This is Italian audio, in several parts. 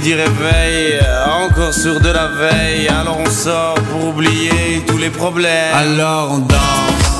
dit réveil. Encore sur de la veille. Alors on sort pour oublier tous les problèmes. Alors on danse.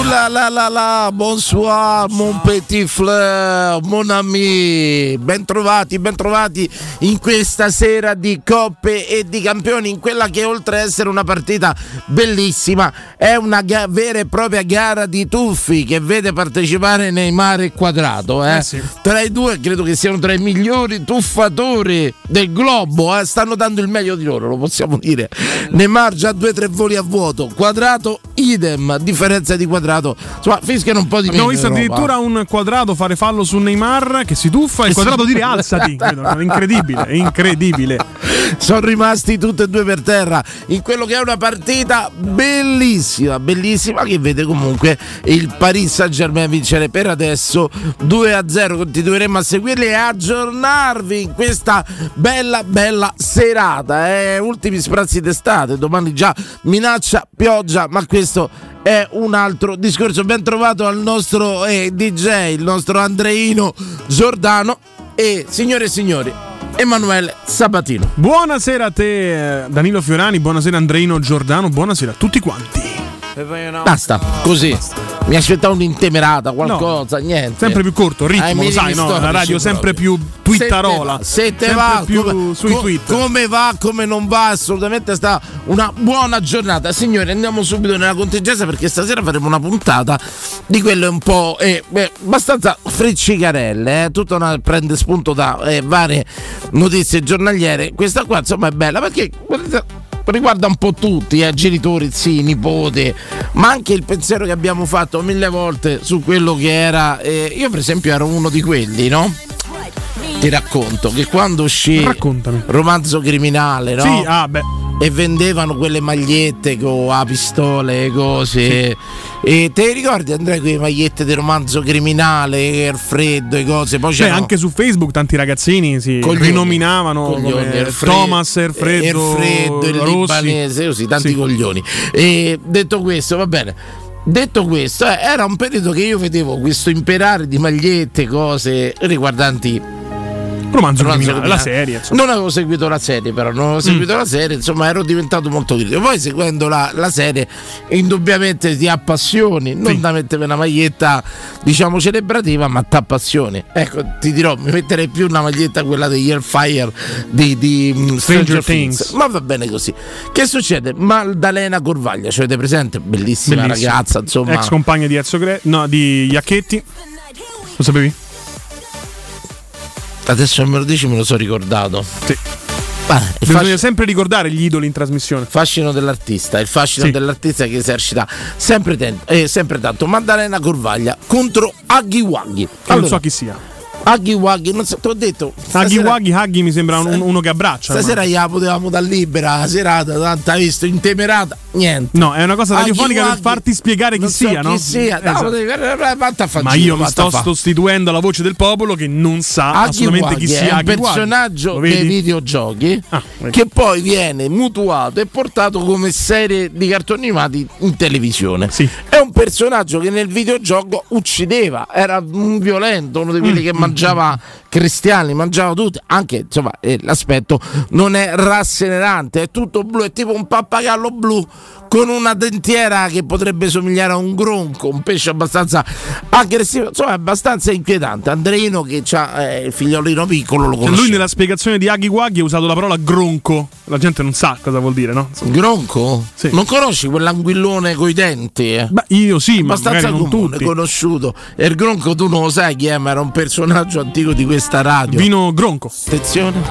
là là là là, bonsoir mon petit fleur, mon ami, bentrovati, bentrovati in questa sera di coppe e di campioni, in quella che oltre ad essere una partita bellissima è una ga- vera e propria gara di tuffi che vede partecipare Neymar e Quadrato. Eh? Eh sì. Tra i due credo che siano tra i migliori tuffatori del globo, eh? stanno dando il meglio di loro, lo possiamo dire. Neymar già due o tre voli a vuoto, Quadrato idem, a differenza di Quadrato, insomma fischiano un po' di Abbiamo meno visto addirittura un quadrato fare fallo su Neymar che si tuffa e il quadrato dire tuffa. alzati. Credo, È incredibile, incredibile. sono rimasti tutti e due per terra in quello che è una partita bellissima, bellissima che vede comunque il Paris Saint Germain vincere per adesso 2 a 0. Continueremo a seguirli e aggiornarvi in questa bella, bella serata. Eh. Ultimi sprazzi d'estate, domani già minaccia pioggia, ma questo è un altro discorso. Ben trovato al nostro eh, DJ, il nostro Andreino Giordano e signore e signori. Emanuele Sabatino. Buonasera a te, eh, Danilo Fiorani. Buonasera, Andreino Giordano. Buonasera a tutti quanti. Basta, così. Mi aspettavo un'intemerata, qualcosa, niente. Sempre più corto, ritmo, Ai lo sai, no? La radio sempre più twittarola. Se te, se te va più come, sui co- tweet. come va, come non va, assolutamente sta una buona giornata. Signori, andiamo subito nella contingenza perché stasera faremo una puntata di quelle un po' eh, beh, abbastanza friccicarelle. Eh? Tutta una, prende spunto da eh, varie notizie giornaliere. Questa qua, insomma, è bella perché riguarda un po' tutti, eh, genitori, zii, nipoti, ma anche il pensiero che abbiamo fatto mille volte su quello che era. eh, io, per esempio, ero uno di quelli, no? Ti racconto che quando uscì Raccontami. romanzo criminale, no? Sì, ah, beh. E vendevano quelle magliette con la pistole e cose. E te ricordi Andrea quelle magliette di romanzo criminale, il freddo e cose? Poi Beh, anche su Facebook tanti ragazzini si Coglioni. rinominavano Coglioni, come Erfre- Thomas, Erfreddo, Erfreddo, il Rossi. libanese, così, tanti Sì. coglioni. E detto questo, va bene. Detto questo, eh, era un periodo che io vedevo questo imperare di magliette, cose riguardanti Romanzo romanzo criminale, la criminale. serie. insomma. Non avevo seguito la serie, però non avevo Mm. seguito la serie, insomma, ero diventato molto critico. Poi seguendo la, la serie, indubbiamente ti appassioni, non Sì. da mettere una maglietta, diciamo, celebrativa, ma ti appassioni. Ecco, ti dirò, mi metterei più una maglietta quella degli Hellfire di, di mm, Stranger, Stranger Things. Things. Ma va bene così. Che succede? Maddalena Corvaglia, ce l'avete presente? Bellissima, Bellissima. ragazza, insomma. Ex compagna di Ezio Gre- no, di Iacchetti. Lo sapevi? Adesso me lo dici, me lo so ricordato. Sì. Ah, Bisogna fascino- sempre ricordare gli idoli in trasmissione. fascino dell'artista, il fascino Sì. dell'artista che esercita sempre, ten- eh, sempre tanto. Maddalena Corvaglia contro Aghi Waghi. Che non so chi sia. Aghi Waghi, non so, ti ho detto. Huggy stasera- Wuggy, Huggy mi sembra un- uno che abbraccia. ormai. Stasera gliela potevamo dar libera la serata, tanto hai visto, intemerata, niente. No, è una cosa Aghi radiofonica per Waghi, farti spiegare chi non so sia, no? Chi sia, no, Esatto. devi- eh, a far Ma io mi sto fa'. sostituendo alla voce del popolo che non sa Aghi assolutamente chi Waghi sia è un Huggy Wuggy. personaggio dei videogiochi Ah, che poi viene mutuato e portato come serie di cartoni animati in televisione. Sì. È un personaggio che nel videogioco uccideva, era un violento, uno di quelli Mm, che mangiava cristiani, mangiava tutti, anche insomma eh, l'aspetto non è rassenerante, è tutto blu, è tipo un pappagallo blu con una dentiera che potrebbe somigliare a un gronco, un pesce abbastanza aggressivo, insomma è abbastanza inquietante. Andreino che ha il figliolino piccolo lo conosce. lui nella spiegazione di Huggy Wuggy ha usato la parola gronco. La gente non sa cosa vuol dire, no? Insomma. Gronco? Sì. Non conosci quell'anguillone coi denti? eh? Beh, io sì, ma abbastanza magari non comune, tutti. conosciuto. E il Gronco tu non lo sai chi è, ma era un personaggio antico di questa radio. Vino gronco. Attenzione.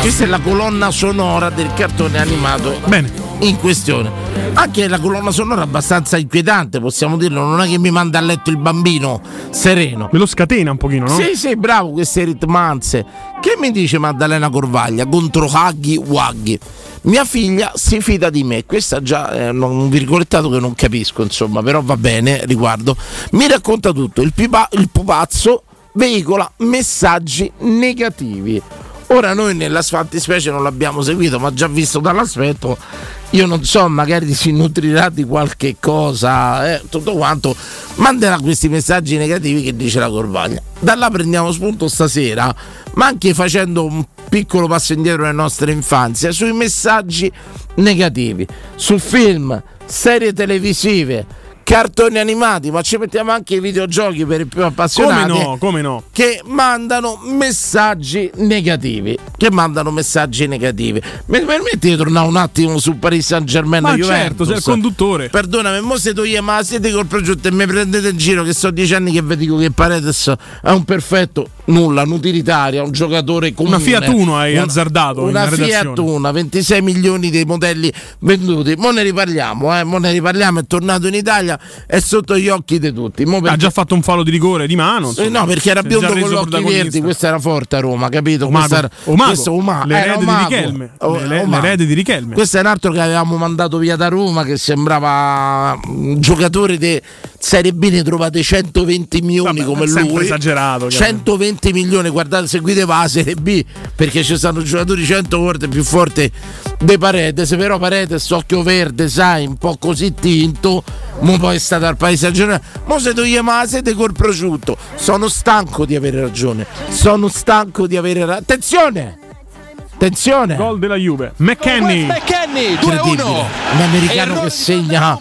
Questa è la colonna sonora del cartone animato Bene. in questione. Anche la colonna sonora è abbastanza inquietante, possiamo dirlo, non è che mi manda a letto il bambino sereno. Me lo scatena un pochino, no? Sì, sì, bravo, queste ritmanze. Che mi dice Maddalena Corvaglia contro Huggy Wuggy? Mia figlia si fida di me, questo già è un- un virgolettato che non capisco, insomma, però va bene riguardo. Mi racconta tutto, il, pipa- il pupazzo veicola messaggi negativi. Ora noi nella fattispecie non l'abbiamo seguito, ma già visto dall'aspetto, io non so, magari si nutrirà di qualche cosa, eh, tutto quanto, manderà questi messaggi negativi che dice la Corvaglia. Da là prendiamo spunto stasera, ma anche facendo un piccolo passo indietro nella nostra infanzia, sui messaggi negativi, su film, serie televisive, cartoni animati, ma ci mettiamo anche i videogiochi per i più Come appassionati no, come no? che mandano messaggi negativi. Che mandano messaggi negativi. Mi permetti di tornare un attimo su Paris Saint Germain Ma Juventus? certo, sei il conduttore. Perdonami, mo se toglie ma siete col progetto e mi prendete in giro che so dieci anni che vi dico che Paredes è un perfetto nulla, utilitaria, un giocatore comune. Una Fiat Uno hai una, azzardato. Una Fiat Uno, 26 milioni dei modelli venduti. Mo ne riparliamo, eh? Mo ne riparliamo, è tornato in Italia, è sotto gli occhi di tutti. Perché... Ha già fatto un fallo di rigore di mano. Eh, no, perché era biondo con gli occhi verdi, questa era forte a Roma, capito? Omago. Questa era, Omago. Questo, Oma, l'erede, eh, di Richelme. O, l'erede, l'erede di Richelme. Questo è un altro che avevamo mandato via da Roma che sembrava un giocatore di Serie B ne trovate 120 milioni Vabbè, come lui. esagerato. 120 20 milioni, guardate, seguite Vase a B perché ci stanno giocatori 100 volte più forti di Paredes, però Paredes occhio verde, sai, un po' così tinto, ma poi è stato al paese a giornale, ma se togliamo la sete col prosciutto, sono stanco di avere ragione, sono stanco di avere ragione, attenzione! Attenzione! Gol della Juve. McKenny. McKenny 2-1. Un americano che segna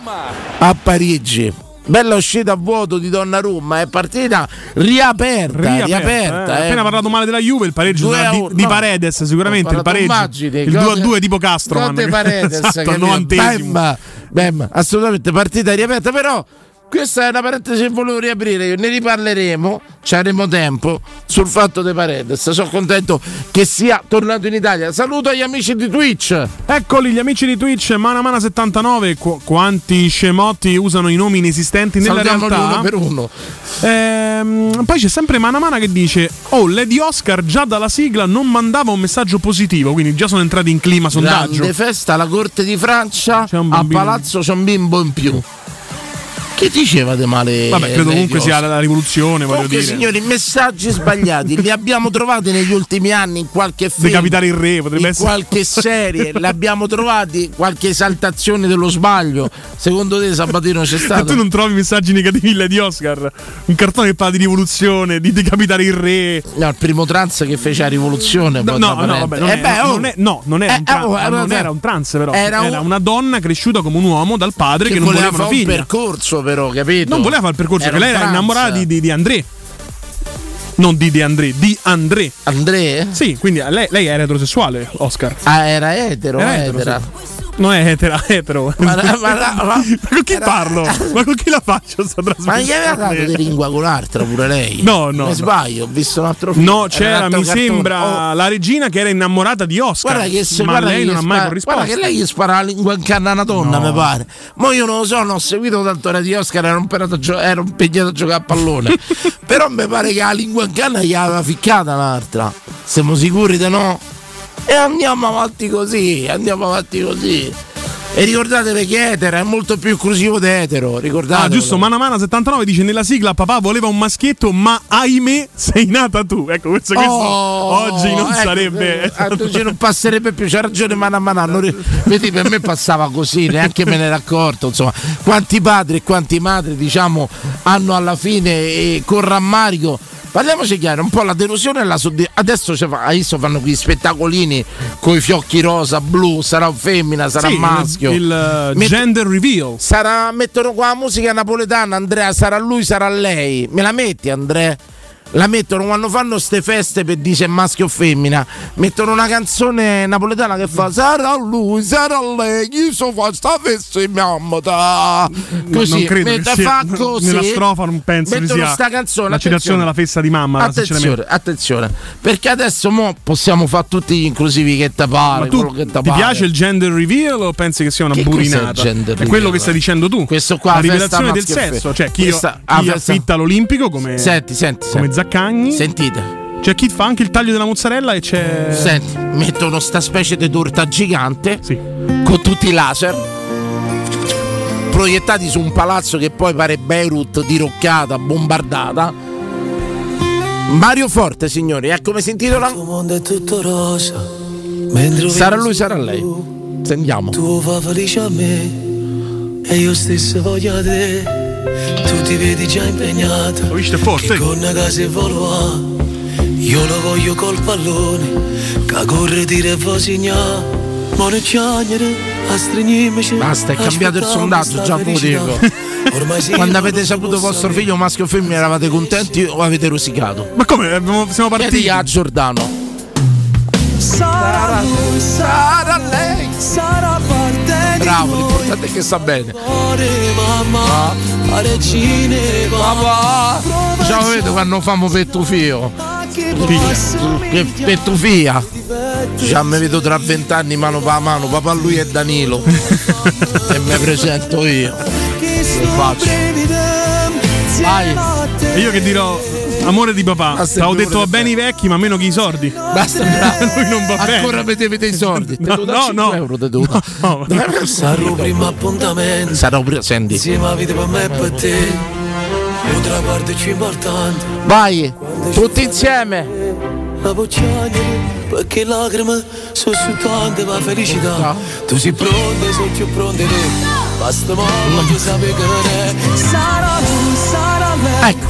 a Parigi Bella uscita a vuoto di Donnarumma, è partita riaperta, Riaperta, riaperta. eh. eh. Appena parlato male della Juve, il pareggio a di, di No. Paredes, sicuramente il pareggio. immagini, il gol 2-2 de- tipo Castro. hanno- Paredes, esatto, al capito? 90esimo. Bam, bam, assolutamente partita riaperta, però questa è una parentesi che volevo riaprire, ne riparleremo, ci avremo tempo sul fatto dei Paredes. Sono contento che sia tornato in Italia. Saluto agli amici di Twitch. Eccoli gli amici di Twitch, Manamana79, qu- quanti scemotti usano i nomi inesistenti nella Salutiamoli realtà. uno per uno. Ehm, poi c'è sempre Manamana che dice: Oh, Lady Oscar già dalla sigla non mandava un messaggio positivo, quindi già sono entrati in clima sondaggio. Grande festa alla corte di Francia. A palazzo c'è un bimbo in più. Che diceva di male? Vabbè, credo comunque sia la rivoluzione, voglio dire. signori, messaggi sbagliati li abbiamo trovati negli ultimi anni in qualche film. Decapitare il re potrebbe in essere. qualche serie li abbiamo trovati qualche esaltazione dello sbaglio secondo te Sabatino c'è Ma stato tu non trovi messaggi negativi Lady Oscar? Un cartone che parla di rivoluzione, di decapitare il re. no il primo trans che fece la rivoluzione No, no, no, vabbè, non, Eh è- beh, oh, non è- no, non era, Eh, un, tra- oh, non era un trans, però. era Era, un- una donna cresciuta come un uomo dal padre che, che non voleva voleva un figlia. percorso però capito Non voleva fare il percorso, Era lei era innamorata di, di, di André. Non di De André, di André. Andrea? Sì, quindi lei, lei era eterosessuale, Oscar. Ah, era etero, Era etero, etera. Non è etero, etero. Ma, ma, ma, ma- con chi era- parlo? Ma con chi la faccio sta Ma trasmissione? gli aveva dato di lingua con l'altra pure lei? No, no, Mi sbaglio, ho visto un altro film. No, Era c'era, mi cartone. sembra Oh, la regina che era innamorata di Oscar. Guarda che, se, ma lei non ha mai corrisposto. Guarda che lei gli spara la lingua in canna a una donna, No. mi pare. Ma io non lo so, non ho seguito tanto ora di Oscar, ero gio- ero impegnato a giocare a pallone. Però mi pare che la lingua in canna gli aveva ficcata l'altra. Siamo sicuri di no? E andiamo avanti così, andiamo avanti così. E ricordatevi che etero è molto più inclusivo di etero, ricordatevi. Ah, giusto, Mana Mana 79 dice nella sigla papà voleva un maschietto, ma ahimè sei nata tu. Ecco, questo, questo oggi non ecco, sarebbe. eh, oggi non passerebbe più, c'ha ragione Mana Mana. non Vedi, per me passava così, neanche me ne ero accorto. Insomma, quanti padri e quanti madri, diciamo, hanno alla fine eh, con rammarico. Parliamoci chiaro, un po' la delusione e la soddisfazione. Adesso fa- adesso fanno quei spettacolini con i fiocchi rosa, blu, sarà femmina, sarà Sì, il- maschio. Il, uh, Metto- gender reveal. Sarà, mettono qua la musica napoletana, Andrea, sarà lui, sarà lei. Me la metti, Andrea? La mettono quando fanno ste feste per dice maschio o femmina. Mettono una canzone napoletana che fa Sarà lui, sarà lei, io so fa sta festa in mamma. ta." Così, non credo mette- sia- così. nella strofa non penso che sia sta canzone. la citazione alla festa di mamma, Attenzione, attenzione, perché adesso mo possiamo fare tutti gli inclusivi che te pare, tu quello che te ti pare. piace il gender reveal o pensi che sia una Che burinata? È quello reveal? che stai dicendo tu. Questo qua, la rivelazione del sesso, cioè chi, Questa- ah, chi affitta l'Olimpico come, Senti, senti, come senti. Zaccagni. Sentite. C'è chi fa anche il taglio della mozzarella e c'è. Senti, mettono sta specie di torta gigante Sì. con tutti i laser proiettati su un palazzo che poi pare Beirut diroccata, bombardata. Mario Forte, signori, è come si intitola? Il mondo è tutto rosa. Mentre Sarà lui, sarà lei. Sentiamo. Tu fa felice a me e io stesso voglio a te. Tu ti vedi già impegnata. Ho visto forte. Che con una casa e volo Io lo voglio col pallone. Che corre dire stringermici. Basta, è cambiato il sondaggio, già ve lo dico. Quando avete saputo vostro figlio maschio o femmina eravate contenti o avete rosicato? Ma come? Siamo partiti. Chiedi a Giordano. Sarà lui, Sarà lei. sarà di Bravo, l'importante è che sta bene. Amore, mamma, a regine, Papà, già lo vedo quando famo per tuo figlio. Figlia. Che per tuo figlia. Già mi vedo tra vent'anni mano per mano, papà lui è Danilo. e mi presento io. faccio. Vai. E io che dirò. Amore di papà, il detto va bene i vecchi, ma meno che i sordi. Basta, bravo. Lui non va bene. Ancora avete dei soldi. Te No, no, 5 no. euro, te do. No, no. Sarò primo appuntamento Sarò pri- Senti, Insieme a vita per me e per te Un'altra parte più importante vai, tutti insieme. La vogliare perché lacrime sono soltanto per felicità. Tu sei pronta, sei più pronta te Basta ma voglio sapere che non Ecco.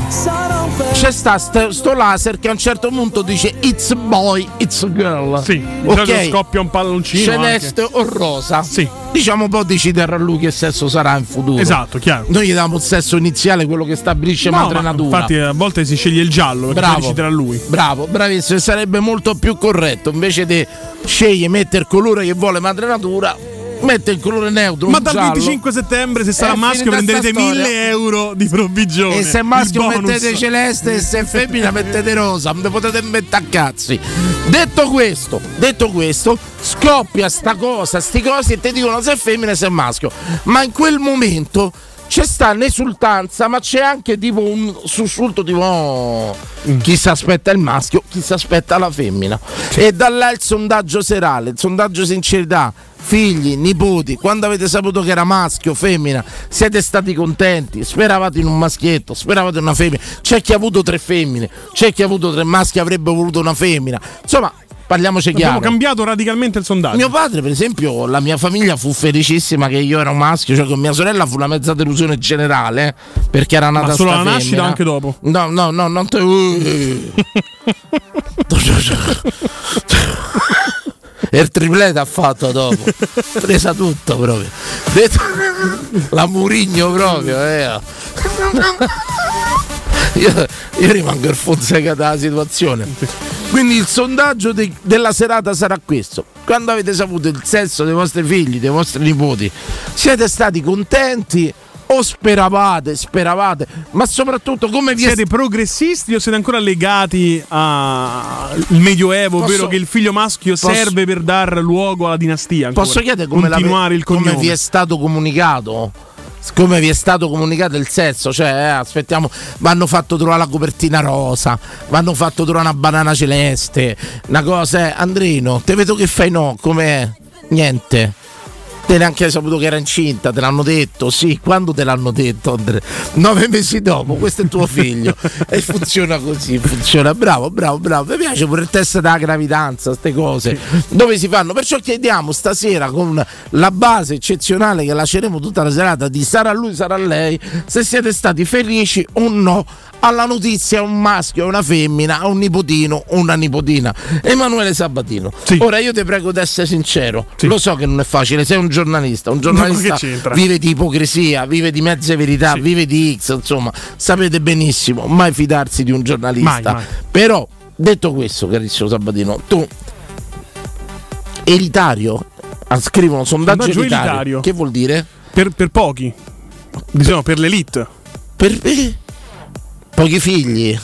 C'è sta st- sto laser che a un certo punto dice It's boy, it's girl. Sì, di solito ok. scoppia un palloncino. Celeste o rosa. Sì. Diciamo un po' decidere a lui che sesso sarà in futuro. anche. Esatto, chiaro. Noi gli diamo il sesso iniziale, quello che stabilisce No, madre ma natura. infatti a volte si sceglie il giallo perché Bravo. poi deciderà lui. Bravo, bravissimo, sarebbe molto più corretto invece di scegliere mettere il colore che vuole madre natura, mette il colore neutro. Ma dal giallo. 25 settembre, se sarà È maschio, prenderete sta storia. 1000 euro di provvigione. E se maschio mettete celeste e se è femmina mettete rosa, non potete mettere a cazzi. Detto questo, detto questo, scoppia sta cosa, sti cosi e ti dicono se è femmina e se è maschio. Ma in quel momento c'è sta un'esultanza, ma c'è anche tipo un sussulto tipo oh, chi si aspetta il maschio, chi si aspetta la femmina. E da là il sondaggio serale, il sondaggio sincerità. Figli, nipoti, quando avete saputo che era maschio, femmina, siete stati contenti, speravate in un maschietto, speravate in una femmina. C'è chi ha avuto tre femmine, c'è chi ha avuto tre maschi avrebbe voluto una femmina. Insomma, parliamoci Abbiamo chiaro. cambiato radicalmente il sondaggio. Mio padre, per esempio, la mia famiglia fu felicissima che io ero un maschio, cioè con mia sorella fu una mezza delusione generale, eh, perché era nata Ma solo alla nascita femmina. anche dopo? No, no, no, non te. E il triplete ha fatto dopo. Presa tutto proprio. Detto... La Murigno proprio, eh. Io, io rimango il Fonseca della situazione. Quindi il sondaggio de- della serata sarà questo. Quando avete saputo il sesso dei vostri figli, dei vostri nipoti, siete stati contenti? O speravate, speravate, ma soprattutto come vi Siete progressisti o siete ancora legati al Medioevo, Posso- ovvero che il figlio maschio posso- serve per dar luogo alla dinastia? ancora? Posso chiedere come, continuare il cognome? come vi è stato comunicato? Come vi è stato comunicato il sesso? Cioè, eh, aspettiamo, vanno fatto trovare la copertina rosa, vanno fatto trovare una banana celeste, una cosa, eh, Andrino, te vedo che fai no, com'è? Niente. Te neanche hai saputo che era incinta, te l'hanno detto, sì, quando te l'hanno detto, Andrea? Nove mesi dopo, questo è tuo figlio. e funziona così, funziona, bravo, bravo, bravo. Mi piace pure il test della gravidanza, queste cose. Dove si fanno? Perciò chiediamo stasera con la base eccezionale che lasceremo tutta la serata di sarà lui, sarà lei, se siete stati felici o no alla notizia un maschio e una femmina, un nipotino o una nipotina. Emanuele Sabatino. Sì. Ora io ti prego di essere sincero. Sì. Lo so che non è facile, sei un giornalista, un No, giornalista c'entra? vive di ipocrisia, vive di mezze verità, Sì. vive di X, insomma, sapete benissimo, mai fidarsi di un giornalista. Mai, mai. Però, detto questo, carissimo Sabatino, tu elitario, ah, scrivono sondaggio, Sondaggio elitario. elitario. Che vuol dire? Per, per pochi, diciamo per l'elite. Per eh, pochi figli.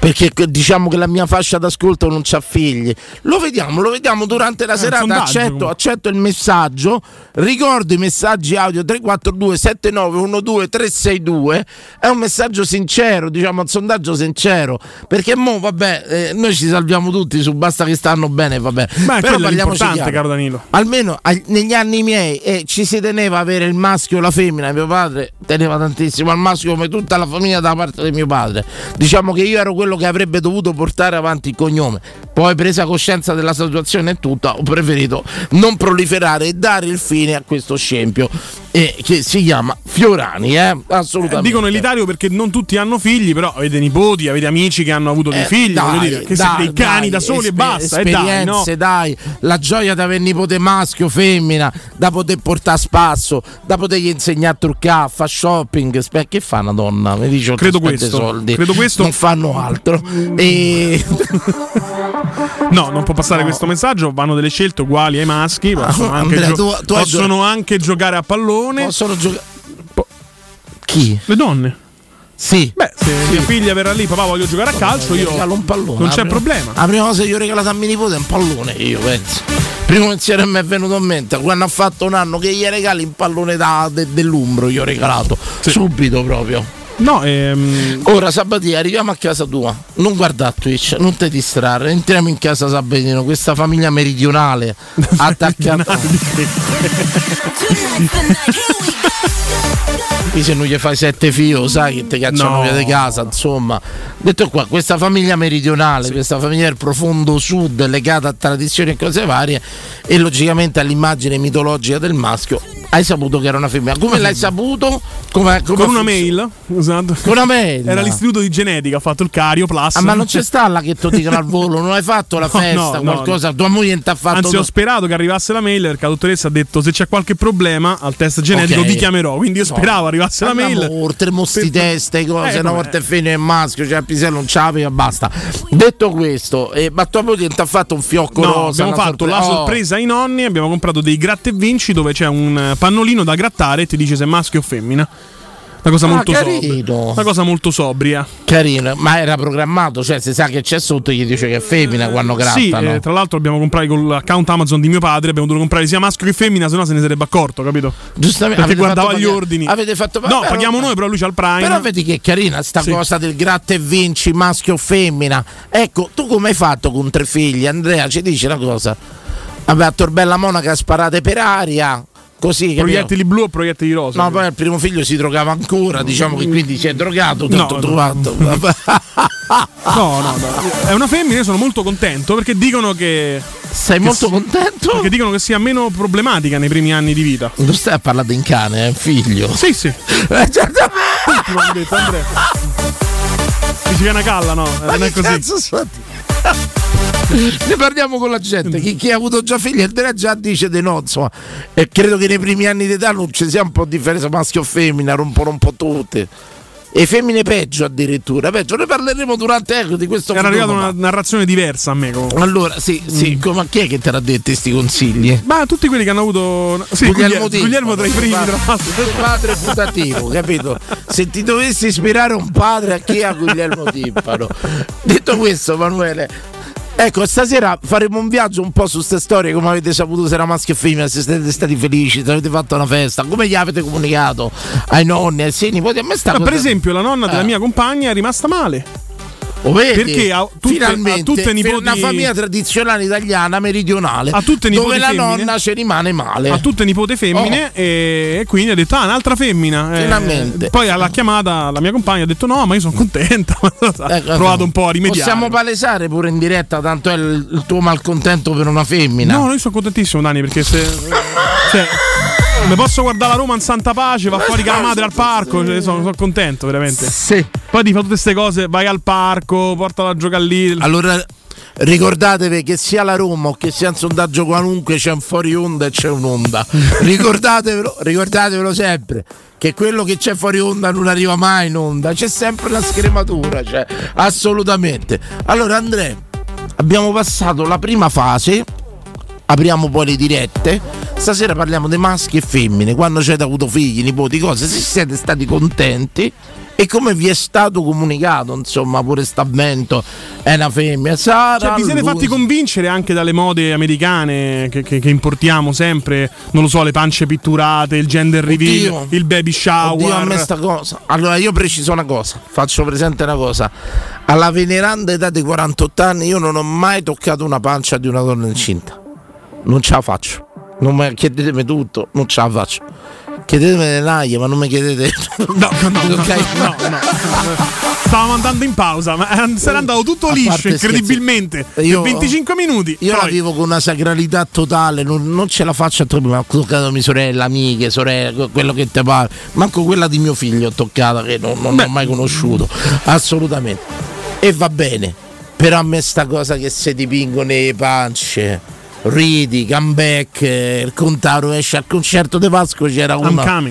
Perché diciamo che la mia fascia d'ascolto non c'ha figli. Lo vediamo, lo vediamo durante la un serata. Accetto, accetto il messaggio. Ricordo i messaggi audio 342 7912 362. È un messaggio sincero, diciamo un sondaggio sincero. Perché mo, vabbè, eh, noi ci salviamo tutti su basta che stanno bene, vabbè. Beh, Però parliamoci chiaro. caro Danilo. Almeno ag- negli anni miei eh, ci si teneva a avere il maschio e la femmina. Mio padre teneva tantissimo al maschio come tutta la famiglia da parte di mio padre. Diciamo che io ero quello che avrebbe dovuto portare avanti il cognome. Poi, presa coscienza della situazione e tutta, ho preferito non proliferare e dare il fine a questo scempio eh, che si chiama Fiorani. Eh? Assolutamente. Dicono elitario perché non tutti hanno figli, però avete nipoti, avete amici che hanno avuto dei Eh, figli, dai, dire, che dai, siete dei cani dai, da soli e esper- basta, e dai, no? esperienze, dai, la gioia di avere nipote maschio, femmina, da poter portare a spasso, da potergli insegnare a truccare, a fare shopping. Spe- che fa una donna? Mi dice Credo questo, soldi. credo questo. Non fanno altro. E No, non può passare questo messaggio, vanno delle scelte uguali ai maschi, possono, anche, Andrea, gio- tu- tu possono anche giocare a pallone. Possono giocare. Chi? Le donne. Sì. Beh, se mia figlia verrà lì, papà voglio giocare a calcio, io regalo un pallone. non c'è prima- problema. La prima cosa che io ho regalato a mio nipote è un pallone, io penso. Primo pensiero che mi è venuto in mente quando ha fatto un anno che gli regali un pallone da- de- dell'umbro, gli ho regalato subito proprio. No, ehm, Ora Sabatino arriviamo a casa tua, non guarda Twitch, non ti distrarre, entriamo in casa Sabatino, questa famiglia meridionale attaccata. Qui se non gli fai sette fio, sai che ti cacciano No. via di casa, insomma. Detto qua, questa famiglia meridionale, questa famiglia del profondo sud legata a tradizioni e cose varie e logicamente all'immagine mitologica del maschio, hai saputo che era una femmina. Come l'hai saputo? Come, come con una mail, esatto. Con una mail. Era l'istituto di genetica, ha fatto il Cario Plus. Ah, ma non c'è sta là che ti dicono al volo, non hai fatto la No, festa, no, no, qualcosa, tua moglie non ti ha fatto Anzi, ho sperato che arrivasse la mail perché la dottoressa ha detto se c'è qualche problema al test genetico Ok. vi chiamerò. Quindi io No. speravo arrivasse la mail. Oltre mostri Per- teste, cose, Eh, una volta è femmina e maschio, cioè il pisello non c'avevi e basta. Detto questo, eh, ma tua moglie ti ha fatto un fiocco No, rosa? abbiamo fatto sorpre- la Oh. sorpresa ai nonni, abbiamo comprato dei gratta e vinci dove c'è un eh, pannolino da grattare e ti dice se è maschio o femmina. Una cosa Ah, molto sobria. Una cosa molto sobria. Carino, ma era programmato, cioè se sa che c'è sotto gli dice che è femmina quando Sì, grattano. eh, tra l'altro abbiamo comprato con l'account Amazon di mio padre, abbiamo dovuto comprare sia maschio che femmina, se no se ne sarebbe accorto, capito? Giustamente, Perché guardava gli ordini. Avete fatto No, però- paghiamo noi, però lui c'ha il Prime. Però vedi che carina sta Sì. cosa del gratta e vinci, maschio o femmina. Ecco, tu come hai fatto con tre figli? Andrea, ci dici una cosa? Vabbè, a Torbella Monaca sparate per aria, così proiettili blu o proiettili rosa? No, poi al primo figlio si drogava ancora, diciamo che quindi si è drogato, No, tanto no. trovato. No, no, no. È una femmina, io sono molto contento perché dicono che. Sei che molto si- contento? Perché dicono che sia meno problematica nei primi anni di vita. Non stai a parlare di un cane, è un figlio. Sì, sì. Eh, certo. Tutti l'hanno detto, Andrea. Dici che è una calla, no? Ma non è così. cazzo? Ne parliamo con la gente. Chi, chi ha avuto già figli, Andrea già dice di no. Insomma, e credo che nei primi anni d'età non ci sia un po' di differenza maschio o femmina, rompono un po' tutte. E femmine peggio addirittura, peggio, ne parleremo durante ecco, di questo Era arrivata una narrazione diversa a me. comunque. Allora, sì, sì, Mm. come, chi è che te l'ha detto questi consigli? Ma tutti quelli che hanno avuto. Sì, Guglielmo, Guglielmo tra i primi, tra l'altro. Padre putativo, capito? Se ti dovessi ispirare un padre a chi a Guglielmo Timpano. Detto questo, Emanuele. Ecco, stasera faremo un viaggio un po' su queste storie, come avete saputo se era maschio e femmina, se siete stati felici, se avete fatto una festa, come gli avete comunicato ai nonni, ai sei nipoti. A me sta Ma per esempio, la nonna della Eh. mia compagna è rimasta male. Lo vedi? Perché ha tutte- ha tutte nipoti- una famiglia tradizionale italiana meridionale dove la femmine. nonna ci rimane male. Ha tutte nipote femmine e, e quindi ha detto: Ah, un'altra femmina. Eh, Finalmente. poi alla chiamata la mia compagna ha detto: No, ma io sono contenta. ha Ecco, provato un po' a rimediare. Possiamo palesare pure in diretta, tanto è il, il tuo malcontento per una femmina. No, no, io sono contentissimo, Dani, perché se. cioè, mi posso guardare la Roma in Santa Pace, va fuori con la madre al parco. Cioè, sono, sono contento, veramente. Sì. Poi ti fa tutte queste cose, vai al parco, portala a giocare lì. Allora ricordatevi che sia la Roma o che sia un sondaggio qualunque c'è un fuori onda e c'è un'onda. ricordatevelo, ricordatevelo sempre. Che quello che c'è fuori onda non arriva mai in onda, c'è sempre la scrematura, cioè, assolutamente. Allora Andrea, abbiamo passato la prima fase, apriamo poi le dirette. Stasera parliamo di maschi e femmine, quando avete avuto figli, nipoti, cose, se siete stati contenti e come vi è stato comunicato, insomma, pure stamento è una femmina. Sarà Cioè, vi siete lui. fatti convincere anche dalle mode americane che, che- che importiamo sempre, non lo so, le pance pitturate, il gender reveal, Oddio. il baby shower. Oddio, a me sta cosa. Allora, io preciso una cosa, faccio presente una cosa. Alla veneranda età di 48 anni io non ho mai toccato una pancia di una donna incinta. Non ce la faccio. Non mi chiedetemi tutto, non ce la faccio. Chiedetemi le naglie, ma non mi chiedete. No, no, no, Ok. no, no. Stavamo andando in pausa, ma eh, sarà andato tutto liscio, incredibilmente. scherzi. Io- per 25 minuti. Io la Poi- vivo con una sacralità totale, non, non ce la faccio a toccare, ma ho toccato mia sorella, amiche, sorelle, quello che te pare. Manco quella di mio figlio ho toccata, che non, non ho mai conosciuto. Assolutamente. E va bene. Però a me sta cosa che si dipingono le pance. Ridi, comeback, eh, il Contaro esce al concerto di Vasco c'era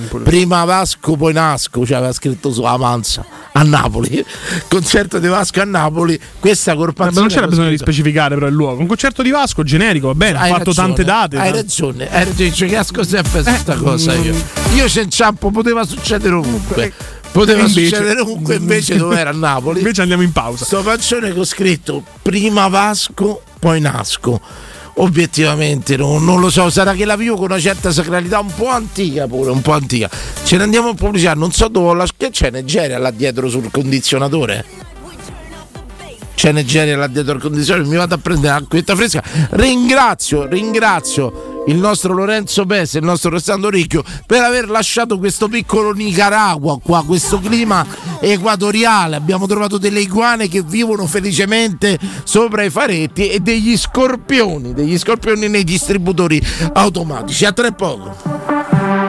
pure. prima Vasco poi Nasco cioè aveva scritto sulla manza a Napoli concerto di Vasco a Napoli questa Eh, ma non c'era era bisogno di scritta- specificare però il luogo. Un concerto di Vasco generico, va bene, ha fatto ragione, tante date. Hai no? ragione, hai ragione, ci casco sempre su questa cosa io. Io c'è inciampo, poteva succedere ovunque. Poteva Invece- succedere ovunque, invece dove era a Napoli. Invece andiamo in pausa. Sto faccione che ho scritto prima Vasco, poi Nasco. Obiettivamente non, non lo so, sarà che la vivo con una certa sacralità un po' antica pure, un po' antica. Ce ne andiamo a pubblicità, non so dove la che c'è Nigeria là dietro sul condizionatore. C'è Nigeria là dietro al condizionatore, mi vado a prendere l'acquetta fresca. Ringrazio, ringrazio il nostro Lorenzo Pese, il nostro Restando Ricchio, per aver lasciato questo piccolo Nicaragua qua, questo clima equatoriale. Abbiamo trovato delle iguane che vivono felicemente sopra i faretti e degli scorpioni, degli scorpioni nei distributori automatici. A tre poco.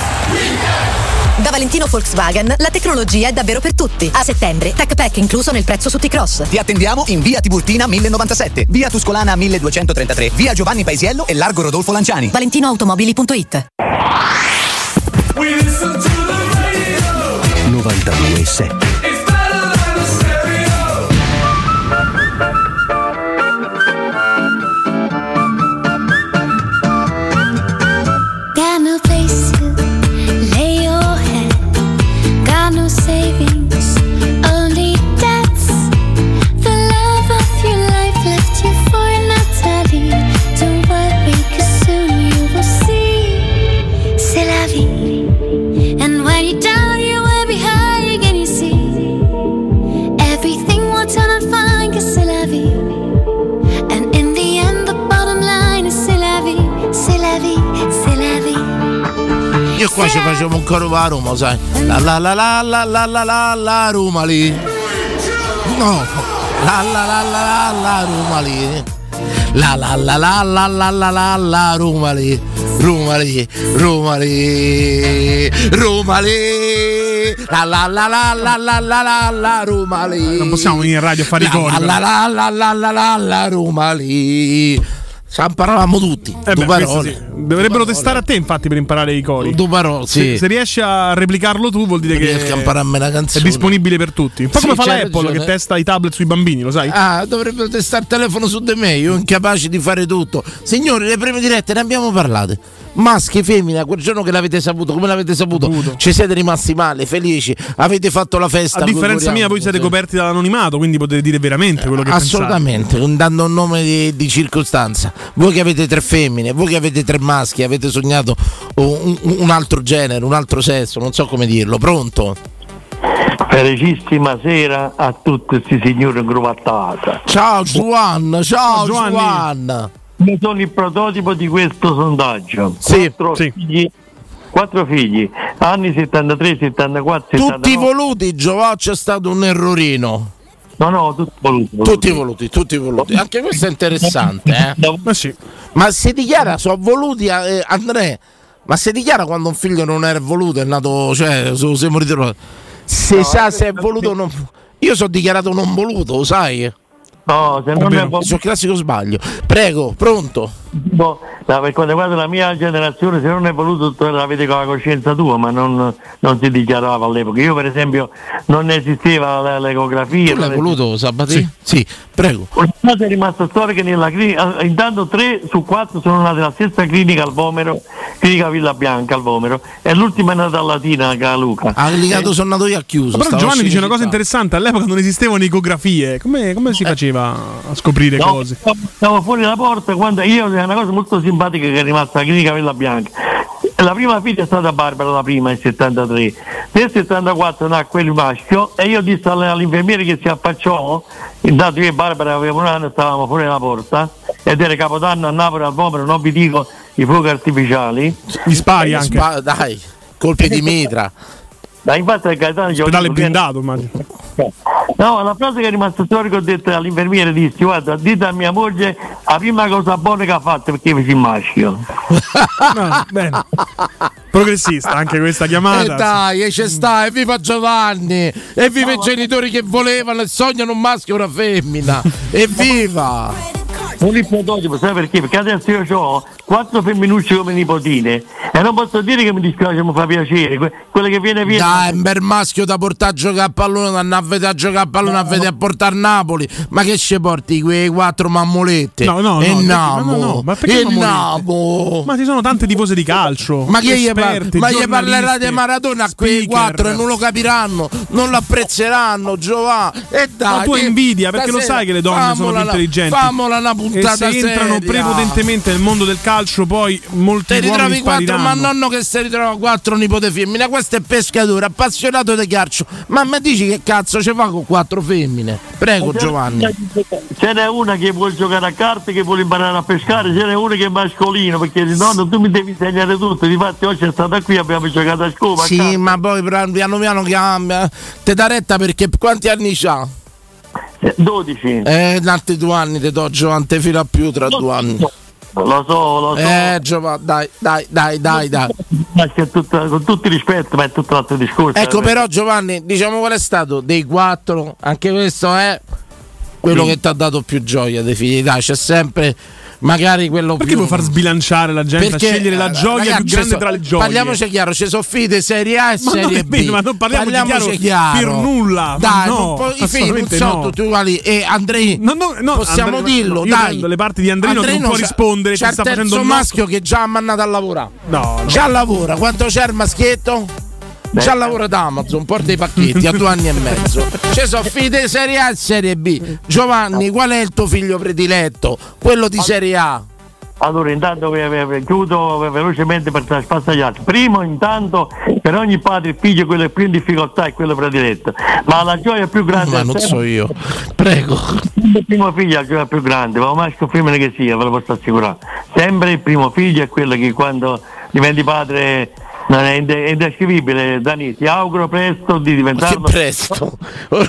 Da Valentino Volkswagen la tecnologia è davvero per tutti. A settembre, Tech Pack incluso nel prezzo su T-Cross. Ti attendiamo in via Tiburtina 1097, via Tuscolana 1233, via Giovanni Paisiello e largo Rodolfo Lanciani. ValentinoAutomobili.it 92.7 qua ci facevo un coro a Roma, sai. La la la la la la la la la Roma lì. No. La la la la la la Roma lì. La la la la la la la la la Roma lì. Roma lì. Roma lì. Roma lì. La la la la la la la la la Roma lì. Non possiamo venire in radio a fare i cori. La la la la la la la la Roma lì. Ci imparavamo tutti. Eh due beh, parole. sì. Dovrebbero testare a te, infatti, per imparare i cori. Due parole, sì. Se, se riesci a replicarlo tu, vuol dire che impararmi una è disponibile per tutti. Un po' Sì, come fa l'Apple ragione. che testa i tablet sui bambini, lo sai? Ah, dovrebbero testare il telefono su di me, io incapace di fare tutto. Signori, le prime dirette ne abbiamo parlate. Maschi, femmine, quel giorno che l'avete saputo, come l'avete saputo? Ci siete rimasti male, felici, avete fatto la festa. A differenza mia, voi siete sì. coperti dall'anonimato, quindi potete dire veramente quello che Assolutamente, dando un nome di, di circostanza. Voi che avete tre femmine, voi che avete tre maschi, avete sognato un, un- altro genere, un altro sesso, non so come dirlo. Pronto? Felicissima sera a tutti questi signori ingruvattati. Ciao Juan, ciao Giovanni. Io sono il prototipo di questo sondaggio. Sì, quattro, Figli, quattro figli, anni 73, 74, Tutti 79. voluti, Giovanni, c'è stato un errorino. No, no, tutti voluti. Tutti voluti, tutti voluti. Anche questo è interessante, eh? Ma sì. Ma si dichiara, sono voluti, eh, Andrea. Ma si dichiara quando un figlio non è voluto, è nato, cioè, so- siamo ritrovati. Se No, sa eh, se è voluto o non. Io sono dichiarato non voluto, lo sai? No, se non è voluto. Sul classico sbaglio. Prego, pronto? No, no, per quanto riguarda la mia generazione, se non è voluto, tu l'avete con la coscienza tua, ma non, non si dichiarava all'epoca. Io, per esempio, non esisteva l'ecografia. Tu l'hai voluto, Sabatini? Sì. prego. Una cosa è rimasta storica nella clinica, eh, intanto tre su quattro sono nati alla stessa clinica al Vomero, clinica Villa Bianca al Vomero, e l'ultima è nata a Latina, a Luca. Ha clicato sono nato io a chiuso. Però Giovanni dice una cosa interessante: all'epoca non esistevano ecografie. Come, come si faceva a scoprire No, cose? stavo- fuori la porta quando io è una cosa molto simpatica che è rimasta alla clinica Villa Bianca. La prima figlia è stata Barbara, la prima, nel 73. Nel 74 nacque il maschio e io dissi all- all'infermiere che si affacciò, intanto io e Barbara avevamo un anno, stavamo fuori la porta ed era Capodanno a Napoli al Vomero, non vi dico i fuochi artificiali. Gli spari anche. Spa- dai, colpi di mitra. Dai, infatti il Gaetano ci ha Ospedale detto blindato, immagino. No, la frase che è rimasta storica ho detto all'infermiere dissi guarda dite a mia moglie la prima cosa buona che ha fatto perché mi si maschio. No, bene. Progressista anche questa chiamata. E dai, e c'è sta, e viva Giovanni! E viva i genitori che volevano e sognano un maschio e una femmina! Evviva! Un il prototipo, sai perché? Perché adesso io ho quattro femminucce come nipotine e non posso dire che mi dispiace, mi fa piacere. Que- quelle che viene via. Dai, un bel maschio da portare a giocare a pallone, da andare a vedere a giocare a pallone, a vedere a portare a Napoli. Ma che ci porti quei quattro mammolette? No, no, no, e perché- namo, no, no, no, ma perché e namo. Ma ci sono tante tifose di calcio. Ma che gli, par- ma gli parlerà di Maradona a quei speaker. quattro e non lo capiranno, non lo apprezzeranno, Giovanni. E dai, Ma tu hai che- invidia perché lo sai che le donne sono più intelligenti. Famola una E puntata se entrano seria. prepotentemente nel mondo del calcio, poi molti Te uomini ritrovi quattro, ma nonno che si ritrova quattro nipote femmine. Questo è pescatore, appassionato di calcio. Ma mi dici che cazzo ci fa con quattro femmine? Prego, Giovanni. Ce n'è una che vuole giocare a carte, che vuole imparare a pescare, ce n'è una che è mascolino, perché dice nonno tu mi devi insegnare tutto, difatti oggi è stata qui, abbiamo giocato a scopa. a Sì, carte. ma poi piano piano piano cambia. Te da retta perché quanti anni c'ha? 12. Eh, altri due anni ti do Giovanni, te fila più tra due anni. Lo so, lo so. Eh, Giovanni, dai, dai, dai, dai, dai. Tutto- con tutto il rispetto, ma è tutto l'altro discorso. Ecco, eh. però, Giovanni, diciamo qual è stato dei quattro, anche questo è quello che ti ha dato più gioia dei figli. Dai, c'è sempre magari quello Perché più. vuoi far sbilanciare la gente Perché, a scegliere la eh, gioia ragazzi, più grande so- tra le gioie? Parliamoci chiaro, ci sono di serie A e Ma non serie B. vero, ma non parliamo di Parliamoci chiaro chiaro. per nulla, Dai, no, non puoi- i figli assolutamente Puzzotto, no. tu quali e Andrei No, no, no, possiamo Andrei- dirlo, io dai. le parti di Andrino che non può c'ha- rispondere, C'è il terzo maschio che già ha mandato a lavorare. No, no. Già lavora, quanto c'è il maschietto? Già lavora da Amazon, porta i pacchetti a due anni e mezzo. Ci sono figli di Serie A e Serie B. Giovanni, qual è il tuo figlio prediletto? Quello di Serie A. Allora, intanto ve- ve- ve- chiudo ve- velocemente per traspassare agli altri. Primo, intanto, per ogni padre il figlio quello più in difficoltà è quello prediletto. Ma la gioia più grande Ma non sempre- so io. Prego. Il primo figlio è la gioia più grande, ma maschio o femmina che sia, ve lo posso assicurare. Sempre il primo figlio è quello che quando diventi padre non è, inde- è indescrivibile. Dani, ti auguro presto di Che diventarlo. presto.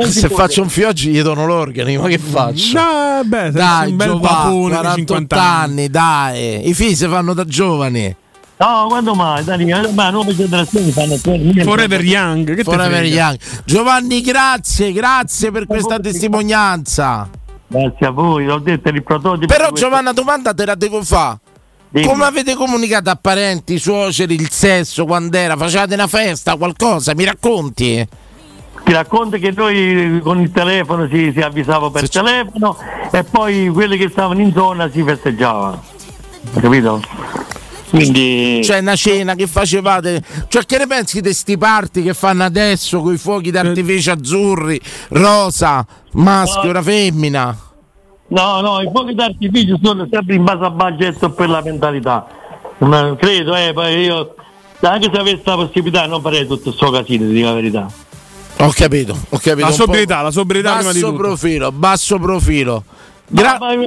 Se faccio un fioggi gli dono l'organo, ma che faccio? No, beh, Dai, un bel Giovanni, papone di 48 50 anni. anni, dai. I figli si fanno da giovani. No, quando mai? Dani, ma nuove generazioni fanno. Forever Young, che Forever? Young. Giovanni, grazie, grazie per questa testimonianza. Grazie a voi, l'ho detto, il prototipo. Però Giovanna domanda te la devo fare. Dimmi. Come avete comunicato a parenti, suoceri, il sesso, quando era? Facevate una festa, qualcosa? Mi racconti? Ti racconto che noi con il telefono si, si avvisava per telefono e poi quelli che stavano in zona si festeggiavano. Capito? Quindi Cioè una cena che facevate? Cioè che ne pensi di sti party che fanno adesso con i fuochi d'artificio azzurri, rosa, maschio, una femmina? No, no, i fuochi d'artificio sono sempre in base a budget per la mentalità. Ma credo, eh, poi io anche se avessi la possibilità non farei tutto questo casino, di dire la verità. Ho capito, ho capito. La sobrietà, la sobrietà prima di basso tutto. profilo, basso profilo. Gra- Ma- ma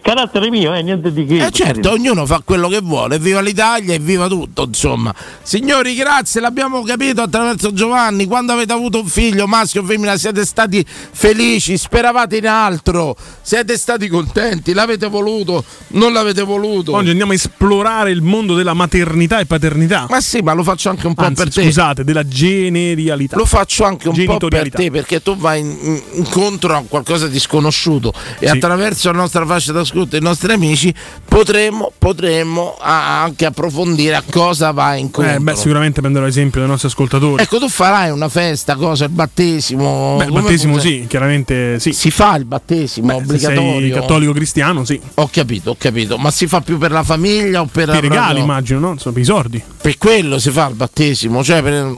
carattere mio, eh, niente di che. Eh certo, ognuno fa quello che vuole, viva l'Italia e viva tutto, insomma. Signori, grazie, l'abbiamo capito attraverso Giovanni. Quando avete avuto un figlio, maschio o femmina, siete stati felici, speravate in altro, siete stati contenti, l'avete voluto, non l'avete voluto. Oggi andiamo a esplorare il mondo della maternità e paternità. Ma sì, ma lo faccio anche un po' Anzi, per te. scusate, della generialità. Lo faccio anche un po' per te perché tu vai in- in- incontro a qualcosa di sconosciuto e Sì. attraverso la nostra fascia d'ascolto e i nostri amici potremmo, potremmo anche approfondire a cosa vai incontro. Eh, beh, sicuramente prenderò esempio dai nostri ascoltatori. Ecco, tu farai una festa, cosa, il battesimo? Beh, il Come battesimo funziona? sì, chiaramente sì. Si fa il battesimo sei obbligatorio? cattolico cristiano, sì. Ho capito, ho capito, ma si fa più per la famiglia o per I regali, proprio- immagino, no? Insomma, per i sordi. Per quello si fa il battesimo, cioè per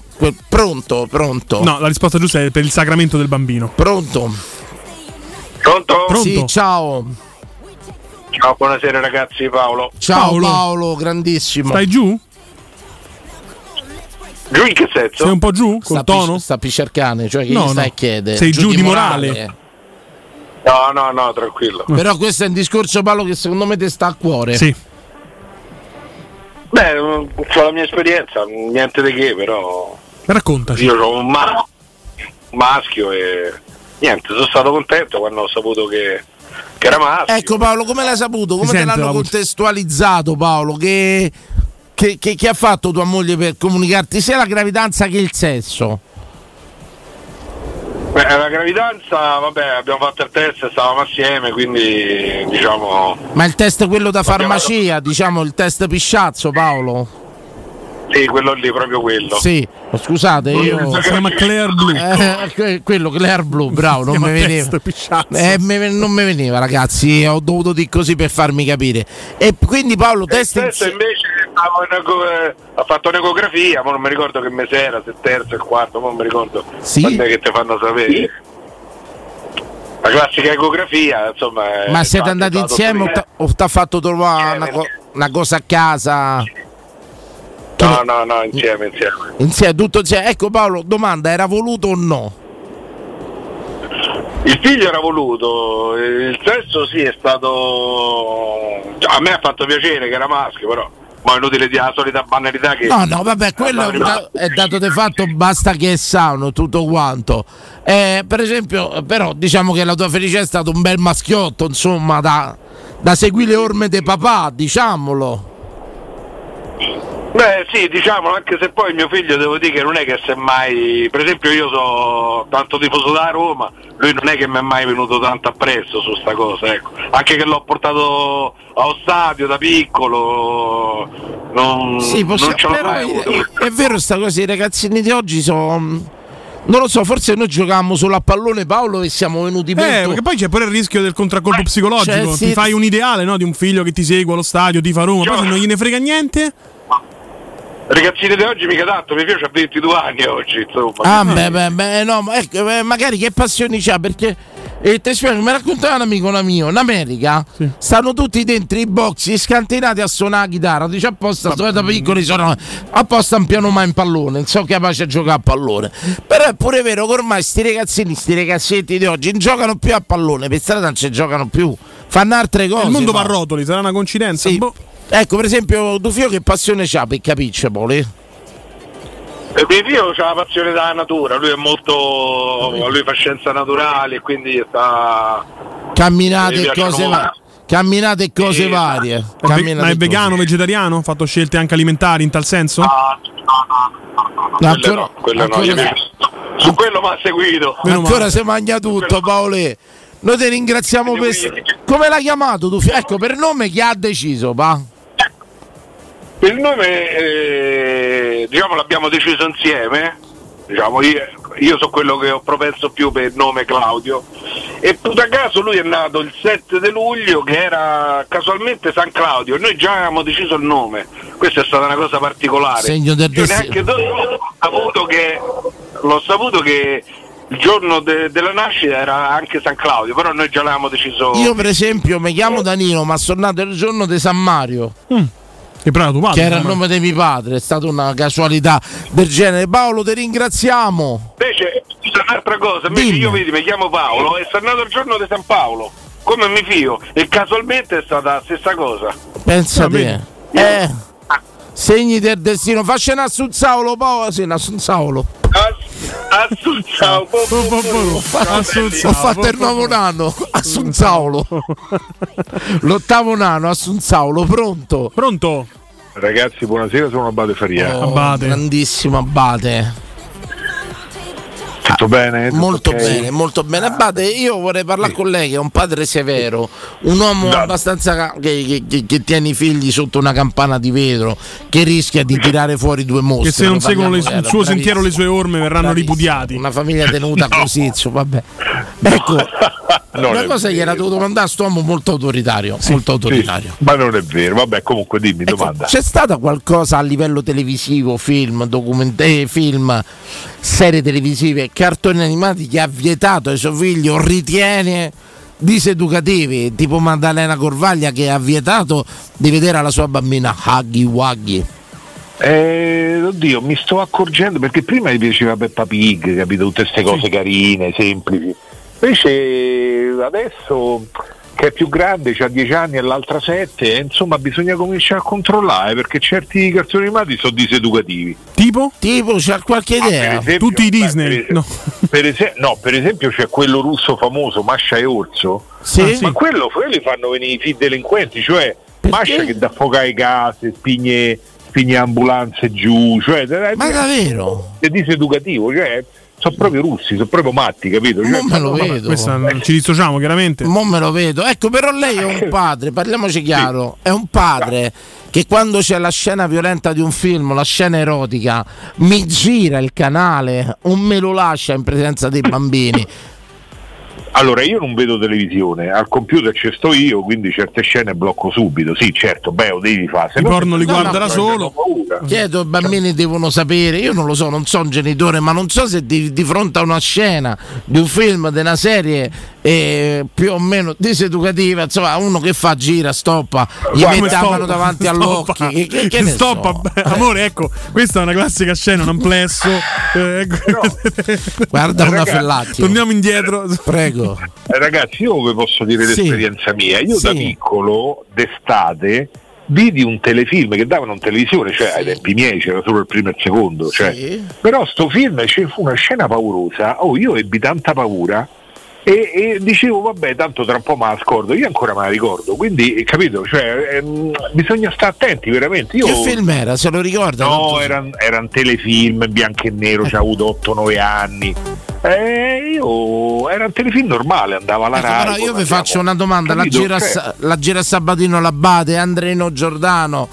pronto, pronto. No, la risposta giusta è per il sacramento del bambino. Pronto? Pronto? Pronto? Sì, ciao. Ciao, buonasera ragazzi, Paolo. Ciao Paolo. Paolo, grandissimo. Stai giù? Giù in che senso? Sei un po' giù? Col sta, tono? pi- sta piscercane, cioè che No, gli stai no. a chiedere? Sei giù di morale. No, no, no, tranquillo. Però questo è un discorso Paolo che secondo me ti sta a cuore. Sì. Beh, ho la mia esperienza, niente di che, però Raccontaci. io ho un, ma- un maschio e niente, sono stato contento quando ho saputo che, che era maschio. Ecco Paolo, come l'hai saputo? Come Si te l'hanno contestualizzato Paolo? Che, che, che- che ha fatto tua moglie per comunicarti sia la gravidanza che il sesso? Beh, la gravidanza, vabbè, abbiamo fatto il test e stavamo assieme, quindi diciamo... Ma il test quello da farmacia, diciamo il test pisciazzo Paolo? Sì, quello lì, proprio quello. Sì, scusate, io... Si chiama Claire Blue. Eh, que- quello Claire Blue, bravo, non mi veniva. Eh, me- non mi veniva, ragazzi. Ho dovuto dire così per farmi capire. E quindi Paolo, Il test test invece stavo in eco- eh, ha fatto un'ecografia, ma non mi ricordo che mese era, se il terzo, il quarto, ma non mi ricordo Sì? quando è che ti fanno sapere. La classica ecografia, insomma. Ma siete andati insieme o t'ha- ti ha fatto trovare una, co- una cosa a casa? No, no, no, insieme, insieme. Insieme, tutto insieme. Ecco Paolo, domanda, era voluto o no? Il figlio era voluto, il sesso sì è stato... cioè, a me ha fatto piacere che era maschio, però... Ma è inutile dire la solita banalità che... No, no, vabbè, quello è, dato di fatto, basta che è sano, tutto quanto. Eh, per esempio, però, diciamo che la tua felicità è stato un bel maschiotto, insomma, da, da seguire le orme di papà, diciamolo. Beh sì, diciamo, anche se poi mio figlio devo dire che non è che se mai, per esempio io so tanto tifoso da Roma, lui non è che mi è mai venuto tanto appresso su sta cosa, ecco. Anche che l'ho portato allo stadio da piccolo, non, Sì, possiamo, non ce l'ho però mai è, avuto. è vero sta cosa, i ragazzini di oggi sono... Non lo so, forse noi giocavamo solo a pallone Paolo e siamo venuti Eh, molto... perché poi c'è pure il rischio del contraccolpo psicologico. cioè, sì. Ti fai un ideale no, di un figlio che ti segue allo stadio, ti fa Roma, poi se non gliene frega niente. Ragazzini di oggi mica tanto, mio figlio ha 22 anni oggi, insomma. Ah, beh, beh, beh, no, ma ecco, eh, magari che passioni c'ha perché eh, te spiego, mi raccontava un amico una mio, in America stanno tutti dentro i box scantinati a suonare la chitarra, dice apposta, sono da piccoli sono apposta un piano mai in pallone, non sono capaci a giocare a pallone. Però è pure vero che ormai sti ragazzini, sti ragazzetti di oggi non giocano più a pallone, per strada non ci giocano più, fanno altre cose. Il mondo va fa. a rotoli, sarà una coincidenza. Boh. Ecco, per esempio, tu figlio che passione c'ha per capirci, Poli? E mio figlio ha la passione della natura, lui è molto. lui fa scienze naturali e quindi sta. Camminate Mi e cose varie. Camminate e cose varie. È ve- Camminate ma è e cose- vegano, vegetariano? Ha fatto scelte anche alimentari in tal senso? Ah, No, Quello ancora- no, quello no, ancora- io- su quello mi ha seguito. Ancora si mangia tutto, Paoli. Noi ti ringraziamo per. Come l'hai chiamato tu? Ecco, per nome chi ha deciso, pa? Il nome eh, diciamo l'abbiamo deciso insieme. Diciamo, io, io so quello che ho propenso più per il nome Claudio. E tutto a caso lui è nato il 7 di luglio che era casualmente San Claudio e noi già avevamo deciso il nome. Questa è stata una cosa particolare. Segno del Io neanche dopo l'ho saputo che l'ho saputo che il giorno de- della nascita era anche San Claudio, però noi già l'avevamo deciso. Io, per esempio, mi chiamo Danilo, ma sono nato il giorno di San Mario. Che però tuo padre. Che era il nome di mio padre, è stata una casualità del genere. Paolo, ti ringraziamo. Invece, scusa, un'altra cosa, invece io vedi, mi chiamo Paolo e sono nato il giorno di San Paolo, come mi fio, e casualmente è stata la stessa cosa. Pensa Ah, te. Eh, segni del destino. Faccia un assunzaulo, Paolo. Sì, un assunzaulo. Assunzao, Ho fatto il nuovo nano, Assunzaulo. L'ottavo nano, Assunzaulo, pronto? Pronto? Ragazzi, buonasera, sono Abate Faria. Oh, Grandissimo Abate. Tutto bene? Tutto Molto ok? bene, molto bene. Abate, io vorrei parlare con lei, che è un padre severo, un uomo abbastanza ca- che, che- che- che tiene i figli sotto una campana di vetro, che rischia di tirare fuori due mostri. Che se non seguono le- il suo sentiero, le sue orme verranno ripudiati. Una famiglia tenuta così, insomma, vabbè. Ecco, Non una cosa gli era dovuto mandare a quest'uomo molto autoritario, molto autoritario. Ma non è vero, vabbè, comunque dimmi, domanda. C'è stata qualcosa a livello televisivo, film, document- eh, film, serie televisive, cartoni animati che ha vietato ai suoi figli o ritiene diseducativi, tipo Maddalena Corvaglia che ha vietato di vedere alla sua bambina Huggy Wuggy. Eh, oddio, mi sto accorgendo perché prima mi piaceva Peppa Pig, capito? Tutte queste cose carine, semplici. Invece adesso che è più grande, ha 10 anni e l'altra 7, e insomma bisogna cominciare a controllare perché certi cartoni animati sono diseducativi. Tipo? Tipo, c'ha qualche idea? Tutti i Disney. Per, per ese- no, per esempio c'è quello russo famoso, Mascia e Orso. Sì. Ah, Ma quello, quelli fanno venire i figli delinquenti, cioè Mascia che dà fuoco alle case, spigne, spigne ambulanze giù, cioè Ma davvero? è diseducativo, cioè sono proprio russi, sono proprio matti, capito? Cioè, Non me lo vedo. Questa ci dissociamo chiaramente. Mo me lo vedo. Ecco, però lei è un padre, parliamoci chiaro, è un padre che quando c'è la scena violenta di un film, la scena erotica, mi gira il canale o me lo lascia in presenza dei bambini. Allora, io non vedo televisione, al computer ci sto io, quindi certe scene blocco subito. Sì, certo, beh, lo devi fare. se I no- porno li No, guarda no, da solo. Chiedo, i bambini devono sapere, io non lo so, non sono un genitore, ma non so se di, di fronte a una scena di un film, di una serie eh, più o meno diseducativa, insomma, uno che fa gira, stoppa, gli Guarda, mette la stoppa, mano davanti all'occhio. stoppa. Che, che- che ne Stoppa, so? beh, amore, ecco, questa è una classica scena, un amplesso. eh, Guarda una Ragazzi, fellacchio. Torniamo indietro. Prego. Eh, ragazzi, io vi posso dire Sì. l'esperienza mia. Io da Sì. piccolo, d'estate, vidi un telefilm che davano in televisione, cioè ai tempi miei c'era solo il primo e il secondo. Cioè, Però sto film ci fu una scena paurosa. Oh, io ebbi tanta paura. E, e dicevo, vabbè, tanto tra un po' me la scordo, io ancora me la ricordo, quindi capito, cioè, ehm, bisogna stare attenti veramente. Io, Che film era? Se lo ricorda? No, erano eran telefilm bianco e nero, c'ha avuto 8-9 anni. Eh, io era un telefilm normale, andava alla Ecco, però io vi faccio una domanda, la capito? gira, Cioè, la gira Sabatino Labate, Andreno Giordano,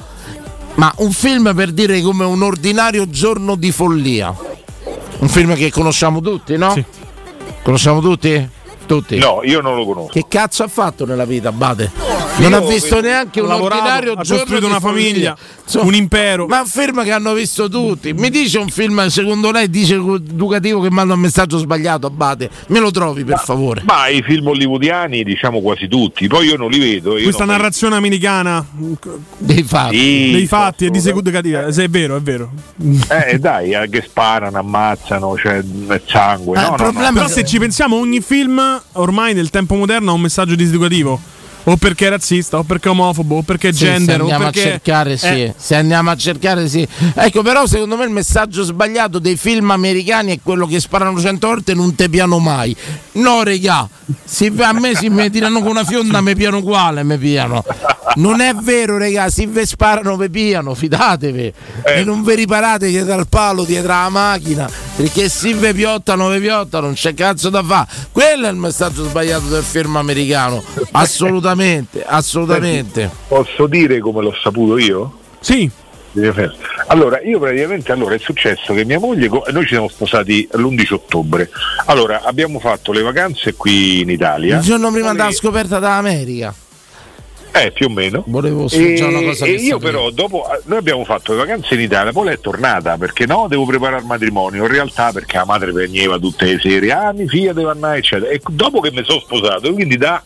ma un film per dire come un ordinario giorno di follia, un film che conosciamo tutti, no? Conosciamo tutti? Tutti. No, io non lo conosco. Che cazzo ha fatto nella vita, Abate? Non Io ha visto neanche un lavorato, ordinario ha giorno costruito di una famiglia, Insomma, un impero. Ma film che hanno visto tutti. Mi dice un film, secondo lei, dice educativo che manda un messaggio sbagliato, Abate? Me lo trovi per favore. Ma i film hollywoodiani, diciamo quasi tutti, poi io non li vedo. Io Questa narrazione americana dei fatti, Sì, dei fatti e di educativa, se è vero, è vero. Eh dai, eh, che sparano, ammazzano, cioè è sangue. no, no, no. Però se ci pensiamo, ogni film ormai nel tempo moderno ha un messaggio diseducativo. O perché è razzista, o perché è omofobo, o perché è Sì, gender, se andiamo perché a cercare, sì. Eh, Se andiamo a cercare, sì. Ecco, però, secondo me il messaggio sbagliato dei film americani è quello che sparano cento volte e non te piano mai. No, regà, se a me si mi tirano con una fionda, mi piano uguale, mi piano. Non è vero, regà, se vi sparano, vi piano, fidatevi. E non vi riparate dietro al palo, dietro alla macchina, perché se vi piottano, vi piottano, non c'è cazzo da fare. Quello è il messaggio sbagliato del film americano. Assolutamente, assolutamente. Senti, Posso dire come l'ho saputo io? Sì. Allora, io praticamente allora è successo che mia moglie, noi ci siamo sposati l'11 ottobre. Allora, abbiamo fatto le vacanze qui in Italia. Il giorno prima della scoperta dall'America. Eh, più o meno. Volevo E, già una cosa e io però dopo noi abbiamo fatto le vacanze in Italia, poi lei è tornata perché no, devo preparare il matrimonio, in realtà perché la madre piangeva tutte le sere, ah mia figlia deve andare, eccetera. E dopo che mi sono sposato, quindi da,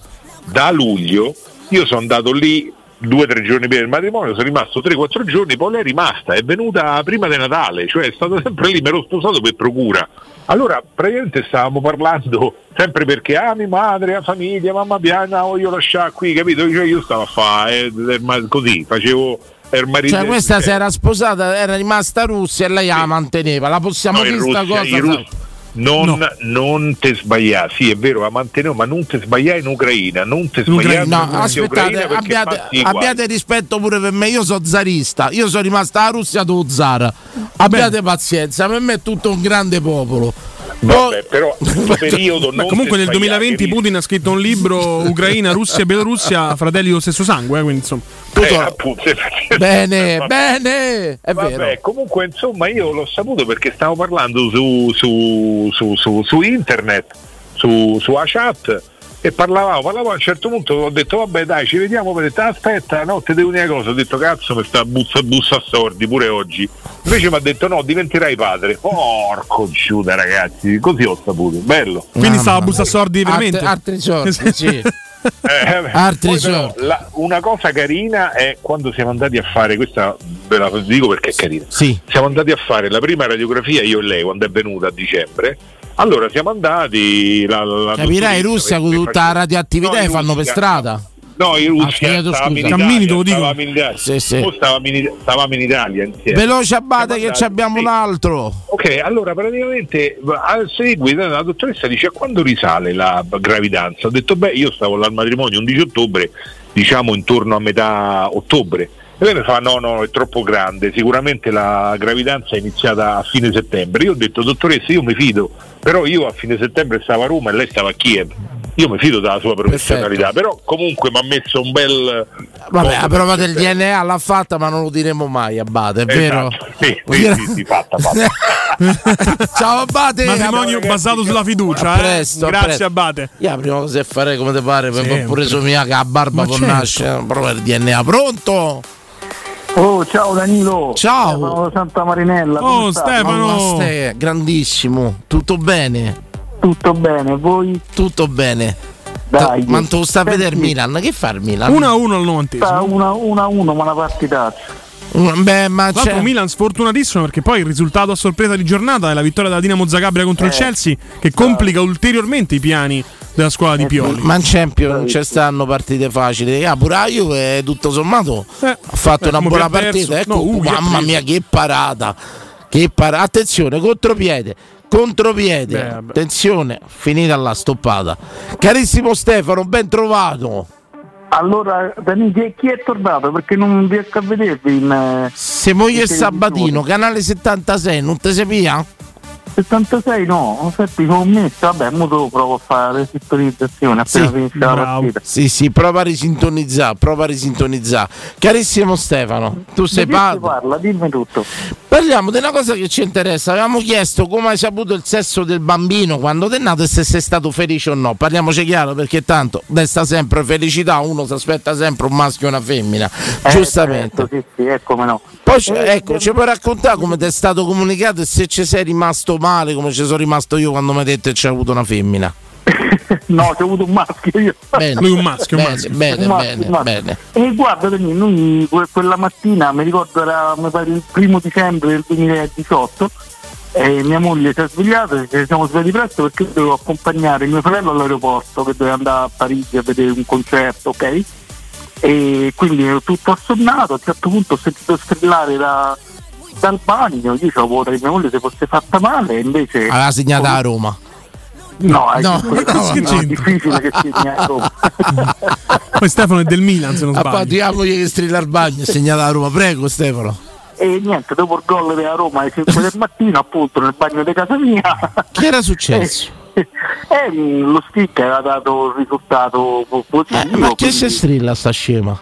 da luglio, io sono andato lì due o tre giorni prima del matrimonio, sono rimasto 3-4 giorni, poi lei è rimasta, è venuta prima di Natale, cioè è stata sempre lì, mi ero sposato per procura. Allora praticamente stavamo parlando sempre perché ah mia madre, la famiglia, mamma piana, voglio lasciare qui, capito? Cioè io stavo a fare eh, eh, così, facevo. Cioè, questa si era sposata, era rimasta Russia e lei la manteneva. La possiamo no, dire sta Russia, cosa? Non, non te sbagliare, sì è vero, la mantenevo, ma non te sbagliare in Ucraina, non te sbagliare in No, aspettate, Ucraina, abbiate, abbiate rispetto pure per me. Io sono zarista, io sono rimasta a Russia do zar. Abbiate pazienza, per me è tutto un grande popolo. Vabbè, però periodo non comunque nel sbagliare, 2020 che Putin ha scritto un libro Ucraina, Russia e Bielorussia, fratelli dello stesso sangue, eh, quindi insomma. Eh, appunto, Bene, Vabbè. bene, è Vabbè, vero. comunque insomma io l'ho saputo perché stavo parlando su, su, su, su, su internet, su, sulla chat e parlavamo, parlavamo a un certo punto ho detto vabbè dai ci vediamo, ho detto aspetta no ti devo dire una cosa, ho detto cazzo mi sta bussa, bussa a sordi pure oggi, invece mi ha detto no diventerai padre, porco Giuda ragazzi, così ho saputo, bello. Quindi stava a bussa sordi veramente. Altri, altri sordi, sì. Eh. Altri però giorni. la- una cosa carina è quando siamo andati a fare, questa ve la dico perché è carina, Sì. siamo andati a fare la prima radiografia io e lei quando è venuta a dicembre, allora siamo andati... La, la- Capirai, in Russia con tutta la radioattività No, fanno per strada. No, in Ah, Russia chiedo stavamo in Cammini, te lo dico. stavamo in Italia, Sì, sì. Stavamo, in, stavamo in Italia insieme. Veloce abate che ci abbiamo sì. un altro. Ok, allora praticamente al seguito la dottoressa dice a quando risale la gravidanza? Ho detto beh io stavo al matrimonio 11 ottobre, diciamo intorno a metà ottobre. E lei mi fa no no è troppo grande, sicuramente la gravidanza è iniziata a fine settembre. Io ho detto dottoressa io mi fido, però io a fine settembre stavo a Roma e lei stava a Kiev. Io mi fido della sua professionalità, però comunque mi ha messo un bel... Vabbè, la prova del DNA l'ha fatta, ma non lo diremo mai, Abate, è vero? Esatto, Sì, sì, sì, sì, fatta, fatta. Ciao Abate! Matrimonio basato sulla fiducia, A eh. presto, a Grazie presto. Abate. Io la prima cosa che farei come te pare, per Sì, poi pure somiglia che la barba Ma può certo. nascere, prova il DNA. Pronto? Oh, ciao Danilo. Ciao. Stefano Santa Marinella. Oh, stai? Stefano. Ste- grandissimo, tutto bene? Tutto bene, voi? Tutto bene. Dai. Ma tu sta a vedere il Milan? Che fa il Milan? 1 a 1 al 90. Sta 1 a 1, ma una partitazza. Beh, ma l'altro c'è. Milan sfortunatissimo perché poi il risultato a sorpresa di giornata è la vittoria della Dinamo Zagabria contro il Eh. Chelsea che complica ulteriormente i piani della squadra di Pioli. Ma in Champions non ci stanno partite facili. Ah, pure la Juve, tutto sommato, Eh, ha fatto eh, una buona partita. Ecco, No, ha mamma mia, che parata! Che para- attenzione, contropiede. Contropiede, Beh, attenzione, finita la stoppata. Carissimo Stefano, ben trovato. Allora, Dani, chi, è tornato? Perché non riesco a vedervi in... eh, Se moglie in Sabatino, canale 76, non te sapia? 76 no, ho messo, vabbè, mo dopo provo a fare la sintonizzazione appena Sì, finisce la partita. Sì, sì, prova a risintonizzare, prova a risintonizzare. Carissimo Stefano, tu sei padre. parla, dimmi tutto. Parliamo di una cosa che ci interessa. Avevamo chiesto come hai saputo il sesso del bambino quando ti è nato e se sei stato felice o no. Parliamoci chiaro perché tanto desta sempre felicità, uno si aspetta sempre un maschio e una femmina. Eh, Giustamente. certo, sì, sì, eh, come no. Poi ci- ecco, ci puoi raccontare come ti è stato comunicato e se ci sei rimasto male come ci sono rimasto io quando mi hai detto che c'è avuto una femmina. No, c'è avuto un maschio io. Bene. Lui un maschio, un bene, maschio. Bene, Un maschio, bene, un maschio. bene. E guarda, noi que- quella mattina, mi ricordo era mi pare, il primo dicembre del 2018, e mia moglie si è svegliata, ci siamo svegliati presto perché io dovevo accompagnare mio fratello all'aeroporto che doveva andare a Parigi a vedere un concerto, ok? E quindi ero tutto assonnato, a un certo punto ho sentito strillare da- dal bagno, io avevo paura che mia moglie si fosse fatta male, e invece... Aveva segnato a Roma. No, è, No, no, no, difficile che segni a Roma. Poi Stefano è del Milan, se non sbaglio. parte diamogli che strilla al bagno, è segnata a Roma. Prego Stefano. E niente, dopo il gol della Roma alle 5 del mattino, appunto nel bagno di casa mia, Che era successo? eh, mm, lo stick aveva dato il risultato po- positivo. Eh, ma che quindi- se strilla sta scema?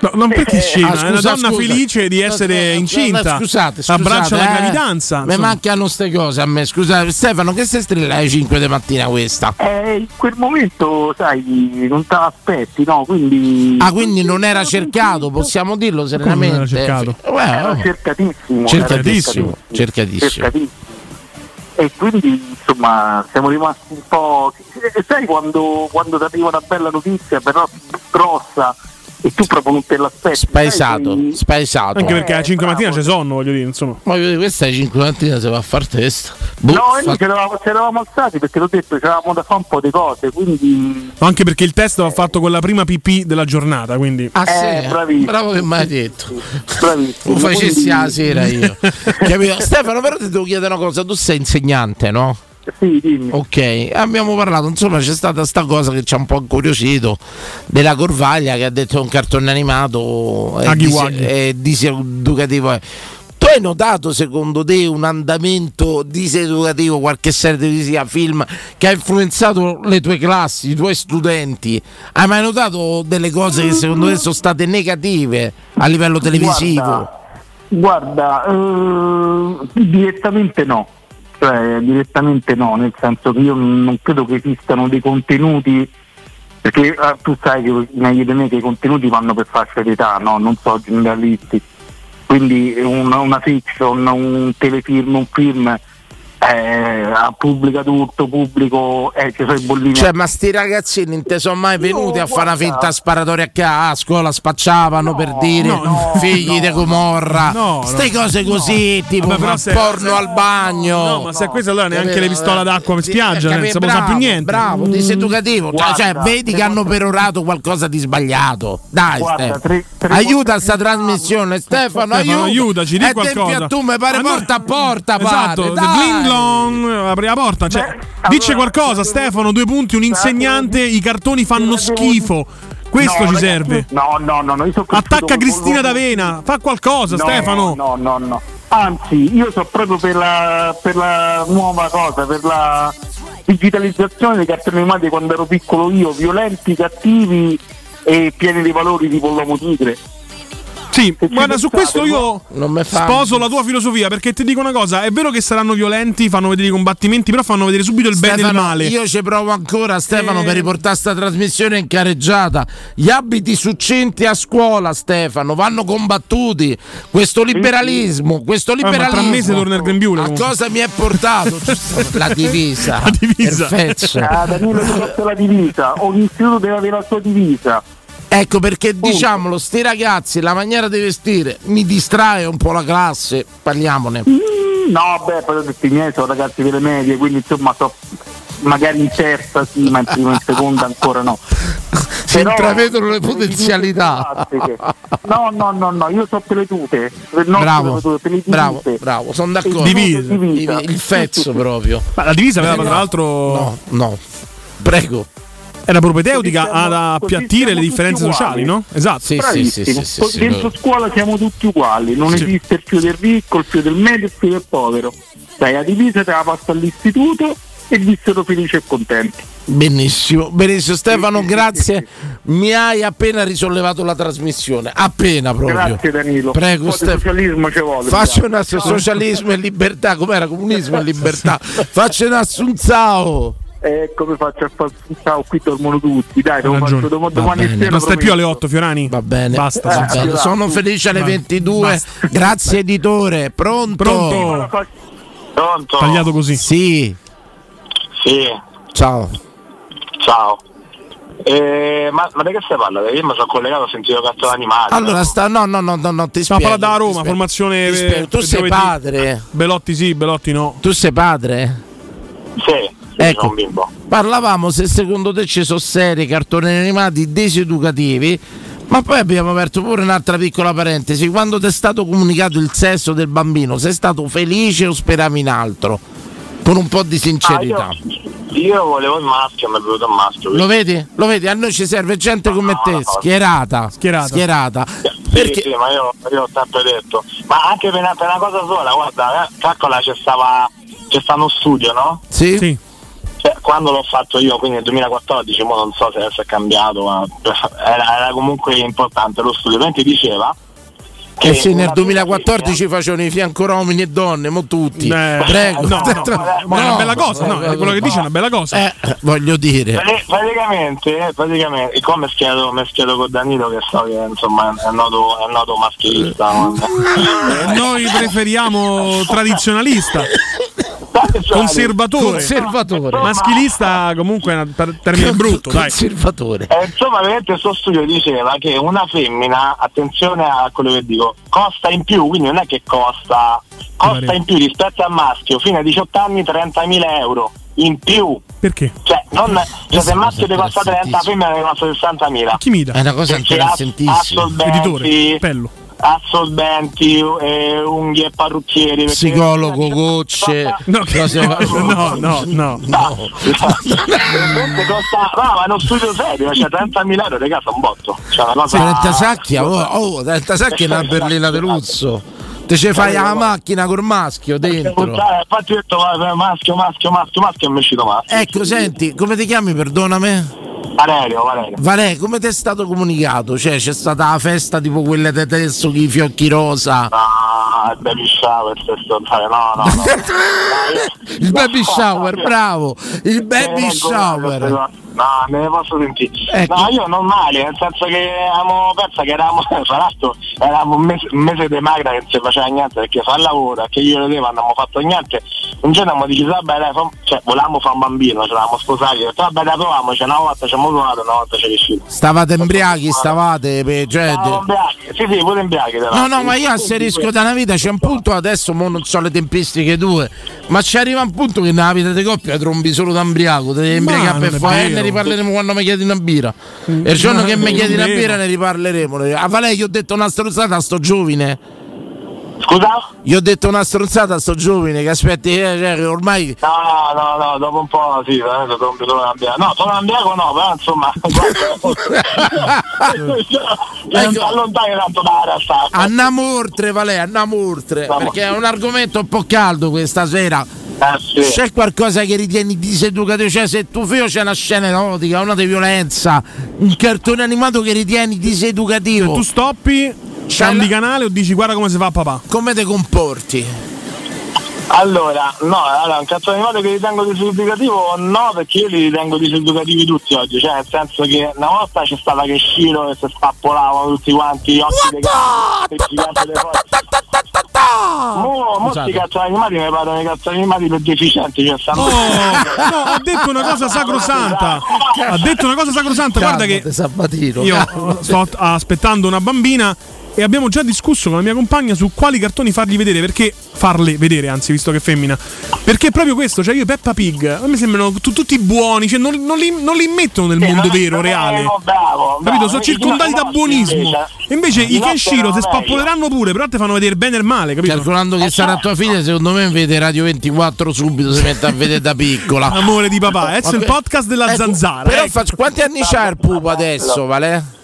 No, non perché scema, Ah, è una scusa, donna scusa. felice di essere No, incinta. Scusate, scusate, abbraccia la eh. gravidanza. Mi insomma. mancano ste cose a me. Scusate, Stefano, che se strilla alle 5 di mattina questa? Eh, in quel momento, sai, non te l'aspetti, no? Quindi. Ah, quindi non era cercato, possiamo dirlo serenamente. non era cercato? Eh, beh, Era oh. cercatissimo. Cercatissimo, era cercatissimo. cercatissimo. E quindi insomma siamo rimasti un po'. e Sai quando, quando ti arriva una bella notizia, però grossa, e tu proprio non te l'aspetti. Spaesato, sai, spaesato. Anche perché alle 5 mattina c'è sonno, voglio dire, insomma. Ma questa alle 5 mattina si va a far testa. Boh, No, fa- noi ci eravamo, ci eravamo alzati perché l'ho detto, c'eravamo da fare un po' di cose, quindi. Anche perché il test va fatto con la prima PP della giornata, quindi. Ah, sì? Eh, bravissimo. Bravo che mi hai detto. Bravissimo. Lo facessi quindi- la sera io. Capito? Stefano, però ti devo chiedere una cosa, tu sei insegnante, no? Sì, dimmi. Ok, abbiamo parlato, insomma c'è stata sta cosa che ci ha un po' incuriosito della Corvaglia che ha detto è un cartone animato è, Aghi dis- Waghi. è diseducativo. Tu hai notato secondo te un andamento diseducativo, qualche serie televisiva, film che ha influenzato le tue classi, i tuoi studenti? Hai mai notato delle cose che secondo te sono state negative a livello televisivo? Guarda, eh, direttamente no, cioè direttamente no, nel senso che io non credo che esistano dei contenuti, perché eh, tu sai che meglio di me che i contenuti vanno per fascia d'età, no? non so generalisti, quindi una, una fiction, un telefilm, un film eh, a pubblico adulto, pubblico, eh, ci sono i bollini. Cioè, ma sti ragazzini non te sono mai venuti a fare una finta sparatoria a casa, a scuola spacciavano per dire no, figli di Gomorra, No, ste no, cose così, tipo Vabbè, però se- porno al bagno. No, ma se è questo allora neanche Capito? le pistole d'acqua in spiaggia, non si usare più Bravo, niente. Bravo, diseducativo. Cioè, Guarda, cioè, vedi che hanno perorato qualcosa di sbagliato. Dai, Guarda, Stefano. tre- tre- aiuta sta trasmissione, Stefano, Stefano, aiuta. aiutaci, di qualcosa. tempi a tu mi pare Ah, no. porta a porta, Esatto, pare, The dai. Long, apri la porta. Cioè, Beh, dice allora, qualcosa, te lo- Stefano. Due punti, un insegnante. I cartoni fanno schifo. Questo No, ci ragazzi, serve. No, no, no, no, io Attacca Cristina D'Avena. Fa qualcosa, No, Stefano. No, no, no. Anzi, io so proprio per la, per la nuova cosa, per la digitalizzazione dei cartoni animati quando ero piccolo io, violenti, cattivi e pieni di valori tipo l'uomo tigre. Sì, guarda, su questo io sposo la tua filosofia perché ti dico una cosa: è vero che saranno violenti, fanno vedere i combattimenti, però fanno vedere subito il bene e il Stefano, male. Io ci provo ancora, Stefano, Eh. per riportare sta trasmissione in careggiata. Gli abiti succinti a scuola, Stefano, vanno combattuti. Questo liberalismo, questo Eh, ma liberalismo. tra mesi torna il grembiule. A cosa mi è portato? La divisa. La divisa. Perfetto. Ah, Danilo la divisa, ogni istituto deve avere la sua divisa. Ecco perché diciamolo, sti ragazzi, la maniera di vestire mi distrae un po' la classe. Parliamone. Mm, No, beh, poi ho detto i miei sono ragazzi delle medie, quindi insomma so magari in terza sì, ma in prima e in seconda ancora no. Si Però- intravedono le potenzialità. No, no, no, no, io so per le tute. per- non Bravo, per le tute, per le bravo, bravo, sono d'accordo. Divise. Divisa. Il fezzo proprio. Ma la divisa aveva tra l'altro. No, no. Prego. Era propedeutica ad appiattire le differenze sociali, no? Esatto. Bravissimo. Poi dentro scuola siamo tutti uguali, non Sì. esiste il più del ricco, il più del medio, il più del povero. Dai, la divisa te la passa all'istituto e vissero felici e contenti. Benissimo, benissimo Stefano, grazie. Mi hai appena risollevato la trasmissione. Appena proprio. Grazie Danilo. Prego Un Stefano. socialismo ci vuole. Faccio un asso- socialismo e libertà, com'era comunismo e libertà. Faccio un assunzao. Eh, come faccio a fare ciao qui dormono tutti, dai, devo faccio Va domani bene. sera. Non stai più alle prometto. 8, Fiorani? Va bene. Basta. Basta. bene. Sono felice alle Va- 22. basta. Grazie editore. Pronto? Pronto? Pronto? Tagliato così. Sì. Sì, Ciao. ciao. Eh, ma, ma di che stai parlando? Io mi sono collegato, ho sentito cartone animale. Allora sta no no no no, no ti Stiamo spiego. parlando da Roma, formazione. Tu eh, sei padre. Belotti sì, Belotti no. Tu sei padre? Sì, Ecco. bimbo. Parlavamo se secondo te ci sono serie, cartoni animati diseducativi, ma poi abbiamo aperto pure un'altra piccola parentesi. Quando ti è stato comunicato il sesso del bambino, sei stato felice o speravi in altro? Con un po' di sincerità. Ah, io, io volevo il maschio, mi è venuto il maschio. Lo vedi? Lo vedi? A noi ci serve gente come te, schierata. Schierata. Schierata. Sì, sì, ma io, io ho sempre detto. Ma anche per una, per una cosa sola, guarda, eh, calcola c'è stava c'è stato uno studio, no? Sì? Sì. Quando l'ho fatto io, quindi nel 2014, mo non so se adesso è cambiato, ma era, era comunque importante lo studio. Quindi diceva Che sì, nel una 2014 facevano i fiancomini e donne, mo tutti. Eh, Prego. no, no, ma è una bella cosa, no, quello che dice è una bella cosa. Eh, voglio dire. Prati- Praticamente, praticamente, e come schiedo, mi schiedo con Danilo che so che insomma è noto, è noto maschilista. Noi preferiamo tradizionalista. Conservatore. Conservatore. Maschilista comunque è un ter- termine brutto, dai. Conservatore. Eh, insomma, vedete, questo studio diceva che una femmina, attenzione a quello che dico, costa in più, quindi non è che costa, costa in più rispetto al maschio, fino ai 18 anni 30.000 euro in più. Perché? Cioè, non, cioè se il maschio ti costa 30, la femmina ti costa 60.000. Chi mi dà? È una cosa interessantissima. assolventi, Editore, bello. Assolventi, eh, unghie, parrucchieri. perché- Psicologo, gocce. No, che- cose- no, no, no. Veramente costa, no, ma è uno studio serio, cioè 30.000 euro, raga, sono un botto. Cioè, una cosa... 30 sacchi, oh, oh, 30 sacchi è una berlina de lusso. Te ce fai la macchina col maschio dentro. Infatti ho detto "Vabbè, maschio, maschio, maschio, maschio e mi è uscito maschio. Ecco, senti, come ti chiami, perdonami? Valerio, Valerio. Vale, come ti è stato comunicato? Cioè, c'è stata la festa tipo quelle di adesso i fiocchi rosa. Ah, il baby shower, no, no, no. Il baby shower, bravo! Il baby Eh, shower. No, me ne posso sentire. Ecco. No, io non male, nel senso che avevamo pensa che eravamo, tra l'altro eravamo un mese, un mese di magra che non si faceva niente perché fa il lavoro, che io e Leva non abbiamo fatto niente. Un giorno abbiamo deciso, vabbè dai, fam- cioè volevamo fare un bambino, ci eravamo sposati, detto vabbè dai proviamoci, una volta ci abbiamo provato, una volta ci è riuscito. Stavate embriachi, stavate, pe- cioè, Stavamo ubriachi, sì sì, pure imbriachi. No, no, ma io asserisco da una vita, c'è un punto adesso, mo non so le tempistiche tue, ma ci arriva un punto che nella vita di coppia trombi solo da imbriaco, te devi imbriacare per fare, ne riparleremo quando mi chiedi una birra. E il giorno che mi chiedi una birra ne riparleremo. A Valerio gli ho detto una stronzata a sto giovine. Scusa? Gli ho detto una stronzata a sto giovine che aspetti, eh, cioè, che ormai No, no, no, dopo un po' sì, veramente sono solo ambiaco. No, sono ambiaco no, però insomma. ti allontani tanto da realtà. andiamo oltre, Valerio, andiamo oltre, perché è un argomento un po' caldo questa sera. sì. C'è qualcosa che ritieni diseducativo? Cioè, se tuo figlio c'è una scena erotica, una di violenza, un cartone animato che ritieni diseducativo. Tu stoppi, cambi canale o dici guarda come si fa a papà? Come ti comporti? Allora, no, allora, un cazzo animato che ritengo diseducativo no, perché io li ritengo diseducativi tutti oggi, cioè nel senso che una volta c'è stata che Sciro e si spappolavano tutti quanti gli occhi dei cazzi, i giganti dei Mo, mo sti cazzo animati mi parlano i cazzo animati per deficienti, cioè stanno... Oh, no, ha detto una cosa sacrosanta. Ha detto una cosa sacrosanta. Guarda che Sabatino. io sto aspettando una bambina e abbiamo già discusso con la mia compagna su quali cartoni fargli vedere, perché farle vedere, anzi, visto che è femmina. Perché è proprio questo, cioè io e Peppa Pig, a me sembrano tu- tutti buoni, cioè non, non li, non li mettono nel mondo vero, reale. Capito? Sono circondati da buonismo. E invece i Kenshiro si spappoleranno pure, però te fanno vedere bene e male, capito? Calcolando che sarà tua figlia, secondo me vede Radio 24 subito, si mette a vedere da piccola. Amore di papà, adesso è il podcast della Ecco, zanzara. Però ecco. faccio- quanti anni c'ha il pupo adesso, Vale?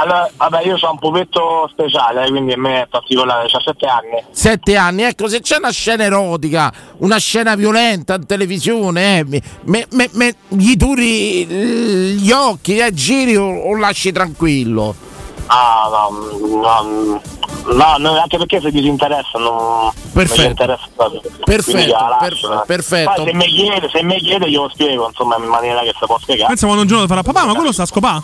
Allora, vabbè, io ho un pupetto speciale, quindi a me è particolare, ha 7 anni. Sette anni, ecco, se c'è una scena erotica, una scena violenta in televisione, eh, me- me- me- me- gli turi eh, gli occhi, eh, giri o, o lasci tranquillo. Ah, no, no, no, no, anche perché se disinteressa non Perfetto. gli interessa proprio. Perfetto, lascio, eh. perfetto. Poi se mi chiede, se mi chiede glielo spiego, insomma, in maniera che si può spiegare. Pensa quando un giorno farà papà, ma quello sta a scopà.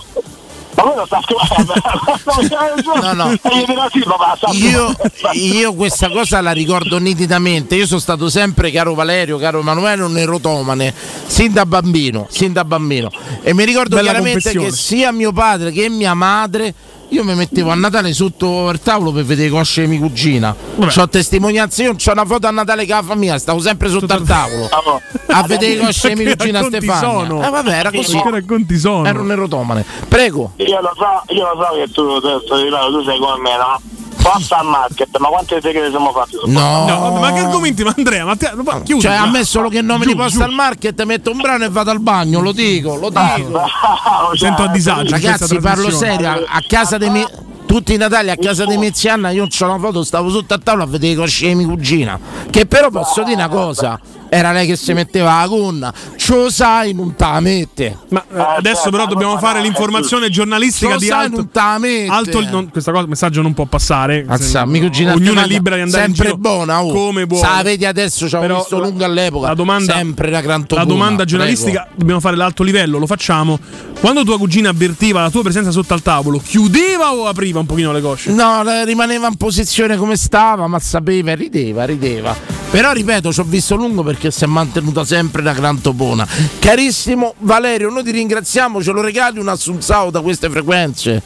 Ma sta. No, no. Sì, papà, sta Io, io questa cosa la ricordo nitidamente. Io sono stato sempre, caro Valerio, caro Emanuele, un erotomane, sin da bambino, sin da bambino. E mi ricordo Bella chiaramente che sia mio padre che mia madre. Io mi mettevo a Natale sotto il tavolo per vedere cosce di mia cugina. C'ho testimonianze, io c'ho una foto a Natale con la famiglia, stavo sempre sotto al tavolo a vedere cosce di mia Che cugina sono? Eh, vabbè, era così. Che racconti sono? Era un erotomane. Prego. Io lo so, io lo so che tu, tu, tu, tu sei come me, no? Posta al market, ma quante segrete siamo fatti No. No, ma che argomenti, ma Andrea, ma te, ma chiudi. Cioè, a me solo che nome Giù, di posta giù. al market, metto un brano e vado al bagno, lo dico, lo dico. Sento a disagio. Ragazzi, parlo serio, a, casa dei miei. Tutti i Natali a casa di Mezianna io c'ho una foto, stavo sotto a tavola a vedere i cosci di mia cugina. Che però posso dire una cosa, era lei che si metteva la gonna, lo sai, non te la mette. Ma eh, adesso però dobbiamo fare l'informazione giornalistica di sai, alto. non te la mette. alto non- questa cosa, messaggio non può passare. Azza, Se- mia cugina Ognuno è libera di andare in sempre giro buona, oh. come vuole. Sa, vedi adesso ci avevo visto la- lungo all'epoca. La domanda, sempre una gran la domanda giornalistica prego. dobbiamo fare l'alto livello, lo facciamo. Quando tua cugina avvertiva la tua presenza sotto al tavolo, chiudeva o apriva un pochino le cosce? No, la- rimaneva in posizione come stava, ma sapeva, e rideva, rideva. Però ripeto, ci ho visto lungo perché si è mantenuta sempre una gran topona. Carissimo Valerio, noi ti ringraziamo, ce lo regali un assunzao da queste frequenze.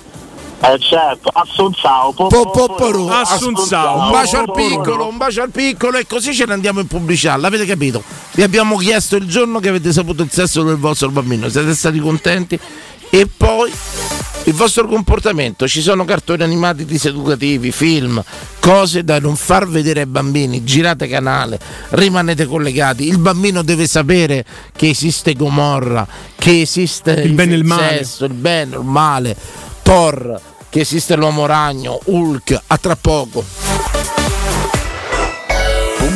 Eh certo, Assunzao, po, Po, po, poru, Assunzao. Un bacio al piccolo, un bacio al piccolo e così ce ne andiamo in pubblicità, l'avete capito? Vi abbiamo chiesto il giorno che avete saputo il sesso del vostro bambino, siete stati contenti? E poi il vostro comportamento, ci sono cartoni animati diseducativi, film, cose da non far vedere ai bambini, girate canale, rimanete collegati, il bambino deve sapere che esiste Gomorra, che esiste Il bene e il male. sesso, il bene, il male, Thor, che esiste l'uomo ragno, Hulk, a tra poco.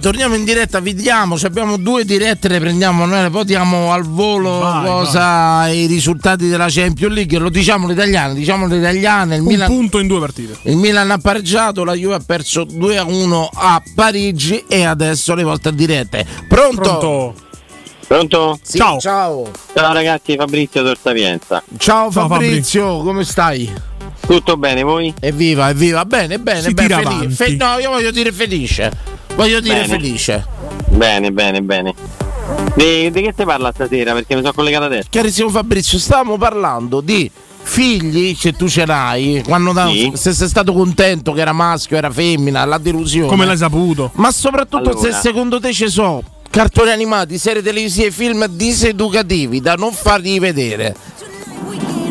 torniamo in diretta, vediamo, ci abbiamo due dirette, le prendiamo noi, poi diamo al volo Vai, cosa i risultati della Champions League, lo diciamo l'italiano, diciamo l'italiano, il Un Milan, punto in due partite. il Milan ha pareggiato, la Juve ha perso 2 a 1 a Parigi e adesso le volte a dirette. Pronto? Pronto? Pronto? Sì, ciao. ciao. Ciao ragazzi, Fabrizio Torsapienza. Ciao Fabrizio, come stai? Tutto bene, voi? Evviva, evviva, bene, bene, Si bene, tira felice. avanti. Fe- no, io voglio dire felice. Voglio dire Bene. felice. Bene, bene, bene. Di, di che si parla stasera? Perché mi sono collegato adesso. Carissimo Fabrizio, stavamo parlando di figli se tu ce l'hai, quando da- Sì. se sei stato contento che era maschio, era femmina, la delusione. Come l'hai saputo? Ma soprattutto Allora. se secondo te ci sono cartoni animati, serie televisive, film diseducativi da non fargli vedere.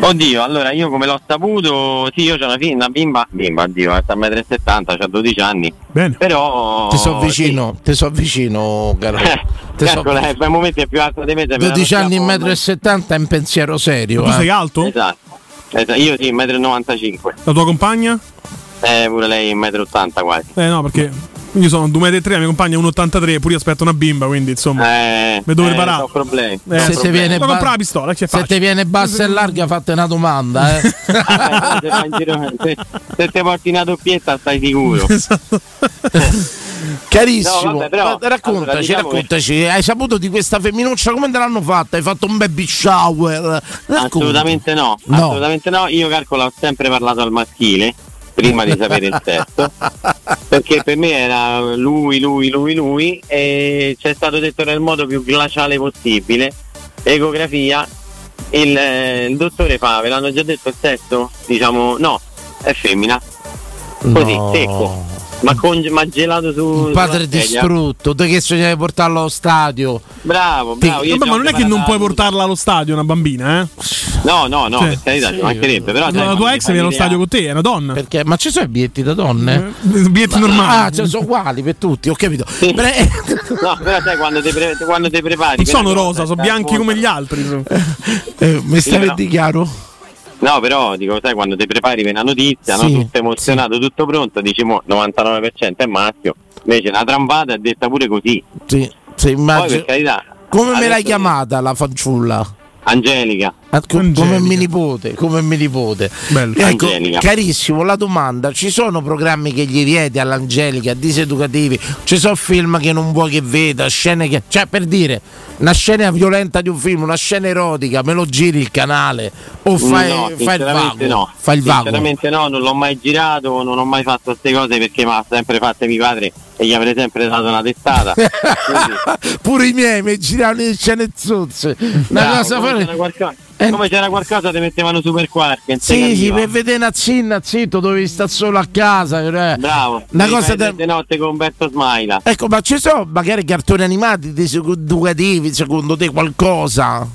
Oddio, allora io come l'ho saputo, sì, io ho una, fi- una bimba, bimba, oddio, è 1,70 m, ha 12 anni. Bene. Però. Ti so vicino, ti so vicino, caro. Ti so- Calcola, eh, per il momento è più alto di me. se me la 12 anni e facciamo- metro e 70 è un pensiero serio. Tu eh. sei alto? Esatto. Esatto, Io sì, 1,95 m. La tua compagna? Eh, pure lei 1,80 m quasi. Eh no, perché io sono 2,3 m, la mia compagna è 1,83 pure io aspetto una bimba, quindi insomma. Eh, mi devo eh, preparare. ho problemi. Eh, se ti viene, ba- pistola, che se ti viene bassa e larga, fate una domanda. Eh. se, giro- se- se ti porti una doppietta stai sicuro. Carissimo, No, vabbè, però, raccontaci, allora, diciamo che- raccontaci, hai saputo di questa femminuccia come te l'hanno fatta? Hai fatto un baby shower? Assolutamente no, No. assolutamente no. Io calcolo ho sempre parlato al maschile prima di sapere il sesso. Perché per me era lui, lui, lui, lui e ci è stato detto nel modo più glaciale possibile. Ecografia, il, eh, il dottore fa, ve l'hanno già detto il sesso? Diciamo no, è femmina. Così, No. secco. Ma, con, ma gelato su. Un padre distrutto, te che sognavi portarlo allo stadio? Bravo, bravo. Vabbè, ma non è che non puoi portarla allo stadio una bambina, eh? No, no, no, Sì. per carità, ci mancherebbe. Però, la tua ex viene allo stadio con te, è una donna. Perché? Ma ci sono i biglietti da donne? Eh, biglietti normali. Ah, cioè, sono uguali per tutti, ho capito. Bre- No, però sai quando ti, pre- quando ti prepari. Non sono rosa, sono bianchi come gli altri. eh, mi stai di chiaro? No, però dico, sai, quando ti prepari per una notizia, Sì, no? tutto emozionato, tutto pronto, dici mo 99% è maschio. Invece una trambata è detta pure così. Sì, sì, Poi immagino. per carità. Come me l'hai chiamata la fanciulla? Angelica. Ah, co- Come mio nipote, come mio nipote. Ecco, Angelica. carissimo, la domanda, ci sono programmi che gli vieti all'Angelica, diseducativi, ci sono film che non vuoi che veda, scene che... Cioè, per dire, una scena violenta di un film, una scena erotica, me lo giri il canale o fai, no, fai il vago? no. Fai il vago. Sinceramente no, non l'ho mai girato, non ho mai fatto queste cose perché mi ha sempre fatte mio padre e gli avrei sempre dato una testata. Pure i miei mi giravano le scene zozze. Una Bravo, cosa fare- qualcosa, come c'era qualcosa ti mettevano super quark. Sì, sì, per vedere Nazzin, zitto, dovevi stare solo a casa. eh. Bravo. Una cosa da- notte con Umberto Smaila. Ecco, ma ci sono magari cartoni animati diseducativi, secondo te qualcosa?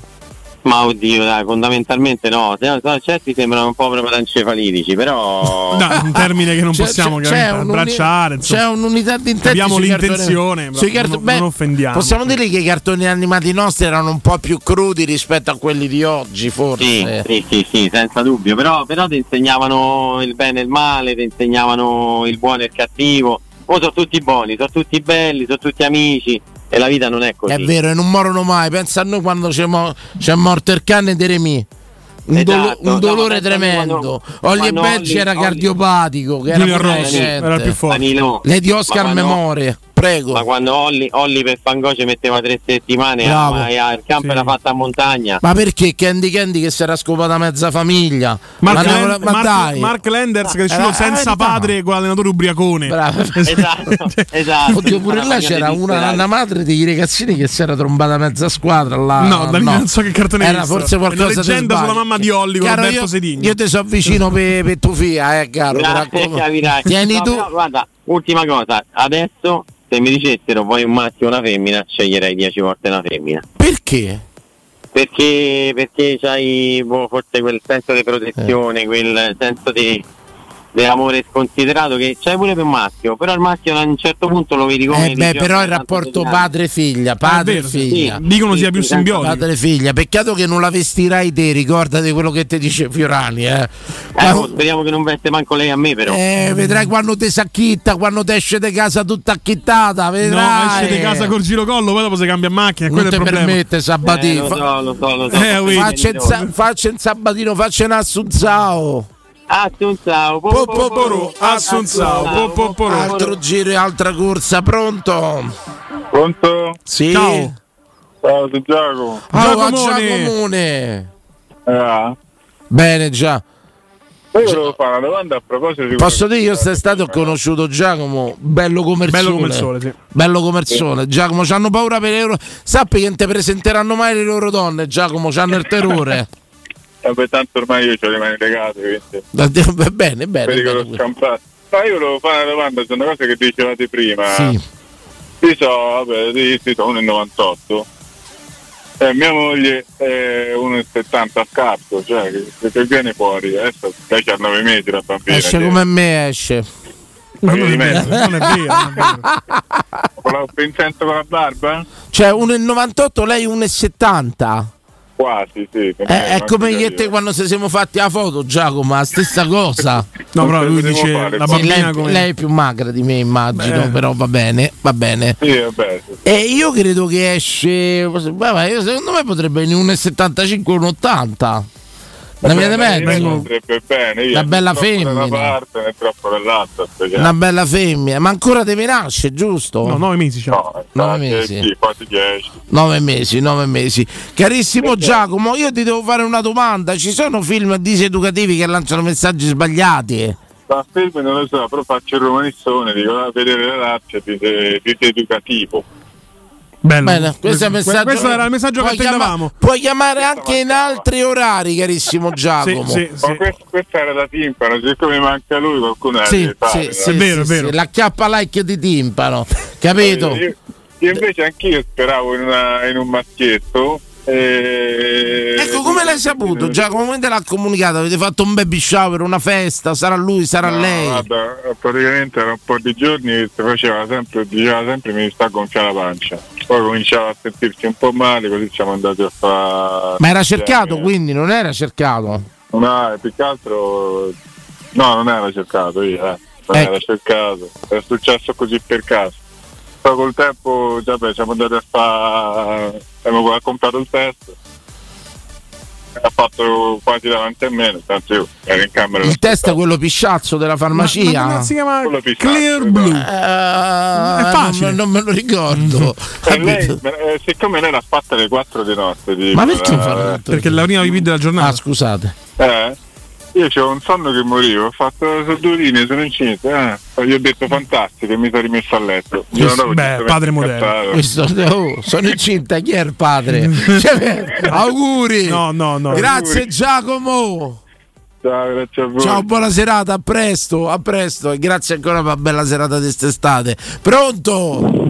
Ma oddio, dai, fondamentalmente no. Se- Certi sembrano un po' proprio encefalitici, però. No, un termine che non C'è- possiamo c'è- chiaramente c'è abbracciare. insomma. C'è un'unità di intenti sui cartoni- l'intenzione, sui però cart- non- beh, non offendiamo. Possiamo dire che i cartoni animati nostri erano un po' più crudi rispetto a quelli di oggi, forse. Sì, sì, sì, sì, senza dubbio. Però, però ti insegnavano il bene e il male, ti insegnavano il buono e il cattivo. Ora sono tutti buoni, sono tutti belli, sono tutti amici. E la vita non è così. È vero, e non morono mai. Pensa a noi quando c'è, mo- c'è morto il cane di Remy. Un, Esatto, dolo- un no, dolore ma me tremendo. Olli e Belgi era cardiopatico, che era Rossi era il più forte. Danilo. Lady Oscar Ma quando- Memorie, prego. Ma quando Olli, Olli per Fangoce metteva tre settimane, ah, ma il campo era fatto a montagna. Ma perché Candy Candy che si era scopata mezza famiglia? Mark, ma, Len- ma Mark- dai. Mark Landers cresciuto Eh, senza eh, padre con l'allenatore ubriacone. Bravo. Esatto, esatto. Oddio, pure là c'era una, una madre dei ragazzini che si era trombata mezza squadra là. No, Danilo, non so che cartone Era visto. forse È una qualcosa di leggenda sulla mamma di Olli con Caro, Roberto io, Sedigno. Io ti so vicino per pe tuo figlio, eh, caro. Grazie. Tieni No, tu. però, guarda, ultima cosa, adesso se mi dicessero vuoi un maschio o una femmina, sceglierei 10 volte una femmina. Perché? Perché, perché c'hai boh, forse quel senso di protezione, quel senso di, dell'amore sconsiderato che c'è pure per un maschio, però il maschio a un certo punto lo vedi come Eh beh, però il rapporto padre-figlia, è padre vero, sì. figlia. Sì, dicono sia più sì, simbiotico. Padre-figlia, peccato che non la vestirai te, ricordati quello che ti dice Fiorani, eh. Eh, oh, speriamo che non veste manco lei a me però. Eh, vedrai quando ti s'acchitta, quando ti esce di casa tutta acchittata, No, vedrai. esce di casa col girocollo, poi dopo si cambia macchina, non quello è ti il problema. permette Sabatino. Eh, lo so, lo so, lo so. Eh. Faccia in, sa- faccia in Sabatino, faccia in Assunzao. Assunzao, po- po- po- po- Assunzao, po- po- po- Altro giro e altra corsa, pronto? Pronto? Sì. Ciao. Ciao, sono Giacomo. A Giacomone. Ah. Bene, già. Poi volevo fare una domanda a proposito di Posso dire, io quest'estate ho conosciuto Giacomo, bello come il Bello sole. come il sole, sì. Bello come il sole. Giacomo, c'hanno paura per le loro. Sappi che non ti presenteranno mai le loro donne, Giacomo, c'hanno il terrore. Vabbè, tanto ormai io ho le mani legate, quindi Va bene, bene. bene. Ma io volevo fare una domanda su una cosa che dicevate prima. Sì. Io so, vabbè, io so 1,98. Eh, mia moglie è 1,70 a scarto, cioè che, che viene fuori. Adesso lei ha 9 mesi la bambina. Esce come me esce. Ma? Non è vero, non è vero. Con la con la barba? Cioè 1,98, lei 1,70. Quasi, sì. Eh, è come io e te quando ci siamo fatti la foto, Giacomo, la stessa cosa. No, però lui dice fare, la Sì, bambina lei, come... lei è più magra di me, immagino, Beh. però va bene, va bene. Sì, vabbè. sì. E io credo che esce. Vabbè, secondo me potrebbe venire 1,75, 1,80. La mia io andrebbe bene, io Una bella da femmina. una parte né troppo dall'altra. perché- Una bella femmina, ma ancora deve nascere, giusto? No, nove mesi c'ha. No, Nove mesi. Sì, quasi 10. Nove mesi, nove mesi. Carissimo Giacomo, io ti devo fare una domanda. Ci sono film diseducativi che lanciano messaggi sbagliati? Ma film non lo so, però faccio il romanissone, dico a vedere le razze di, di educativo. Bello. Bene, questo, è il messaggio. questo era il messaggio che Puoi chiama- puoi chiamare anche in altri orari, carissimo Giacomo. Sì, sì, Ma questo, questa era da timpano, siccome manca lui qualcuno Sì, sì, sì, È vero, sì, è vero. sì, La chiappa like di timpano, capito? Io, io invece anch'io speravo in, una- in un maschietto. E... Ecco, come l'hai saputo? Giacomo, come te l'ha comunicato? Avete fatto un baby shower, una festa? Sarà lui, sarà No, lei? Guarda, praticamente era un po' di giorni che faceva sempre, diceva sempre mi sta a gonfiare la pancia. Poi cominciava a sentirsi un po' male, così siamo andati a fare. Ma era cercato, quindi non era cercato. No, più che altro. No, non era cercato io, eh. Non Ecco. era cercato. È successo così per caso. Poi col tempo, già beh, siamo andati a fare. Abbiamo comprato il test. Ha fatto quasi davanti a me, senso io ero in camera. Il test è quello pisciazzo della farmacia. Ma, ma si chiama Clear. Blue. Eh, È facile. Non, non me lo ricordo. E lei, eh, siccome lei l'ha fatta alle 4 di notte, dico, Ma perché eh, fa tanto? Perché la prima pipì della giornata. Ah, scusate. Eh, io c'ho un sonno che morivo, ho fatto linee, sono incinta, eh. Gli ho detto fantastico e mi sono rimesso a letto. Giorno dopo Beh, padre modello. Questo, oh, sono incinta, chi è il padre? Cioè, auguri! No, no, no. Grazie Giacomo! Ciao, grazie a voi. Ciao, buona serata, a presto, a presto e grazie ancora per la bella serata di quest'estate. Pronto?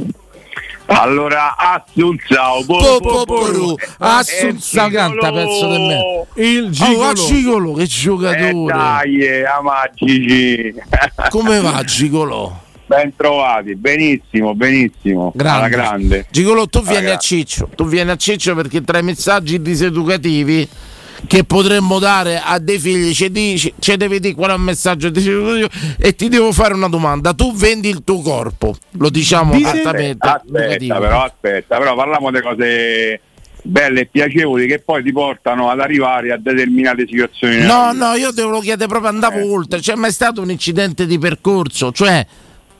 Allora, Assunzao, Po, po, poru. Assunza canta pezzo di me. Il Oh, gigolo. a Gigolo, che Eh giocatore! dai, eh, amagici. Come va Gigolo? Ben trovati, benissimo, benissimo. Alla grande. Gigolo, tu vieni Alla a Ciccio. Tu vieni a Ciccio perché tra i messaggi diseducativi che potremmo dare a dei figli ci dici, ci devi dire qual è un messaggio e ti devo fare una domanda. Tu vendi il tuo corpo, lo diciamo apertamente. Aspetta, però, aspetta, però parliamo di cose belle e piacevoli che poi ti portano ad arrivare a determinate situazioni. No, no, io te lo chiedo proprio andavo oltre. C'è mai stato un incidente di percorso? Cioè,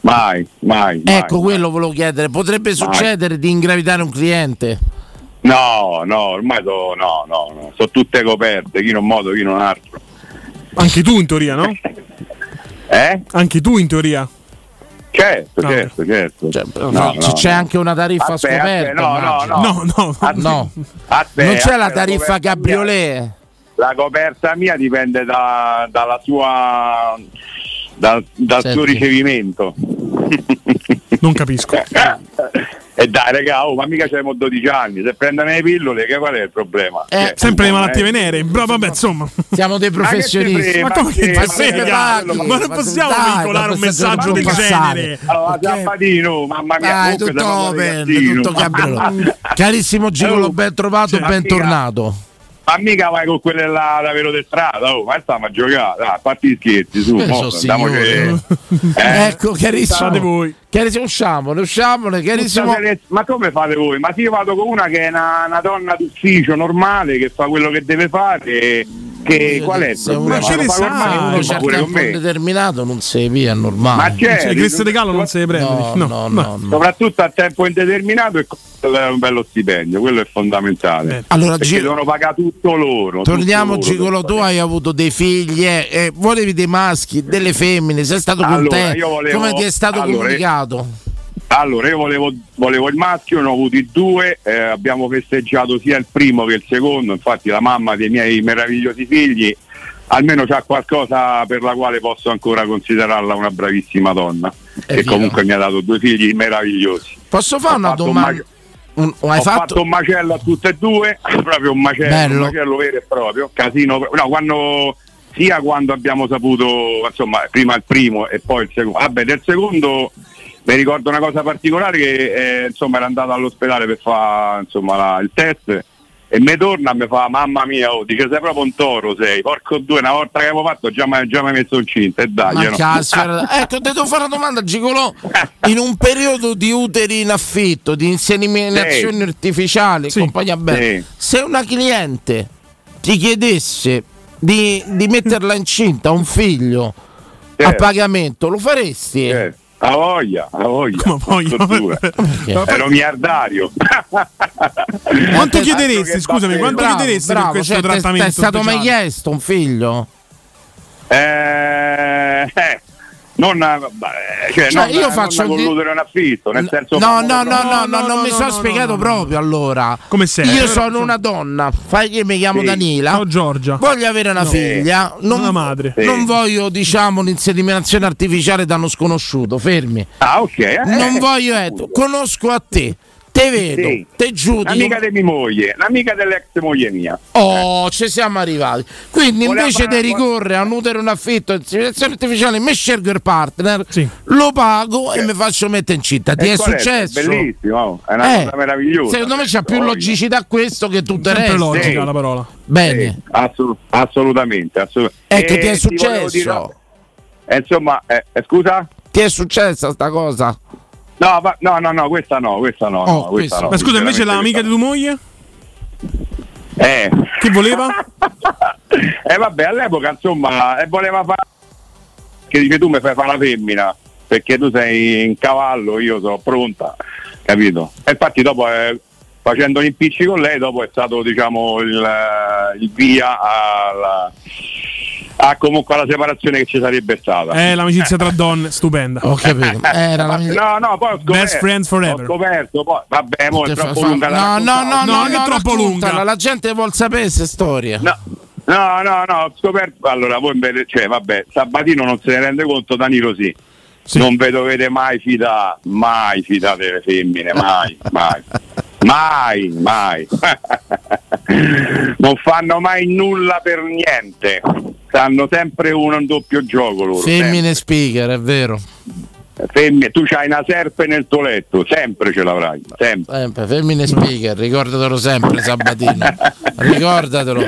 Mai, mai. mai, ecco, quello volevo chiedere. Potrebbe succedere di ingravidare un cliente? No, no, ormai so, no, no, no, sono tutte coperte, chi in un modo, chi in un altro. Anche tu in teoria, no? Eh? Anche tu in teoria. Certo, No. certo, certo. No, c- c'è anche una tariffa Aspetta, scoperta. aspetta, no, no, no. No, no. No. Non c'è la tariffa mia- cabriolet. La coperta mia dipende da- dalla sua dal, dal Senti. suo ricevimento. Non capisco. E dai, raga, oh, ma mica c'abbiamo 12 anni, se prendono le pillole, che qual è il problema? Cioè, Sempre le no, malattie eh. venere, però vabbè, insomma. Siamo dei Ma professionisti. Ma come che ma ma che- Ma non possiamo dai, veicolare ma un messaggio del genere. Allora, Zapatino, mamma mia, Dai, tutto open, tutto cabriola. Carissimo Gigolo, ben trovato, Cioè, bentornato. Ma mica vai con quelle là da vero di strada, oh, ma stiamo a giocare, dai, fatti gli scherzi, su, Eh, mo, andiamoci- signori. Eh? Ecco, chiarissimo. Fate voi. Chiarissimo, usciamone, usciamone, chiarissimo. Ma come fate voi? Ma se io vado con una che è una, una donna d'ufficio normale che fa quello che deve fare, e- che, qual è il problema? ce ne con sa, uno fa pure con me. indeterminato non si via, è normale. Ma c'è, Cioè, Cristo De Gallo non se ne prende. No, No, no, ma- no, no. soprattutto a tempo indeterminato e con un bello stipendio, quello è fondamentale. Allora, Perché Gi- devono pagare tutto loro. Torniamo tutto loro. Gigolo, tu hai avuto dei figli, eh, eh, volevi dei maschi, delle femmine, sei stato Allora, contento? io volevo- Come ti è stato allora, comunicato? Allora, io volevo, volevo il maschio, ne ho avuti due, eh, abbiamo festeggiato sia il primo che il secondo, infatti la mamma dei miei meravigliosi figli almeno c'ha qualcosa per la quale posso ancora considerarla una bravissima donna, vero. comunque mi ha dato due figli meravigliosi. Posso fare Ho una un domanda? Un- Ho hai fatto... fatto? un macello a tutte e due, proprio un macello, un macello vero e proprio, casino, no, quando, sia quando abbiamo saputo, insomma, prima il primo e poi il secondo. Vabbè, del secondo mi ricordo una cosa particolare che eh, insomma era andato all'ospedale per fare insomma, la- il test e mi torna e mi fa mamma mia, oh, dice sei proprio un toro sei, porco due, una volta che avevo fatto già mi hai messo incinta e dai. Ma no? caspita. ecco, ti devo fare una domanda, Gigolo. In un periodo di uteri in affitto, di inseminazioni Sì. artificiali, e compagnia bella, Sì. se una cliente ti chiedesse di, di metterla incinta, un figlio, a Certo. pagamento, lo faresti? Eh, a voglia, a voglia. Come voglia? Ero miliardario. Quanto chiederesti, scusami, quanto Bravo, chiederesti bravo, per questo cioè, trattamento? ti è stato mai speciale? chiesto un figlio? Eh, eh, non, beh, cioè, Cioè, non, io non faccio di- colludere un affitto, nel senso No, no, no, proprio. no, no, non mi sono spiegato proprio allora. Come sei? Io Però, sono una donna, fai che mi chiamo Sì. Danila. Ciao Giorgia. Voglio avere una No. figlia, non, Una madre. non Sì. voglio, diciamo, l'inseminazione artificiale da uno sconosciuto. Fermi. Ah, ok. eh. Non voglio, eh, conosco a te, te vedo, Sì. te giudico. L'amica di mia moglie, l'amica dell'ex moglie mia. Oh, ci siamo arrivati. Quindi Voleva invece di ricorrere a un utero in affitto e inseminazione artificiale, mi scelgo il partner, Sì. lo pago e mi faccio mettere incinta. Ti E è successo? Bellissimo, oh, è una Eh, cosa meravigliosa. Secondo me c'ha più logicità questo che tutto il resto. logica Sì. la parola. Bene. Sì, assolut- assolutamente, assolutamente. Ecco, E ti è dire- successo? eh, insomma, eh, eh, scusa? Ti è successa sta cosa? No, ma- no, no, no, questa no, questa no. Oh, no, questa no, Ma scusa, invece l'amica di tua moglie? Eh. Che voleva? eh vabbè, all'epoca insomma, eh, voleva fare che dice tu mi fai fare la femmina perché tu sei in cavallo, io sono pronta, capito? E infatti dopo eh, facendo gli impicci con lei, dopo è stato diciamo il, eh, il via alla, a comunque alla separazione che ci sarebbe stata. Eh, l'amicizia tra donne, stupenda. Ho capito. Era la mia... No, no, poi ho scoperto, Best friends forever. Ho scoperto, poi, vabbè, mo è troppo fa- lunga No, no, no, raccontare. no, Non è no, troppo lunga. La gente vuol sapere queste storie. No, no, no, no, ho scoperto. Allora, voi invece, cioè, vabbè, Sabatino non se ne rende conto, Danilo sì. Sì. Non vi dovete mai fidare, mai fidate le femmine, mai, mai. Mai, mai. non fanno mai nulla per niente. Sanno sempre uno un doppio gioco loro. Femmine speaker, è vero. sempre. Femmine, tu c'hai una serpe nel tuo letto, sempre ce l'avrai, sempre. Sempre, femmine speaker, ricordatelo sempre Sabatino. Ricordatelo.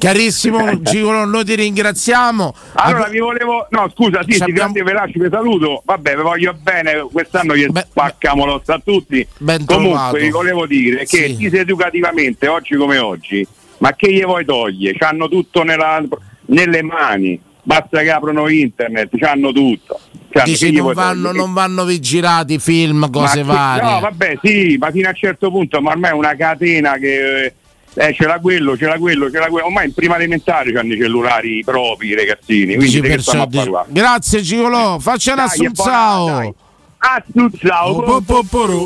Carissimo Gigolo, noi ti ringraziamo. Allora vi volevo, no scusa, sì, abbiamo- grandi veloci vi saluto, vabbè vi voglio bene, quest'anno gli Beh, spacchiamo l'ossa a tutti. Comunque vi volevo dire che Sì. diseducativamente, oggi come oggi, ma che gli vuoi togliere? C'hanno tutto nella- nelle mani, basta che aprono internet, c'hanno tutto. Che Dici non vanno, non vanno vigilati film, cose Ma varie. No, vabbè, sì, ma fino a un certo punto, ma ormai è una catena che eh, eh, c'era quello, c'era quello, c'era quello. Ormai in prima elementare c'hanno i cellulari propri, i ragazzini. Quindi che perciò stiamo a di- parlare? Grazie Gigolo, faccia Dai, l'assunzao. buona- dai. Assunzao,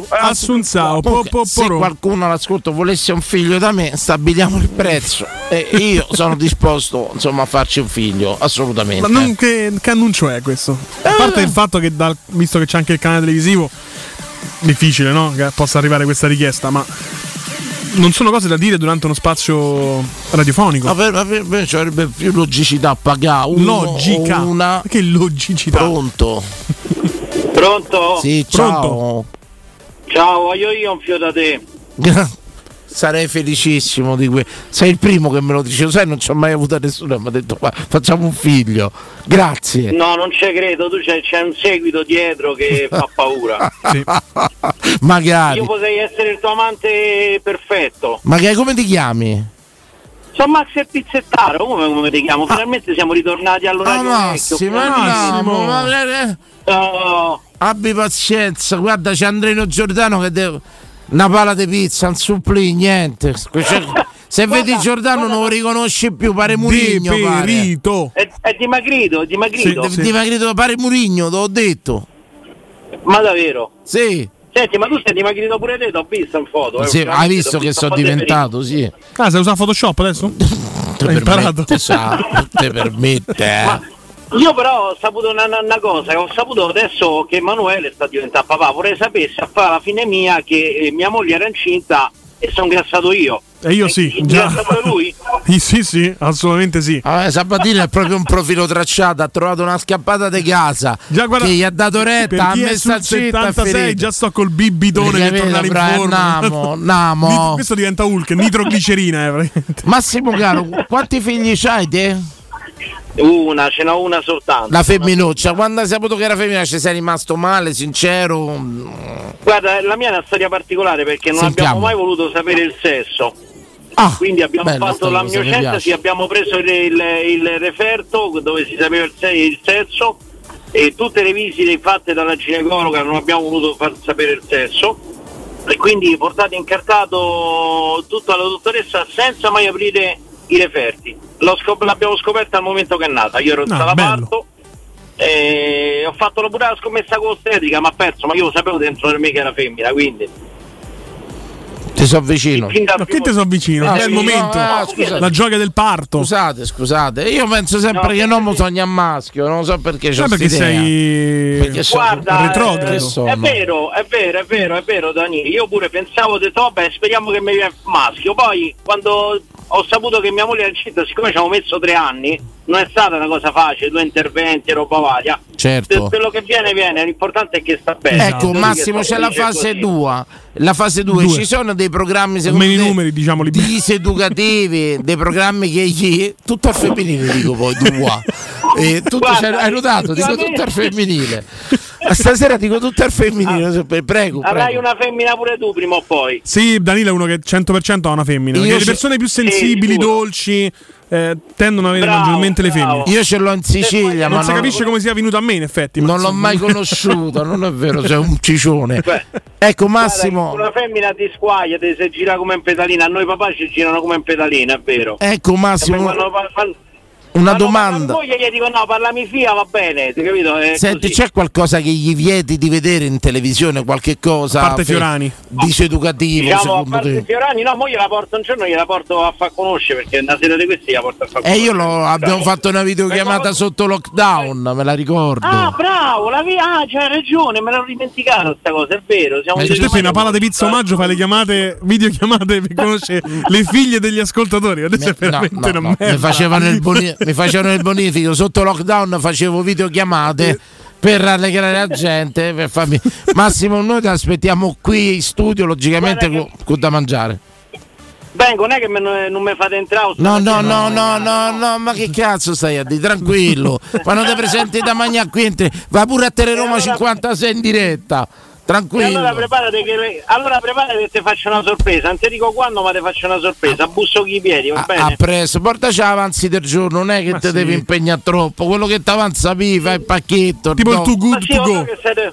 Assunzao, po- se qualcuno all'ascolto volesse un figlio da me, stabiliamo il prezzo e io sono disposto insomma a farci un figlio, assolutamente. Ma non che, che annuncio è questo? A parte il fatto che, dal- visto che c'è anche il canale televisivo, difficile, no? Che possa arrivare questa richiesta, ma non sono cose da dire durante uno spazio radiofonico. Ma per, ma per me ci avrebbe più logicità pagare uno Logica. una. Che logicità? Pronto? Pronto? Sì, ciao. Ciao, voglio io un fio da te. Sarei felicissimo di que- Sei il primo che me lo dice, sai, non ci ho mai avuto nessuno mi ha detto "Ma facciamo un figlio. Grazie. No, non ci credo, tu c'è, c'è un seguito dietro che fa paura. Magari. Io potrei essere il tuo amante perfetto. Magari come ti chiami? Sono Max e Pizzettaro, come, come ti chiamo? Finalmente siamo ritornati all'orario Ah, vecchio. Massimo, andiamo, ma- Oh, Abbi pazienza, guarda c'è Andrino Giordano che deve. Una pala di pizza, un supplì, niente. Cioè, Se vedi Giordano non lo riconosci più, pare Murigno. Pare. È, è dimagrito, è dimagrito. Sì, dimagrito, pare Murigno, te l'ho detto. Ma davvero? Sì. Senti, ma tu sei dimagrito pure te, t'ho visto in foto. eh, Sì, hai visto che sono diventato, sì. Ah, sai usare Photoshop adesso? Te Hai imparato? permette, sa, te permette, eh. Io però ho saputo una, una- cosa, ho saputo adesso che Emanuele sta diventando papà, vorrei sapere se a fare la fine mia che eh, mia moglie era incinta e sono grassato io. E io sì, E già. lui? Sì, sì, assolutamente sì. Ah, Sabatino è proprio un profilo tracciato, ha trovato una scappata di casa guarda, che gli ha dato retta, ha messo a sul zitta e 76 finito. già sto col bibitone Perché per tornare in forma. Namo, Namo. Nit- questo diventa Hulk, nitroglicerina. Eh. Massimo caro, quanti figli c'hai te? Una, ce n'ho una soltanto. La femminuccia, quando hai saputo che era femmina ci sei rimasto male, sincero? Guarda, la mia è una storia particolare perché non Sentiamo. abbiamo mai voluto sapere il sesso. Ah, Quindi abbiamo bella fatto sta cosa, mi l'amniocentesi, piace. abbiamo preso il, il- il referto dove si sapeva il, il sesso e tutte le visite fatte dalla ginecologa non abbiamo voluto far sapere il sesso e quindi portato incartato tutta la dottoressa senza mai aprire i referti. Scop- l'abbiamo scoperto al momento che è nata, io ero Ah, stata parto e ho fatto la pure la scommessa con ostetrica, ma perso, ma io lo sapevo dentro di me che era femmina, quindi Ti so vicino. Ma che te sono vicino? Ah, è il sì, momento. no, ah, la gioia del parto. Scusate, scusate, io penso sempre che l'uomo sogna maschio, non so perché c'è Sai perché sei Perché Guarda, retrogrado. eh, sono? è vero, è vero, è vero, è vero, Dani. Io pure pensavo, ho detto, vabbè, speriamo che mi viene maschio. Poi, quando ho saputo che mia moglie era incinta, siccome ci avevo messo tre anni, non è stata una cosa facile, due interventi, roba varia. Certo. Se- Quello che viene, viene, l'importante è che sta bene. Ecco, Massimo, c'è la fase così. 2. La fase 2, Due. ci sono dei programmi secondo numeri, diciamoli bene. diseducativi, dei programmi che gli tutto al femminile dico poi tu Eh, tutto Guarda, c'è- hai notato, dico tutto al femminile. Stasera dico tutto al femminile, prego, Avrai prego. una femmina pure tu prima o poi. Sì, Danilo è uno che 100% ha una femmina. Io le persone più Sì, sensibili, sicuro. dolci, eh, tendono ad avere Bravo, maggiormente le bravo. femmine. Io ce l'ho in Sicilia, ma non si non, capisce come sia venuto a me, in effetti. non l'ho mai conosciuto, non è vero, sei un ciccione. Beh, Ecco Guarda, Massimo, una femmina ti squaglia, ti si gira come in pedalina. A noi papà ci girano come in pedalina, è vero. ecco E Massimo, quando pa- una parla domanda. con moglie gli dico no, parlami fia, va bene, ti capito? È Senti, così. c'è qualcosa che gli vieti di vedere in televisione? Qualche cosa? A parte fe- Fiorani. Diseducativo, Diciamo, a secondo parte te? Fiorani, no, mo gliela porto un giorno, gliela porto a far conoscere perché una sera di questi la porto a far E conoscere. io lo, abbiamo fatto una videochiamata sotto lockdown, me la ricordo. Ah, bravo, la via, ah, c'hai ragione, me l'ho dimenticato sta cosa, è vero. Siamo Cioè, te fai una pala di pizza omaggio, fai le chiamate, videochiamate per conoscere le figlie degli ascoltatori. Adesso è No, veramente no, una no, merda. Mi, facevano il boni- mi facevano il bonifico sotto lockdown, facevo videochiamate per rallegrare la gente. Per farmi... Massimo, noi ti aspettiamo qui in studio, logicamente con, con da mangiare. Vengo, non è che me- non mi fate entrare. No, no, no, no, no, no, ma che cazzo stai a dire? Tranquillo. Quando ti presenti da mangiare qui, entri- va pure a Teleroma 56 in diretta. E Tranquillo. allora preparate che allora preparate che ti faccio una sorpresa. Non ti dico quando, ma ti faccio una sorpresa. Busso chi i piedi, va A, bene? a presto, portaci avanzi del giorno, non è che ti sì. devi impegnare troppo. Quello che ti avanza pi, fai il pacchetto. Tipo il too Ma good sì, to go. che siete-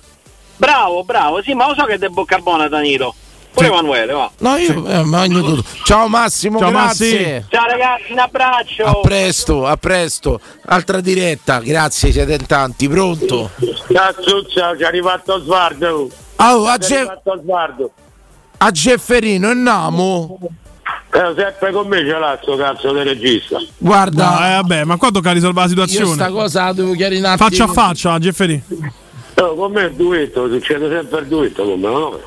Bravo, bravo, sì, ma lo so che è de bocca buona Danilo. Pure Emanuele, va. No, io eh, mangio tutto. Ciao Massimo, Ciao, grazie. Ciao ragazzi, un abbraccio. A presto, a presto. Altra diretta, grazie, siete in tanti. Pronto? Cazzo, ciao, ci è arrivato Svardo. Oh, a, Ge- a Gefferino e Namo. Eh, sempre con me ce l'ha sto cazzo del regista. Guarda, No, eh, vabbè, ma qua tocca risolvere la io sta situazione. cosa la devo chiarire un attimo. Faccia a faccia. Eh, No, con me è il duetto, succede sempre il duetto con me, no?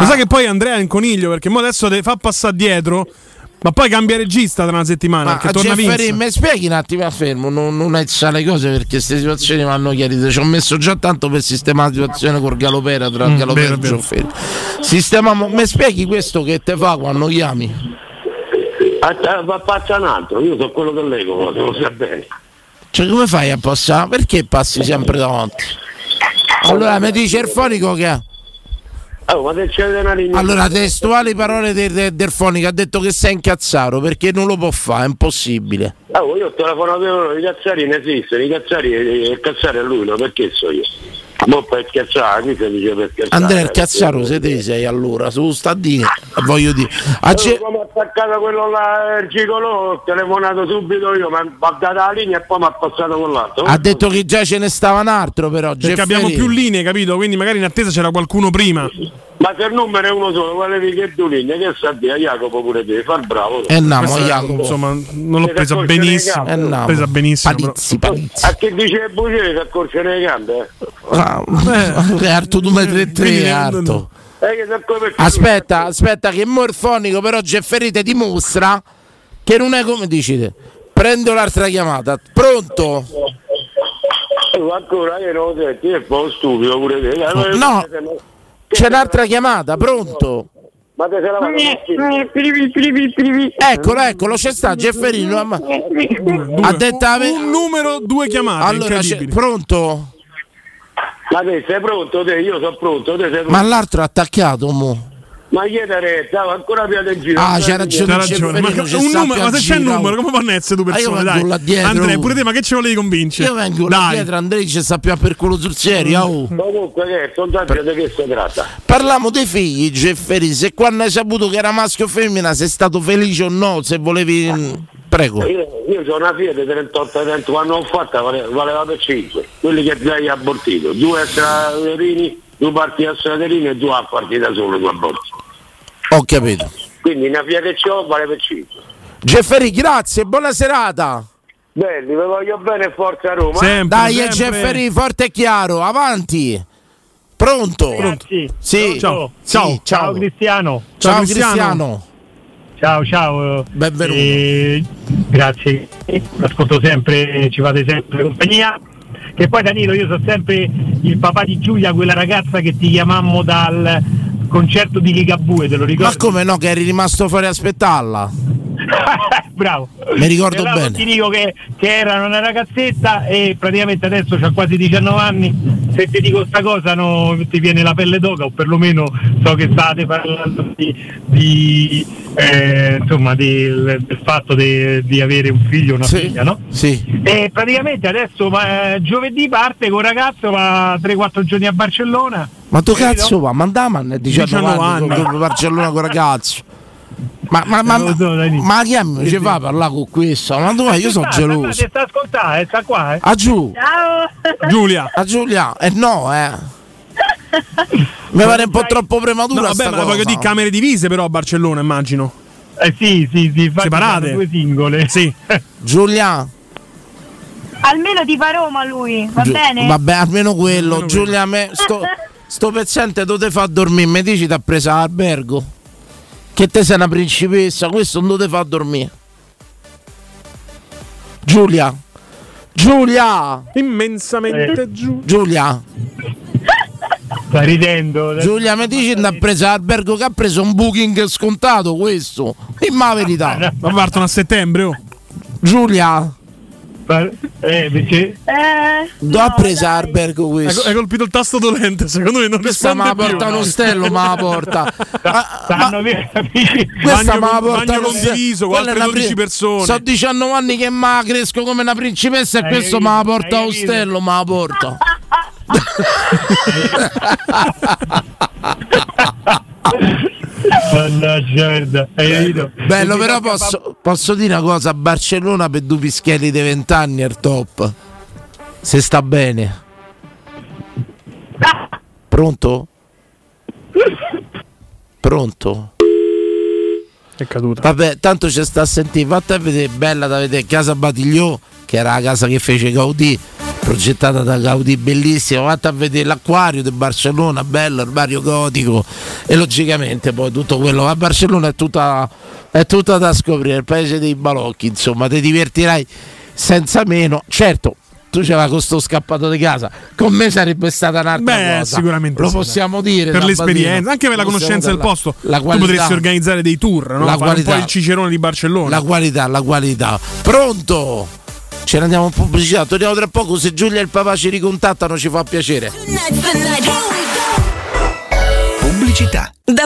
Lo sai che poi Andrea è un coniglio perché mo adesso te fa passare dietro, ma poi cambia regista tra una settimana. Ma torna mi spieghi un attimo, fermo, non, non alza le cose perché queste situazioni vanno chiarite. Ci ho messo già tanto per sistemare la situazione col Galopera tra Mm, il Galopera e. Jefferin. Sistemiamo, mi spieghi questo che te fa quando chiami? Ah, passa un altro, io sono quello che leggo, lo sa bene. Cioè, come fai a passare? Perché passi sempre davanti? Allora, mi dice il fonico che ha. Oh. Allora, testuali parole del, del, del fonico ha detto che sei incazzato perché non lo può fare, è impossibile. Oh, io ho telefonato i cazzari ne esistono, i cazzari, eh, il cazzare è lui, no? Perché so io? Ma per scherzare, qui si dice per scherzare. Andrea il cazzaro, se te sei allora, su sta a dire, voglio dire. A Oh, Ce- come ha attaccato quello là, il gigolo, ho telefonato subito io, mi ha dato la linea e poi mi ha passato con l'altro. ha detto che già ce ne stava un altro, però. Perché Jefferin. abbiamo più linee, capito? Quindi magari in attesa c'era qualcuno prima. Ma se il numero è uno solo, volevi che due linee, che sa dire, Jacopo pure devi far bravo. Eh no, mo Jacopo. insomma, non l'ho presa benissimo. Eh no, presa benissimo. Palizzi, palizzi. A chi dice bucere si accorciano le gambe? eh? Ah, è Arto 2 metri 3 Arto. Eh, Aspetta, aspetta, che mo il fonico però Gefferì ti dimostra che non è come dici te. Prendo l'altra chiamata. Pronto? Eh, ancora io non lo senti, è un po' stupido pure te. Eh, No, c'è un'altra chiamata, pronto? Ma te se la Eccolo, eccolo, c'è sta Gefferino. ma- Ha detto un numero, due chiamate. Allora, pronto? Ma te sei pronto? Te? Io sono pronto, te sei pronto? Ma l'altro è attaccato mo. Ma gli è retta, ancora più in giro. Ah, c'ha ragione, C'ha ragione. Ma, c'è un numero, ma se c'è il numero, come fanno a essere due Ah, io persone? vengo Dai, là dietro. Andrea, pure te, ma che ci volevi convincere? Io vengo là Dai. dietro, Andrea ci sta più a per culo sul serio. oh. Comunque che sondaggio di che si tratta? Parliamo dei figli, Gefferì. Se quando hai saputo che era maschio o femmina, sei stato felice o no? Se volevi. Prego. Io, io ho una Fiat 38 dentro, quando l'ho fatta valeva, valeva per 5, quelli che già hai abortito, due extraterini, due parti extraterini e due a partita solo, due aborti. Ho capito. Quindi una Fiat che ho vale per 5. Gefferì, grazie, buona serata. Belli, vi voglio bene forza Roma. eh? Dai, è Gefferì, forte e chiaro, avanti. Pronto? Ragazzi, Sì. ciao. Ciao. Sì, ciao Cristiano. Ciao, Cristiano. Ciao, ciao. Benvenuto. Eh, grazie, ascolto sempre, ci fate sempre compagnia. Che poi Danilo, io sono sempre il papà di Giulia, quella ragazza che ti chiamammo dal concerto di Ligabue, te lo Ma ricordi? come no, che eri rimasto fuori a aspettarla? Bravo. Mi ricordo allora bene. Ti dico che, che era una ragazzetta e praticamente adesso ha quasi 19 anni. Se ti dico sta cosa no, ti viene la pelle d'oca o perlomeno so che state parlando di, di, eh, insomma, del, del fatto de- di avere un figlio o una figlia, no? Sì. E praticamente adesso ma, eh, giovedì parte con il ragazzo, va 3-4 giorni a Barcellona. Ma tu cazzo va? Mandaman è 19 19 anni, anni. con Barcellona con ragazzo. Ma, ma, ma, ma, ma chi mi ci fa a parlare con questo? Ma dov'è? Io sono Sta- sta geloso. Ti sta ascoltando, eh, sta qua, eh. A giù. Ciao. Giulia. A Giulia. Eh no, eh. Mi pare un po' troppo prematura No, vabbè, sta ma cosa. voglio dire camere divise però a Barcellona, immagino. Eh sì, sì, sì, Separate. due singole. Sì. Giulia. Almeno di Roma lui, va Giu- bene? Vabbè, almeno quello. Giulia, me, sto, sto pezzente dove fa dormire? Mi dici ti ha preso all'albergo? Che te sei una principessa, questo non te fa dormire. Giulia. Giulia. Immensamente giù. Giulia. Sta ridendo. Giulia, mi dici che ha preso all'albergo che ha preso un booking scontato questo? Dimmi la verità. Ma partono a settembre, oh. Giulia. Eh, perché? Eh, Dove ha preso l'albergo Hai, questo? hai colpito il tasto dolente, secondo me non Questa risponde me la più. porta uno stello, ma la porta. Stanno via, capisci? Questa me la porta uno stello. condiviso con altre una 12 persone. So 19 anni che ma cresco come una principessa e questo me capito? la porta a capito? ostello, me la porta. Mannaggia? Bello, però posso, posso dire una cosa, a Barcellona per due pischelli di 20 anni è il top. Se sta bene. Pronto? Pronto? È caduta. Vabbè, tanto ci sta a sentire. Fate a vedere, bella da vedere Casa Batigliò, che era la casa che fece Gaudì. Progettata da Gaudi, bellissima. Vatti a vedere l'acquario di Barcellona, bello, il Mario Gotico e logicamente poi tutto quello. A Barcellona è tutta, è tutta da scoprire, il paese dei balocchi, insomma, ti divertirai senza meno. Certo, tu c'era con sto scappato di casa, con me sarebbe stata un'altra Beh, cosa. sicuramente Lo sì, possiamo dire per l'esperienza, anche per la conoscenza del posto. La tu qualità. potresti organizzare dei tour, no? La Fare qualità. un po' il Cicerone di Barcellona. La qualità, la qualità. Pronto? Ce ne andiamo in pubblicità, torniamo tra poco. Se Giulia e il papà ci ricontattano ci fa piacere. Pubblicità.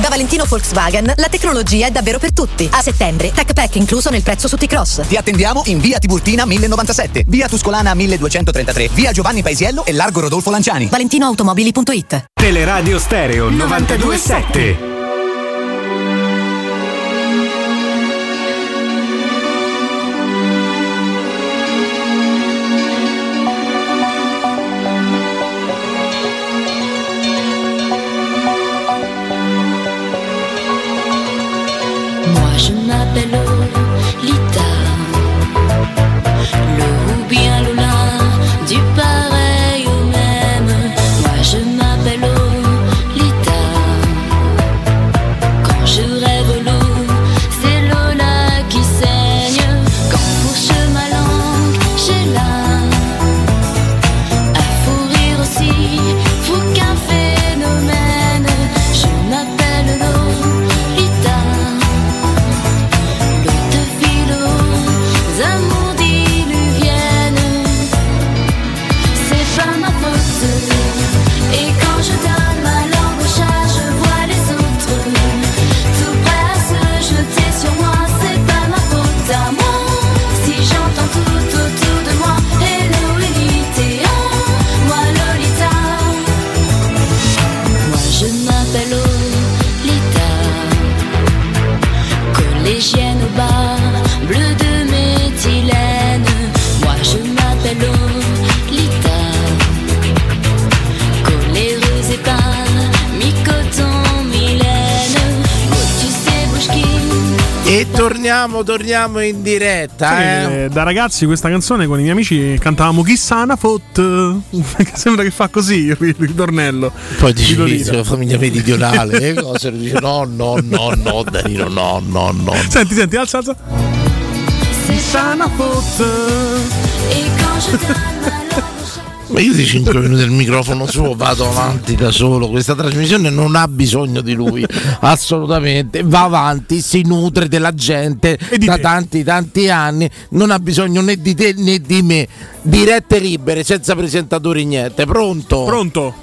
Da Valentino Volkswagen la tecnologia è davvero per tutti. A settembre, Tech Pack incluso nel prezzo su T-Cross. Ti attendiamo in via Tiburtina 1097, via Tuscolana 1233, via Giovanni Paisiello e largo Rodolfo Lanciani. ValentinoAutomobili.it Teleradio Stereo 927. Torniamo, torniamo in diretta. Sai eh. che da ragazzi questa canzone con i miei amici cantavamo Chissà una foot. Sembra che fa così il ritornello. Poi Di dici la famiglia meridionale, cose, dice no, no, no, no, Danilo, no, no, no. Senti, senti, alza, alza. Chissà una foot. ma io di 5 minuti il microfono suo vado avanti da solo. Questa trasmissione non ha bisogno di lui, assolutamente. Va avanti, si nutre della gente da tanti, tanti anni. Non ha bisogno né di te né di me. Dirette libere, senza presentatori, niente. Pronto? Pronto?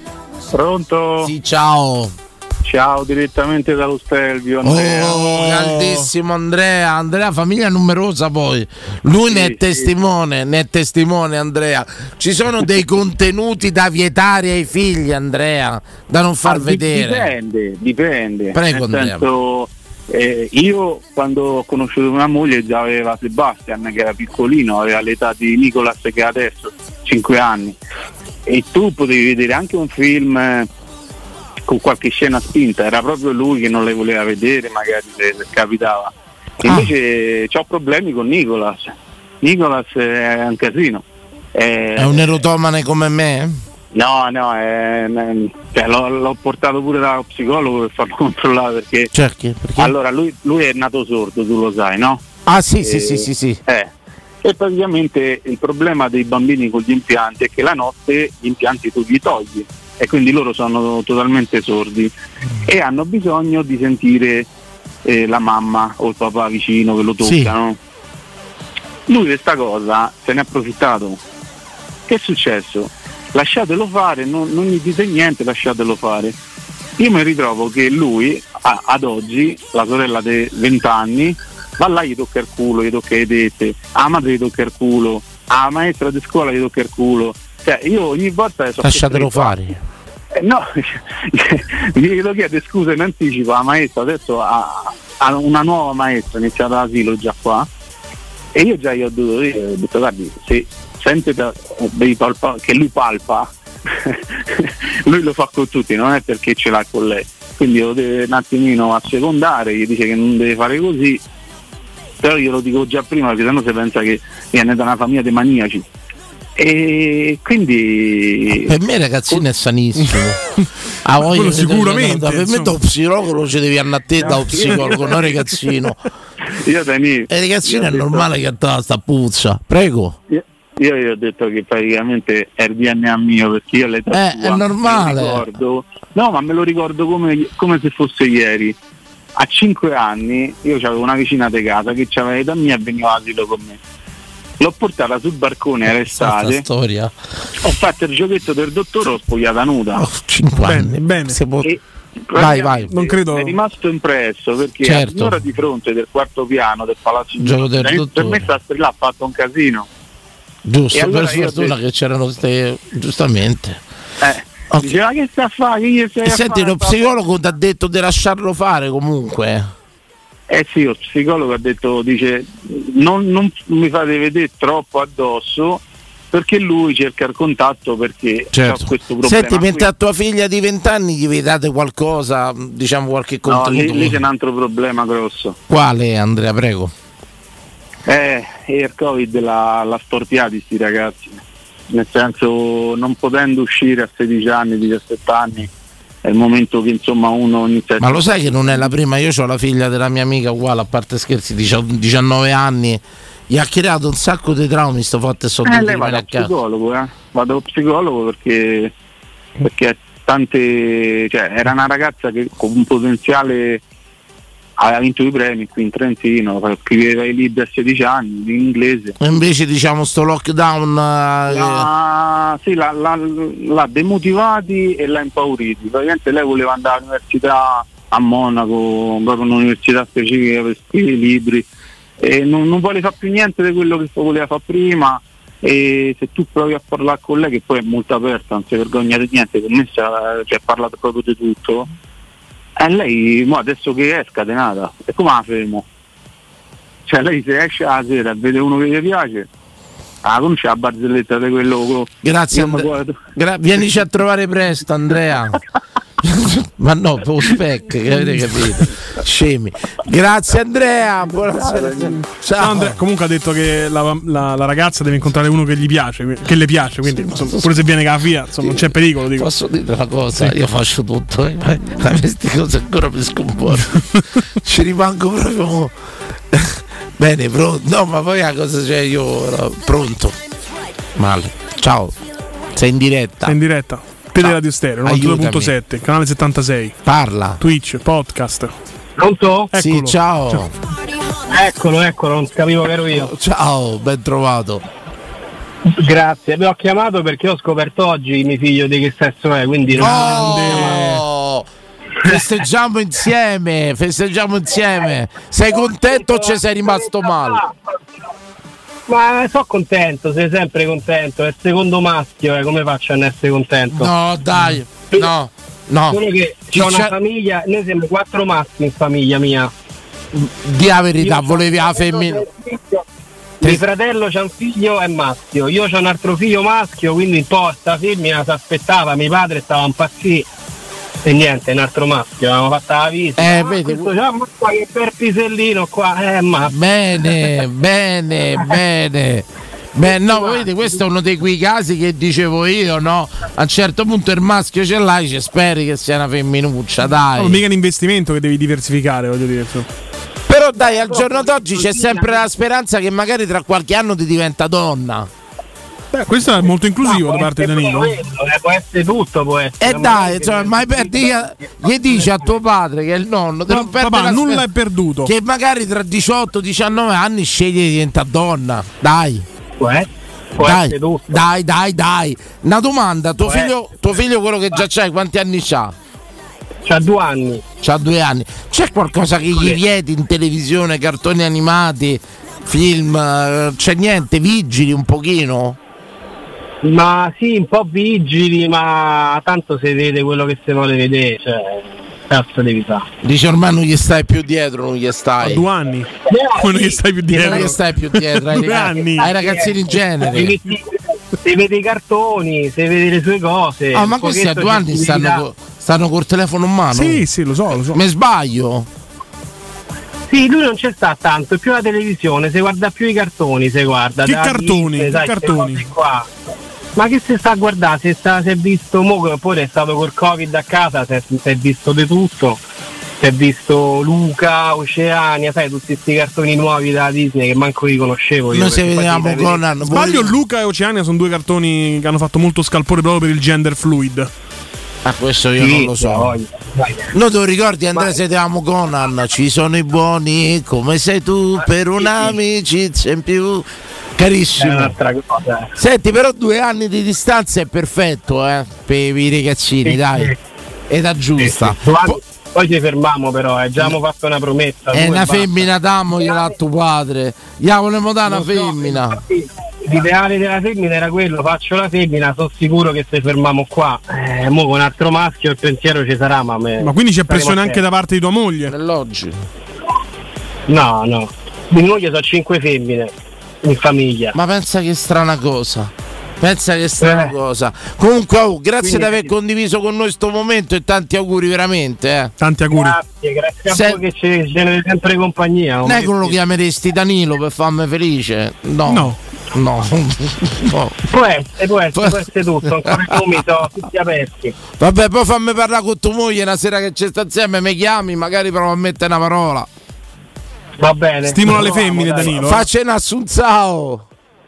Pronto? Sì, ciao. Ciao, direttamente dallo Stelvio. Andrea. Oh, grandissimo Andrea, Andrea famiglia numerosa poi, lui ne è testimone, ne è testimone Andrea, ci sono dei contenuti da vietare ai figli Andrea, da non far Ah, vedere. Dipende, dipende. Prego, Nel Andrea. senso, eh, io quando ho conosciuto mia moglie già aveva Sebastian che era piccolino, aveva l'età di Nicolas che ha adesso 5 anni. E tu potevi vedere anche un film eh, con qualche scena spinta, era proprio lui che non le voleva vedere, magari se, se capitava. Ah. Invece ho problemi con Nicolas. Nicolas è un casino. È un erotomane come me? No, no, è- è- cioè, l'ho, l'ho portato pure dallo psicologo per farlo controllare perché, Cerchi, perché? allora lui, lui è nato sordo, tu lo sai, no? Ah sì, sì, E- sì, sì, sì. eh, e praticamente il problema dei bambini con gli impianti è che la notte gli impianti tu li togli e quindi loro sono totalmente sordi e hanno bisogno di sentire eh, la mamma o il papà vicino che lo Sì. toccano. Lui questa cosa se ne è approfittato. Che è successo? Lasciatelo fare, non, non gli dite niente, lasciatelo fare. Io mi ritrovo che lui, a- ad oggi, la sorella di 20 anni, va là gli tocca il culo, gli tocca le tette, a madre gli tocca il culo, a maestra di scuola gli tocca il culo. Cioè, io ogni volta so Lasciatelo fare. eh, no, gli chiedo scusa in anticipo la maestra, adesso ha, ha una nuova maestra iniziata l'asilo già qua e io già gli ho dovuto dire, ho detto guardi, se sente da- devi palpa- che lui palpa, lui lo fa con tutti, non è perché ce l'ha con lei. Quindi lo deve un attimino assecondare, gli dice che non deve fare così, però io lo dico già prima perché sennò si pensa che viene da una famiglia di maniaci. E quindi Per me ragazzino è sanissimo. Ah, voglio sicuramente, Per me da psicologo lo ci devi andare a te da No, psicologo, non ragazzino. Io Dani, E ragazzino io è detto- normale che te sta puzza. Prego. Io, io gli ho detto che praticamente è il DNA mio perché io l'età Eh, sua è normale. ricordo, no, ma me lo ricordo come, come se fosse ieri. A 5 anni io avevo una vicina di casa che aveva l'età mia e veniva all'asilo con me. L'ho portata sul barcone era estate. Questa storia. Ho fatto il giochetto del dottore, l'ho spogliata nuda. 5 anni. bene. Se può- E Vai, vai. praticamente È rimasto impresso perché Certo. a un'ora di fronte del quarto piano del palazzo Gioco del per dottore. me sta là ha fatto un casino. Giusto, allora per fortuna che c'erano queste. Giustamente. Eh, Diceva che sta a fare? Che E senti, lo psicologo ti ha detto di lasciarlo fare comunque. Eh sì, lo psicologo ha detto, dice, non, non mi fate vedere troppo addosso perché lui cerca il contatto perché Certo. ha questo problema. Senti, mentre a tua figlia di 20 anni gli date qualcosa, diciamo qualche No, contenuto. lì, lì c'è un altro problema grosso. Quale Andrea, prego? Eh, il Covid l'ha, l'ha storpiati sti ragazzi, nel senso non potendo uscire a 16 anni, 17 anni, è il momento che insomma uno inizia a Ma lo sai che non è la prima, io ho la figlia della mia amica uguale, a parte scherzi, 18 19 anni, gli ha creato un sacco di traumi, sto fatto e sono Eh, lei vado a casa. psicologo, eh. Vado allo psicologo perché, perché tante. Cioè, era una ragazza che con un potenziale aveva vinto i premi qui in Trentino, scriveva i libri a 16 anni in inglese. E invece diciamo sto lockdown eh, L'ha, sì, l'ha, l'ha- l'ha demotivati e l'ha impauriti. Praticamente lei voleva andare all'università a Monaco, proprio un'università specifica per scrivere i libri e non, non vuole fare più niente di quello che voleva fare prima e se tu provi a parlare con lei che poi è molto aperta, non si vergogna di niente, con me cioè, ha parlato proprio di tutto, e lei mo adesso che è scatenata, e come la fermo? Cioè lei se esce la sera e vede uno che gli piace, ah conosce la barzelletta di quello Grazie guardo- Gra- vienici a trovare presto Andrea. Ma no, per spec, che avete capito? Scemi. Grazie Andrea, buonasera. Ciao. Andrea, comunque ha detto che la, la- la ragazza deve incontrare uno che gli piace, che le piace, quindi insomma, pure se viene FIA, insomma, non c'è pericolo. Dico. Posso dire una cosa? Sì. Io faccio tutto, eh. a me queste cose ancora mi scomporto. Ci rimango proprio. Bene, pronto. No, ma poi la cosa c'è io ora, pronto. Male. Ciao. Sei in diretta. Sei in diretta. Teleradio Stereo, Aiutami. 92.7, canale 76. Parla. Twitch, podcast. Pronto? Sì, Eccolo. ciao. Eccolo, eccolo, non capivo che ero io. Ciao, ben trovato. Grazie, vi ho chiamato perché ho scoperto oggi mio figlio di che sesso è, quindi non- Oh! Festeggiamo insieme, festeggiamo insieme. Sei contento o ci sei rimasto male? Ma sono contento, sei sempre contento, è il secondo maschio, eh, come faccio a non essere contento? No, dai, no, no. Solo che c'è una famiglia, noi siamo quattro maschi in famiglia mia. Di la verità, volevi la femmina. Mio fratello c'ha un figlio è maschio, io c'ho un altro figlio maschio, quindi un po' sta femmina si aspettava, mio padre stava impazzito. E niente, un altro maschio, avevamo fatto la visita. Eh, Ah, vedi, questo ma qua che per pisellino qua, eh ma. Bene, bene, bene. Beh, no, vedete, questo è uno dei quei casi che dicevo io, no? A un certo punto il maschio ce l'hai, ci speri che sia una femminuccia, dai. Non mica un investimento che devi diversificare, voglio dire. insomma. Però dai, al giorno d'oggi c'è sempre la speranza che magari tra qualche anno ti diventa donna. Beh, questo è molto inclusivo da parte di Danilo. Eh, può essere tutto, può essere. E dai, insomma, ma per dire- gli dici a tuo padre che è il nonno, te No, non papà, la nulla è perduto. Che magari tra 18-19 anni sceglie di diventare donna. Dai. Può essere, può dai, dai, dai, dai. Una domanda, tuo figlio, tuo figlio quello che già c'hai, quanti anni c'ha? C'ha due anni. C'ha due anni. C'è qualcosa che gli vieti in televisione, cartoni animati, film? eh, C'è niente? Vigili un pochino? Ma sì, un po' vigili, ma tanto si vede quello che si vuole vedere, cioè, cazzo devi fare. Dice ormai non gli stai più dietro, non gli stai. due anni. Come non gli stai più dietro? Non gli stai più dietro ai, Due ragazzi- anni. ai ragazzini in Si genere. vede, si vede i cartoni, si vede le sue cose. Ah, ma questi a due anni di stanno, stanno col telefono in mano? Sì, sì, lo so, lo so. Mi sbaglio? Sì, lui non c'è sta tanto, è più la televisione, si guarda più i cartoni, si guarda. Che cartoni? Che cartoni? qua. Ma che si sta a guardare? Si, sta, si è visto, mo, che poi è stato col Covid a casa, si è, si è visto di tutto. Si è visto Luca, Oceania, sai, tutti questi cartoni nuovi da Disney che manco li conoscevo. io, Noi se vediamo si vede- Conan. Sbaglio, Luca e Oceania sono due cartoni che hanno fatto molto scalpore proprio per il gender fluid. Ah, questo io Sì, non lo so. voglia, vai. Noi te lo ricordi Andrea se vedevamo Conan? Ci sono i buoni come sei tu per un'amicizia in più. Carissimo. Senti, però due anni di distanza è perfetto, eh, per i ragazzini, Sì, dai. sì. Età giusta. Due anni- Poi ci fermiamo però, eh, già abbiamo fatto una promessa. È due una basta. femmina, damogliela a tuo padre. Gli volevamo dare una so, femmina. infatti, L'ideale della femmina era quello, faccio la femmina, sono sicuro che se fermiamo qua. Eh, mo con un altro maschio il pensiero ci sarà, ma me- Ma quindi c'è pressione anche da parte di tua moglie? Nell'oggi. No, no. Di moglie sono cinque femmine in famiglia. Ma pensa che strana cosa. Pensa che strana Eh. cosa. Comunque, oh, grazie Quindi- di aver condiviso con noi sto momento e tanti auguri veramente. Eh. Tanti auguri. Grazie, grazie a Se- voi che ci ce sempre compagnia. Non è che lo chiameresti Danilo per farmi felice? No. No. No. No. Può essere, può essere, può essere tutto, ancora i nomi sono tutti aperti. Vabbè, poi fammi parlare con tua moglie una sera che ci sta insieme, mi chiami, magari provo a mettere una parola. Va bene. Stimola le femmine, dai. Danilo. Faccia un assunzao.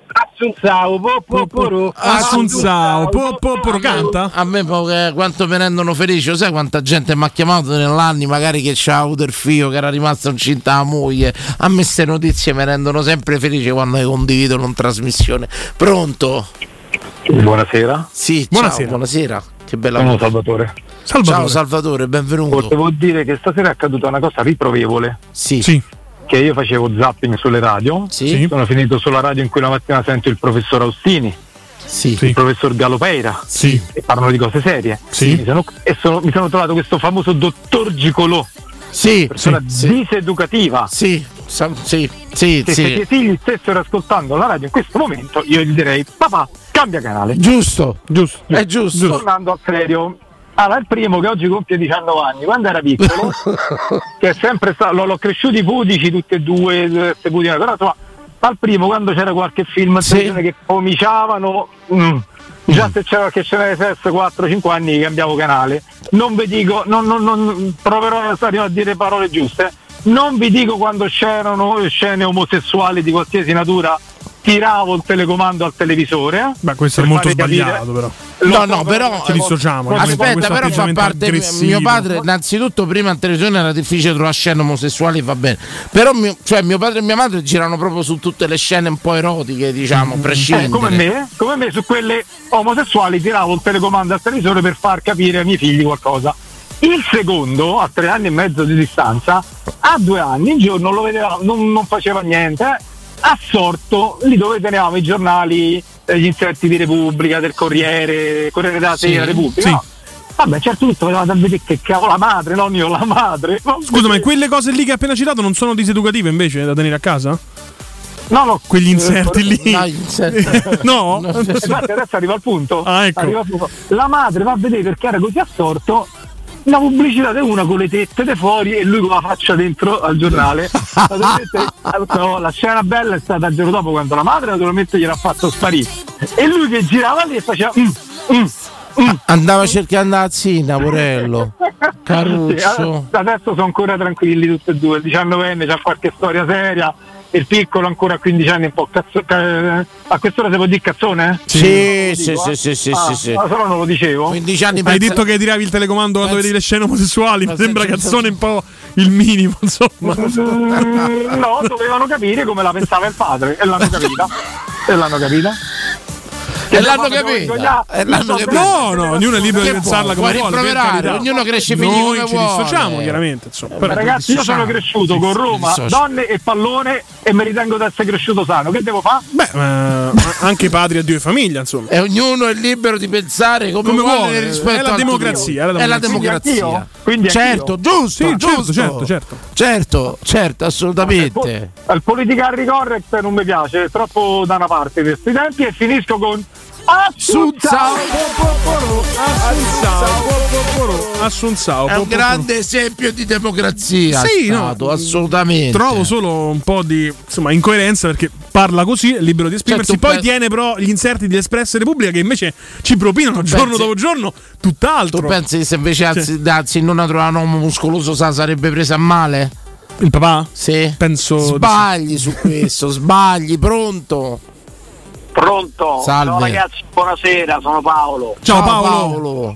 Assunzao, po, po, po, Assunzao, po, po, po, canta? A me quanto mi rendono felice, sai quanta gente mi ha chiamato nell'anni magari che c'ha avuto il figlio che era rimasto incinta la moglie. A me queste notizie mi rendono sempre felice quando le condividono in trasmissione. Pronto? Buonasera. Sì, Buonasera. ciao, buonasera. Che bella Sono. Salvatore. Salvatore. Ciao Salvatore, benvenuto. Devo dire che stasera è accaduta una cosa riprovevole. Sì. Sì. Che io facevo zapping sulle radio. Sì. Sono finito sulla radio in cui la mattina sento il professor Austini, Sì. il professor Galopeira. Sì. E parlano di cose serie. Sì. Mi sono- e sono- mi sono trovato questo famoso dottor Gicolò, Sì, persona sì, diseducativa. sì, sì, sì, se i figli stessero ascoltando la radio in questo momento, io gli direi: papà, cambia canale. Giusto, Giusto. è giusto. Tornando al serio, allora, il primo che oggi compie 19 anni, quando era piccolo, che è sempre stato, l'ho, l'ho cresciuti pudici tutti e due, queste pudine, però insomma, al primo quando c'era qualche film Sì. che cominciavano, mm, già se c'era qualche scena di sesso 4-5 anni cambiavo canale, non vi dico, non, non- non- proverò a dire parole giuste, non vi dico quando c'erano scene omosessuali di qualsiasi natura, tiravo il telecomando al televisore. eh, Beh, questo è molto fare capire- sbagliato, però. No, no, però Ci dissociamo. Aspetta, però fa parte aggressivo. mio padre. Innanzitutto, prima in televisione era difficile trovare scene omosessuali, va bene. Però mio, cioè, mio padre e mia madre girano proprio su tutte le scene un po' erotiche, diciamo, Eh, prescindere. come me, come me su quelle omosessuali tiravo il telecomando al televisore per far capire ai miei figli qualcosa. Il secondo, a tre anni e mezzo di distanza, a due anni, il giorno lo vedeva, non, non faceva niente, eh, assorto lì dove tenevamo i giornali, eh, gli inserti di Repubblica, del Corriere, Corriere della Sì, Sera, Repubblica. sì. no? Vabbè, certo punto vedevate a vedere che cavolo la madre, non io, la madre. Ma- Scusa, ma quelle cose lì che hai appena citato non sono diseducative invece da tenere a casa? No, no. Quegli inserti lì. No, inserti- no? Infatti adesso arriva al punto. Ah, ecco. Arriva al punto. La madre va a vedere perché era così assorto una pubblicità di una con le tette de fuori e lui con la faccia dentro al giornale. Naturalmente, no, la scena bella è stata il giorno dopo quando la madre naturalmente gliel'ha fatto sparire. E lui che girava lì e faceva. "Mm, mm, mm". Andava cercando la zina, Porello. Caruccio. Sì, adesso sono ancora tranquilli tutti e due. Il 19enne c'ha qualche storia seria. Il piccolo ancora a 15 anni un po' cazzo. ca- a quest'ora si può dire cazzone? Sì, Non lo sì, dico, sì, eh? sì, sì, Ah, sì, sì. ma solo non lo dicevo. 15 anni Hai pensa- detto che tiravi il telecomando quando vedi le scene omosessuali. Mi sembra cazzone un po' il minimo, insomma. Mm, no, dovevano capire come la pensava il padre e l'hanno capita. E l'hanno capita. E l'hanno capita. E l'hanno capita. No, no, ognuno è libero di pensarla come vuole. ognuno cresce i figli Noi come ci vuole. dissociamo, chiaramente. Insomma. Però- Ragazzi, io sono cresciuto con Roma, donne e pallone e mi ritengo di essere cresciuto sano. Che devo fare? Beh, ma anche padri a Dio e famiglia, insomma. E ognuno è libero di pensare come, Come vuole, vuole, rispetto è la democrazia, È la democrazia. Quindi certo, giusto, Sì, certo, giusto. certo, certo. Certo, certo, assolutamente. Il politically correct non mi piace, è troppo da una parte questi tempi e finisco con Assunzao. Assunzao. È un grande esempio di democrazia. Sì, è no, stato, assolutamente. Trovo solo un po' di insomma, incoerenza perché parla così, è libero di esprimersi, Certo, poi pe- tiene però gli inserti di Espressa Repubblica che invece ci propinano giorno pensi- dopo giorno tutt'altro. Tu pensi che se invece Cioè- anzi, anzi non ha trovato un uomo muscoloso sa sarebbe presa a male? Il papà? Sì. Penso. Sbagli su questo, sbagli, pronto. Pronto? Salve. Ciao ragazzi, buonasera, sono Paolo. Ciao, Paolo.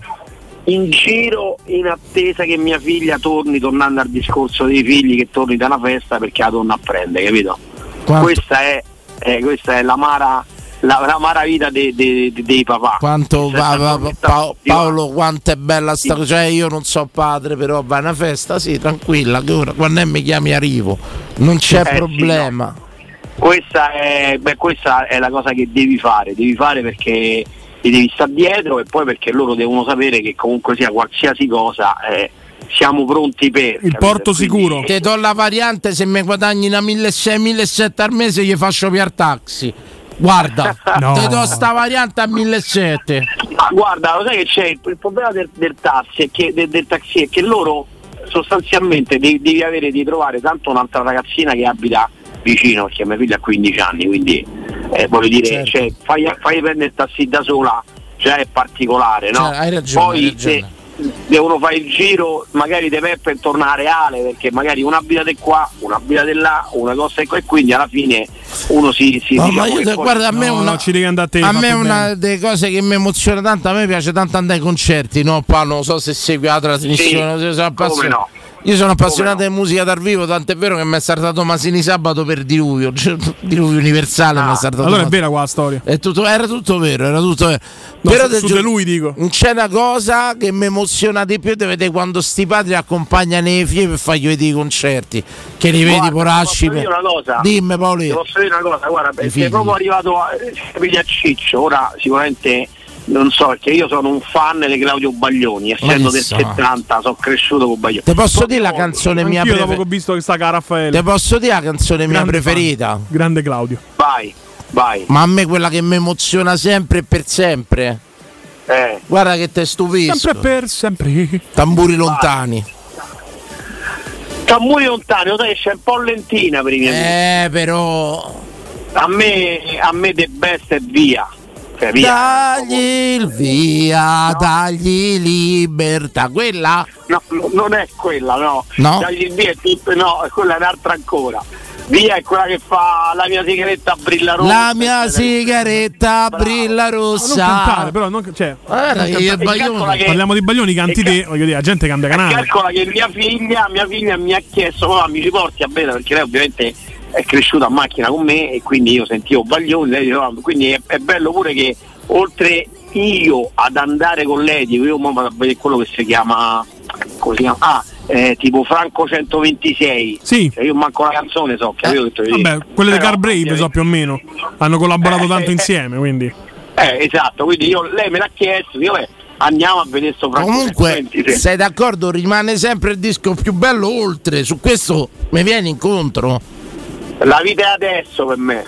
In giro in attesa che mia figlia torni, tornando al discorso dei figli che torni da una festa perché la torna a prendere, capito? Quanto- Questa è, eh, questa è l'amara, la, l'amara vita dei, dei, dei papà. Quanto Cioè, va- va- stanno- Pa- Paolo, quanto è bella sta cosa. Cioè, io non so padre, però va a una festa, sì, tranquilla, che ora quando è mi chiami arrivo. Non c'è Eh, sì, problema. Questa è, beh, questa è la cosa che devi fare, devi fare perché ti devi stare dietro e poi perché loro devono sapere che comunque sia qualsiasi cosa eh, siamo pronti per. Il porto sicuro. Ti do la variante se mi guadagni una 1.600-1.700 al mese gli faccio piar taxi. Guarda, No. ti do sta variante a 1.700. Ma guarda, lo sai che c'è il, il problema del, del taxi è che, del, del taxi è che loro sostanzialmente devi, devi avere di trovare tanto un'altra ragazzina che abita vicino, perché mia figlia ha 15 anni, quindi eh, voglio dire, Certo. cioè, fai, fai prendere il taxi da sola, già è particolare, no? Cioè, hai ragione, Poi hai ragione. se devono fare il giro magari di Peppe e tornare reale, perché magari una abita di qua, una abita di là, una cosa e qua, e quindi alla fine uno si... si No, ma capola io te- guarda, a me No, una, no, te. a me una delle cose che mi emoziona tanto, a me piace tanto andare ai concerti, no? Paolo, non so se segui la trasmissione, Sì, io sono come appassionato. No. Io sono appassionato di musica dal vivo, tant'è vero che mi è saltato Masini sabato per diluvio, cioè, diluvio universale mi è saltato. Allora è Mas- vera qua la storia. è tutto- era tutto vero, era tutto vero. No, Però su- su giuro- lui dico. C'è una cosa che mi emoziona di più, di vedere quando sti padri accompagnano i figli per fargli vedere i concerti. Che li vedi Guarda, poracci. dire una cosa? Dimmi Paolo. Ti posso dire una cosa, guarda, figli. è proprio arrivato a capire a Ciccio, ora sicuramente non so, perché io sono un fan di Claudio Baglioni, essendo del che so. 70, sono cresciuto con Baglioni. Ti posso dire la canzone mia Anch'io dopo che ho preferita? visto che sta cara Raffaele. Ti posso dire la canzone mia Grande preferita? fan. Grande Claudio. Vai, vai. Ma a me quella che mi emoziona sempre e per sempre. Eh. Guarda che te stupisco. Sempre per sempre. Tamburi lontani. Tamburi lontani, lo sai c'è un po' lentina per i miei amici. Eh, però. A me, a me The Best è via. Cioè, via. Dagli il via, dagli libertà. Quella? No, no, non è quella, no. No? Dagli il via è tutto, no, quella è un'altra ancora. Via è quella che fa la mia sigaretta brilla rossa. La mia sigaretta brilla Ma non rossa. cantare, però non, cioè, e cantare. Baglioni- che- Parliamo di Baglioni, canti ca- te, voglio dire, la gente cambia canale. Calcola che mia figlia, mia figlia mi ha chiesto, mamma mi ci porti a bere perché lei ovviamente è cresciuta a macchina con me e quindi io sentivo Baglioni, lei diceva, quindi è, è bello pure che oltre io ad andare con lei, dico io vado a vedere quello che si chiama, come si chiama? Ah, eh, tipo Franco 126. Sì. Cioè, io manco la canzone so, che te lo dico? Vabbè, quelle di Car Brave so più o meno. Hanno collaborato Eh, tanto eh, insieme, quindi. Eh, esatto, quindi io, lei me l'ha chiesto, io beh, andiamo a vedere sto Franco Comunque, 126. sei d'accordo? Rimane sempre il disco più bello oltre. Su questo mi vieni incontro. La vita è adesso per me.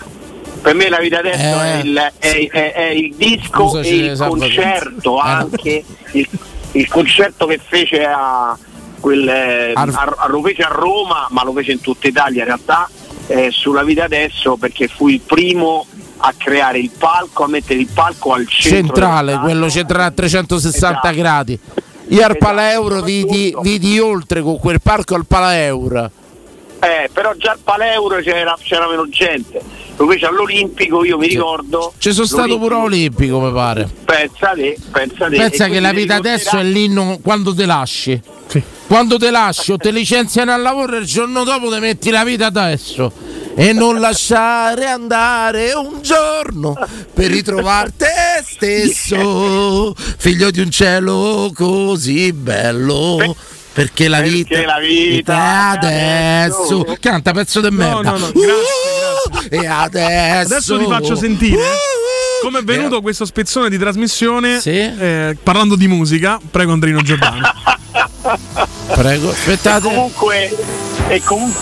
Per me la vita adesso Eh. è, il, è- è- è il disco Scusaci, e il concerto Eh. anche. Il, il concerto che fece a, quel, eh, Ar- a- a- lo fece a Roma, ma lo fece in tutta Italia in realtà, eh, sulla vita adesso perché fu il primo a creare il palco, a mettere il palco al centro. Centrale, quello centrale a 360 Esatto. gradi. Io al Palaeuro vidi, vidi oltre con quel parco al Palaeuro. Eh, però già al Paleuro c'era, c'era meno gente. Lo fece all'Olimpico, io mi ricordo. Ci sono stato pure all'Olimpico, mi pare. Pensate, pensate. Pensa e che la vita devi adesso è l'inno quando te lasci. Quando te lasci o te licenziano al lavoro e il giorno dopo ti metti la vita adesso. E non lasciare andare un giorno per ritrovare te stesso, figlio di un cielo così bello. Perché la vita, la vita è adesso. Canta pezzo di merda. no, no, Uh, e adesso. Adesso vi faccio sentire come è venuto questo spezzone di trasmissione eh, parlando di musica. Prego Andrino Giordano. Prego, aspettate. E comunque, e comunque.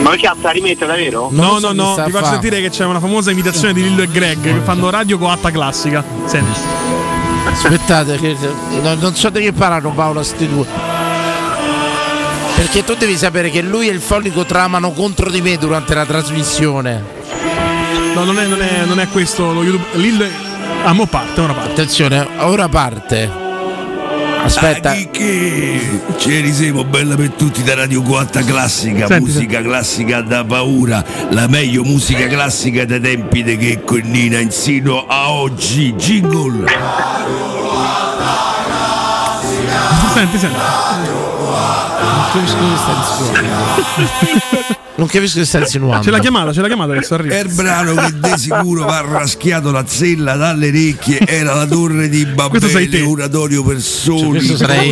Ma che cazzo la rimette davvero? No, no, no, vi faccio sentire che c'è una famosa imitazione di Lillo e Greg che fanno radio coatta classica. Senti. Aspettate, che, no, non so di che parlano Paolo sti due. Perché tu devi sapere che lui e il Fonico tramano contro di me durante la trasmissione. No, non è, non è, non è questo lo YouTube. Lillo è... Ah, mo parte, ora parte. Attenzione, ora parte. Aspetta. che ci siamo bella per tutti da Radio 4 Classica, Senti, musica classica da paura, la meglio musica classica dai tempi di che Nina insino a oggi. Jingle! Senti, senti. Non capisco che sta insinuando. C'è la chiamata, c'è la chiamata adesso arriva. È il brano che di sicuro va raschiato la zella dalle orecchie, era la torre di Questo sei Babele, te. oratorio per soli,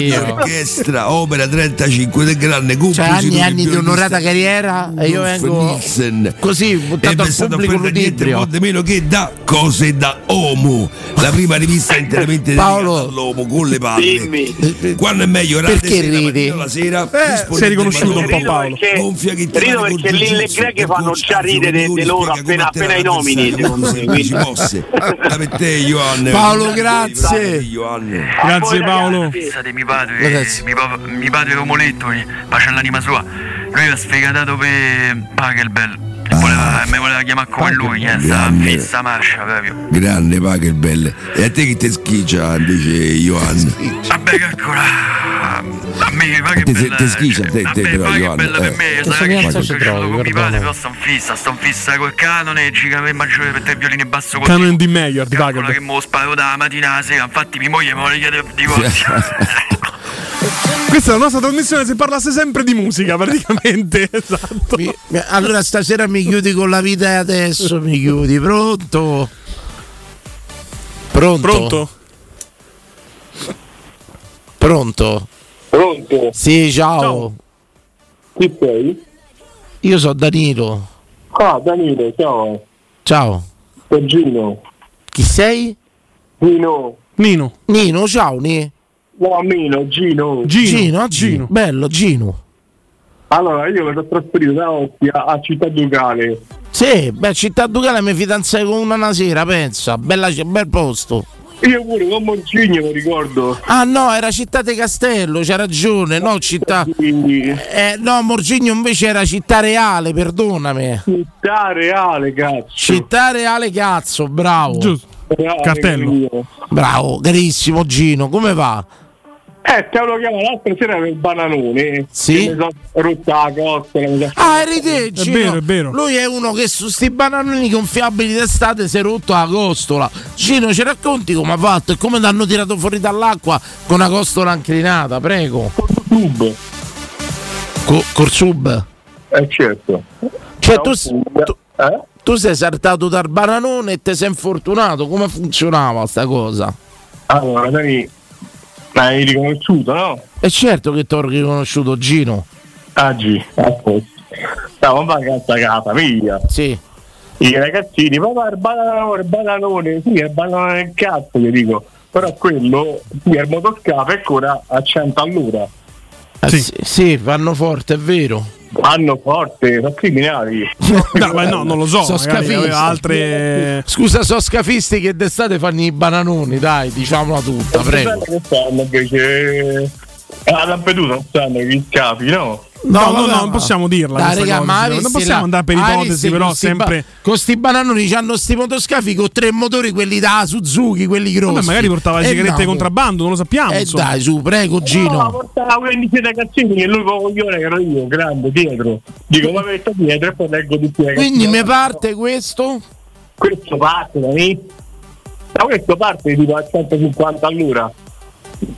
io. orchestra, opera 35 del grande Cioè compositore anni e anni di onorata carriera e io vengo Nielsen. così buttato al pubblico ludibrio. di meno che da cose da Homo, la prima rivista interamente Paolo. dedicata all'uomo con le palle. Quando è meglio Perché sera, ridi? la sera, Eh, sei riconosciuto un po'. Paolo. Gonfia che mani perché col Lille e jiu-jitsu, Greg fanno già ridere di loro appena, appena i nomini. secondo me, quindi. La per te, Ioann. Paolo, grazie. Grazie Paolo. Pensate, mio padre, mi, pa- mi padre Romoletto, eh, pace all'anima sua, lui era sfegatato per Pachelbel. Voleva, mi voleva chiamare come lui, eh, Grande. fissa marcia proprio. Grande Pachelbel. E a te che ti schiccia invece Ioann? Vabbè, calcola. A me Te, Pachelbel. te, te schiccia te, te però Ioann. Bella per me, Eh. sai che ci cresciuto trovi, con mio padre, però sto fissa, sto fissa col canone, giga maggiore per tre violini e basso così. Canon di Mayor di che Pachelbel. me lo sparo da mattina alla sera, infatti mia moglie me lo chiede di divorzio. Questa è la nostra trasmissione se parlasse sempre di musica, praticamente. Esatto. Mi- mi- Allora stasera mi chiudi con la vita e adesso mi chiudi, pronto? Pronto? Pronto? Pronto? Pronto? Sì, ciao. Ciao. Chi sei? Io sono Danilo. Ah, Danilo, ciao. Ciao. Sono Gino. Chi sei? Nino. Nino. Nino, ciao Ni. No, Mino, Gino. Gino. Gino, ah, Gino. Gino. Bello, Gino. Allora, io mi sono trasferito da Ostia a Città Ducale. Sì, beh, città Ducale mi fidanzai con una una sera, pensa. Bella, bel posto. Io pure con Morcigno mi ricordo. Ah no, era Città di Castello, c'ha ragione, no città... Eh, no, Morgigno invece era Città Reale, perdonami. Città Reale, cazzo. Città Reale cazzo, bravo. Giusto. Reale, Cartello. Bravo, carissimo Gino, come va? Eh, te lo chiamo l'altra sera per il bananone. Sì? Che mi sono rotta la costa. sono- Ah, eri te, Gino. vero, è vero. Lui è uno che su sti bananoni gonfiabili d'estate si è rotto la costola. Gino, ci racconti come ha fatto e come ti hanno tirato fuori dall'acqua con una costola inclinata, prego. Sub. Co- col sub. Eh, certo. Cioè, tu, tu- Eh? tu sei saltato dal bananone e ti sei infortunato. Come funzionava sta cosa? Allora, Dani, l'hai riconosciuto, no? E certo che ti ho riconosciuto, Gino. Ah, G, a posto. Stavo in vacanza a casa, via. Sì. I ragazzini, papà, il bananone, il bananone, sì, il bananone del cazzo, gli dico. Però quello, sì, è il motoscafo è ancora a 100 all'ora. Eh, sì. sì, vanno forte, è vero. Vanno forte, sono criminali. No, ma no, non lo so. Sono scafisti. altre. Scusa, sono scafisti che d'estate fanno i bananoni, dai, diciamola tutta, prego. Che stanno invece a Lampedusa stanno gli scafi, no? No, no, vabbè, no, non possiamo dirla. Dai, raga, cosa, ma non possiamo andare per ipotesi, però sempre. con sti bananoni hanno sti motoscafi con tre motori, quelli da Suzuki, quelli grossi. Vabbè, magari portava le Eh, sigarette no. di contrabbando, non lo sappiamo. Eh insomma. dai, su, prego, No, Gino. portava 15 ragazzini che lui coglione che ero io, grande, dietro. Dico, ma metto dietro e poi leggo tutti i ragazzini. Quindi mi parte questo? Questo parte da me. Da questo parte tipo a 150 all'ora.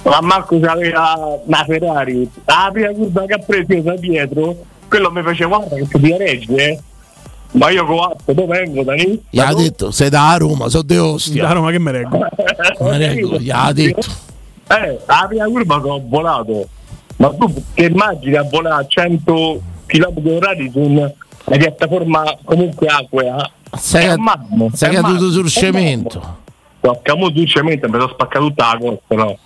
Ma Marco aveva una Ferrari, la prima curva che ha preso io da dietro, quello mi fece guarda che ti regge, eh. Ma io con atto, dove vengo da lì? Gli ha detto, sei da Roma, sono de Ostia. Da Roma che me reggo. Me reggo, gli ha detto. Eh, la prima curva che ho volato. Ma tu che immagini a volare a 100 km orari su una piattaforma comunque acqua? Sei, sei caduto sul cemento. Ho caduto sul cemento e mi sono spaccato tutta la costa, no?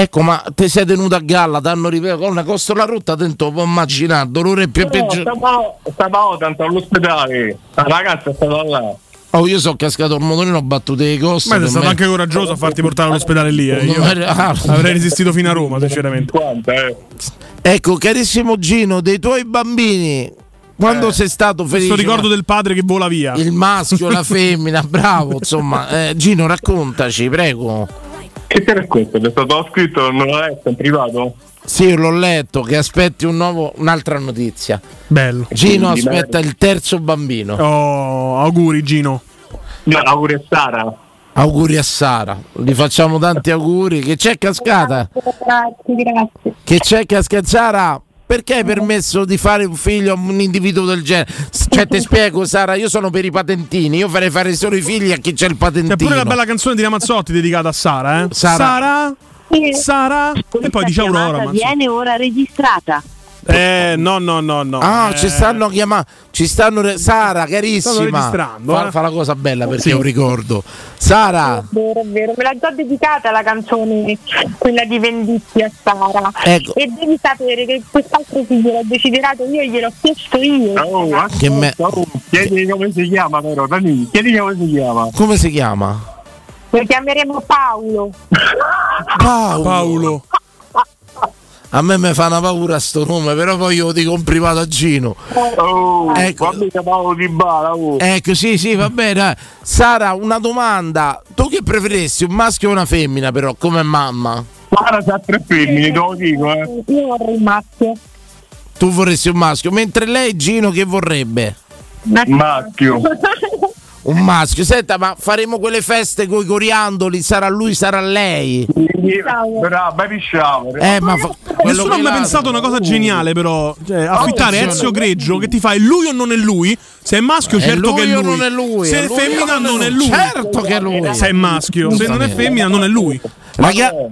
Ecco, ma te sei tenuto a galla, t'hanno ripetuto con una costola rotta, dentro può immaginare, dolore più No, peggio. stavo, stavo tanto all'ospedale, la ragazza è stata là. Oh, io sono cascato il motorino, ho battuto le coste. Ma sei stato me- anche coraggioso a farti portare all'ospedale lì. Eh. Io avrei resistito fino a Roma, sinceramente. eh. Ecco, carissimo Gino, dei tuoi bambini, quando sei stato felice? Questo ricordo del padre che vola via. Il maschio, la femmina, bravo, insomma. Eh, Gino, raccontaci, prego. Che te racconto? È stato scritto, non l'ho letto in privato? Sì, l'ho letto, che aspetti un nuovo, un'altra notizia. Bello. Gino Quindi, aspetta il terzo bambino. Oh, auguri Gino. No, auguri a Sara. Auguri a Sara, gli facciamo tanti auguri. Che c'è cascata? Grazie, grazie. Che c'è cascata? Sara, perché hai permesso di fare un figlio a un individuo del genere? Cioè, ti spiego, Sara, io sono per i patentini. Io farei fare solo i figli a chi c'è il patentino. C'è pure la bella canzone di Ramazzotti dedicata a Sara, eh? Sara. Sara? Sara? E poi dice Aurora. ma- viene ora registrata. Eh, no, no, no, no. Ah, Eh, ci stanno chiamando. Ci stanno. re- Sara, carissima. registrando, Fa, eh. fa la cosa bella perché Sì. è un ricordo. Sara, È vero, è vero, me l'ha già dedicata la canzone, quella di Venditti a Sara. Ecco. E devi sapere che quest'altro figlio l'ho desiderato io, gliel'ho chiesto io. Oh, Che me- chiedi come si chiama però, Dani, chiedi come si chiama. come si chiama? Lo chiameremo Paolo. Paolo. Paolo. A me mi fa una paura sto nome, però poi io lo dico in privato a Gino. Oh, Ecco. Paolo di Bala, oh. Ecco, sì, sì, va bene. Sara, una domanda. Tu che preferissi, un maschio o una femmina, però, come mamma? Sara sa tre femmine, te lo dico, eh. Io vorrei il maschio. Tu vorresti un maschio, mentre lei, Gino, che vorrebbe? Maschio. Un maschio. Senta, ma faremo quelle feste con i coriandoli, sarà lui, sarà lei. Brava, baby shower. Eh, ma fa- Nessuno ha mai pensato a una cosa geniale, però. Cioè, affittare. Ezio Greggio che ti fa è lui o non è lui? Se è maschio, È certo che è lui non è lui? Se È femmina, non è lui. Certo che è lui. Se è maschio, se non è femmina, non è lui. Ma che-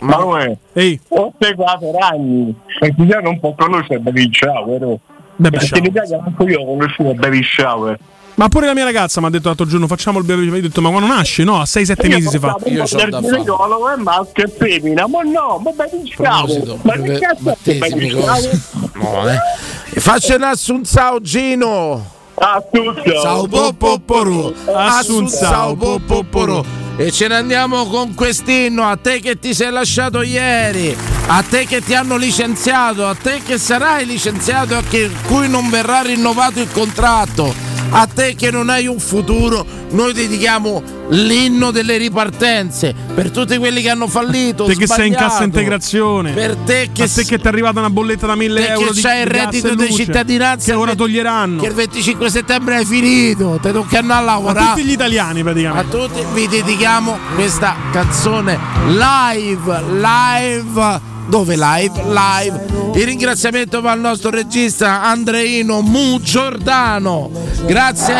Ma lo è. Ehi. O sei qua per anni. Perché già non può conoscere baby shower, Perché in Italia manco io ho conosciuto baby shower. Ma pure la mia ragazza mi ha detto l'altro giorno facciamo il bebè. Io ho detto ma quando nasce? No, a 6-7 mesi si fa. Io sono da è maschio e femmina, ma no, ma baby shower. Ma che cazzo è baby shower? No, eh. Faccia un assunzao, Gino. Assunzao. Popoporo. Assunzao Assunzao popoporo. E ce ne andiamo con quest'inno. A te che ti sei lasciato ieri. A te che ti hanno licenziato. A te che sarai licenziato e a cui non verrà rinnovato il contratto. A te che non hai un futuro, noi dedichiamo l'inno delle ripartenze per tutti quelli che hanno fallito. Te che sei in cassa integrazione. Per te che A te che ti è arrivata una bolletta da 1000 Te euro che c'hai il reddito di cittadinanza che ora toglieranno. che il 25 settembre hai finito, te tocca andare a A lavorare. tutti gli italiani A praticamente. tutti vi dedichiamo questa canzone live, live. Dove live? Live. Il ringraziamento va al nostro regista Andreino Mu Giordano. Grazie,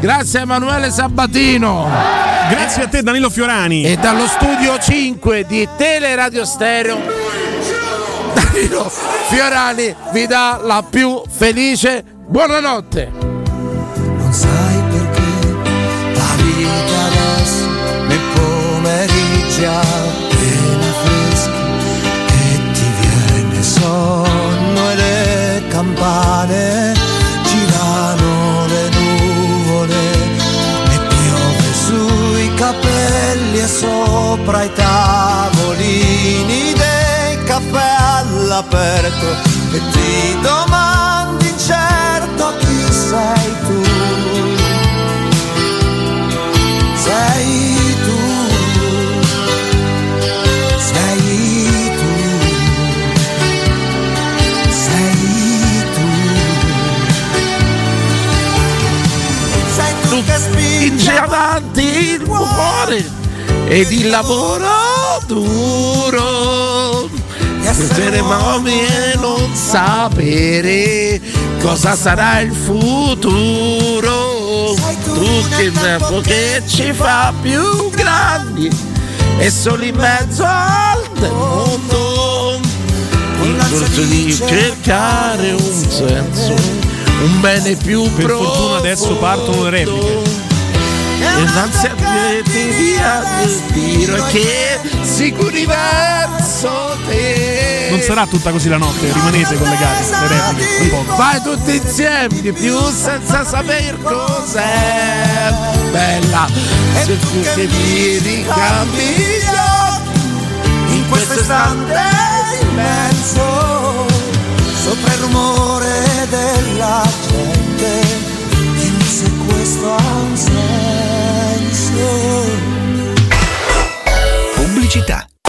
grazie Emanuele Sabatino. Grazie a te Danilo Fiorani. E dallo studio 5 di Teleradio Stereo Danilo Fiorani vi dà la più felice buonanotte. pane, girano le nuvole e piove sui capelli e sopra i tavolini dei caffè all'aperto. E ti domani cuore ed il lavoro duro. Essere uomini e non sapere cosa sarà il futuro. Tu che tempo che ci fa più grandi e solo in mezzo al mondo. Il corso di cercare un senso, un bene più Per profondo. fortuna adesso partono le repliche. E innanzi a te ti via respiro e che sicuri verso te. Non sarà tutta così la notte, rimanete collegati. Le repliche, un po'. Vai tutti insieme di più senza saper cos'è bella se più che mi ricambi gli occhi in questo istante immenso sopra il rumore della gente dimmi se questo ha un senso Pubblicità.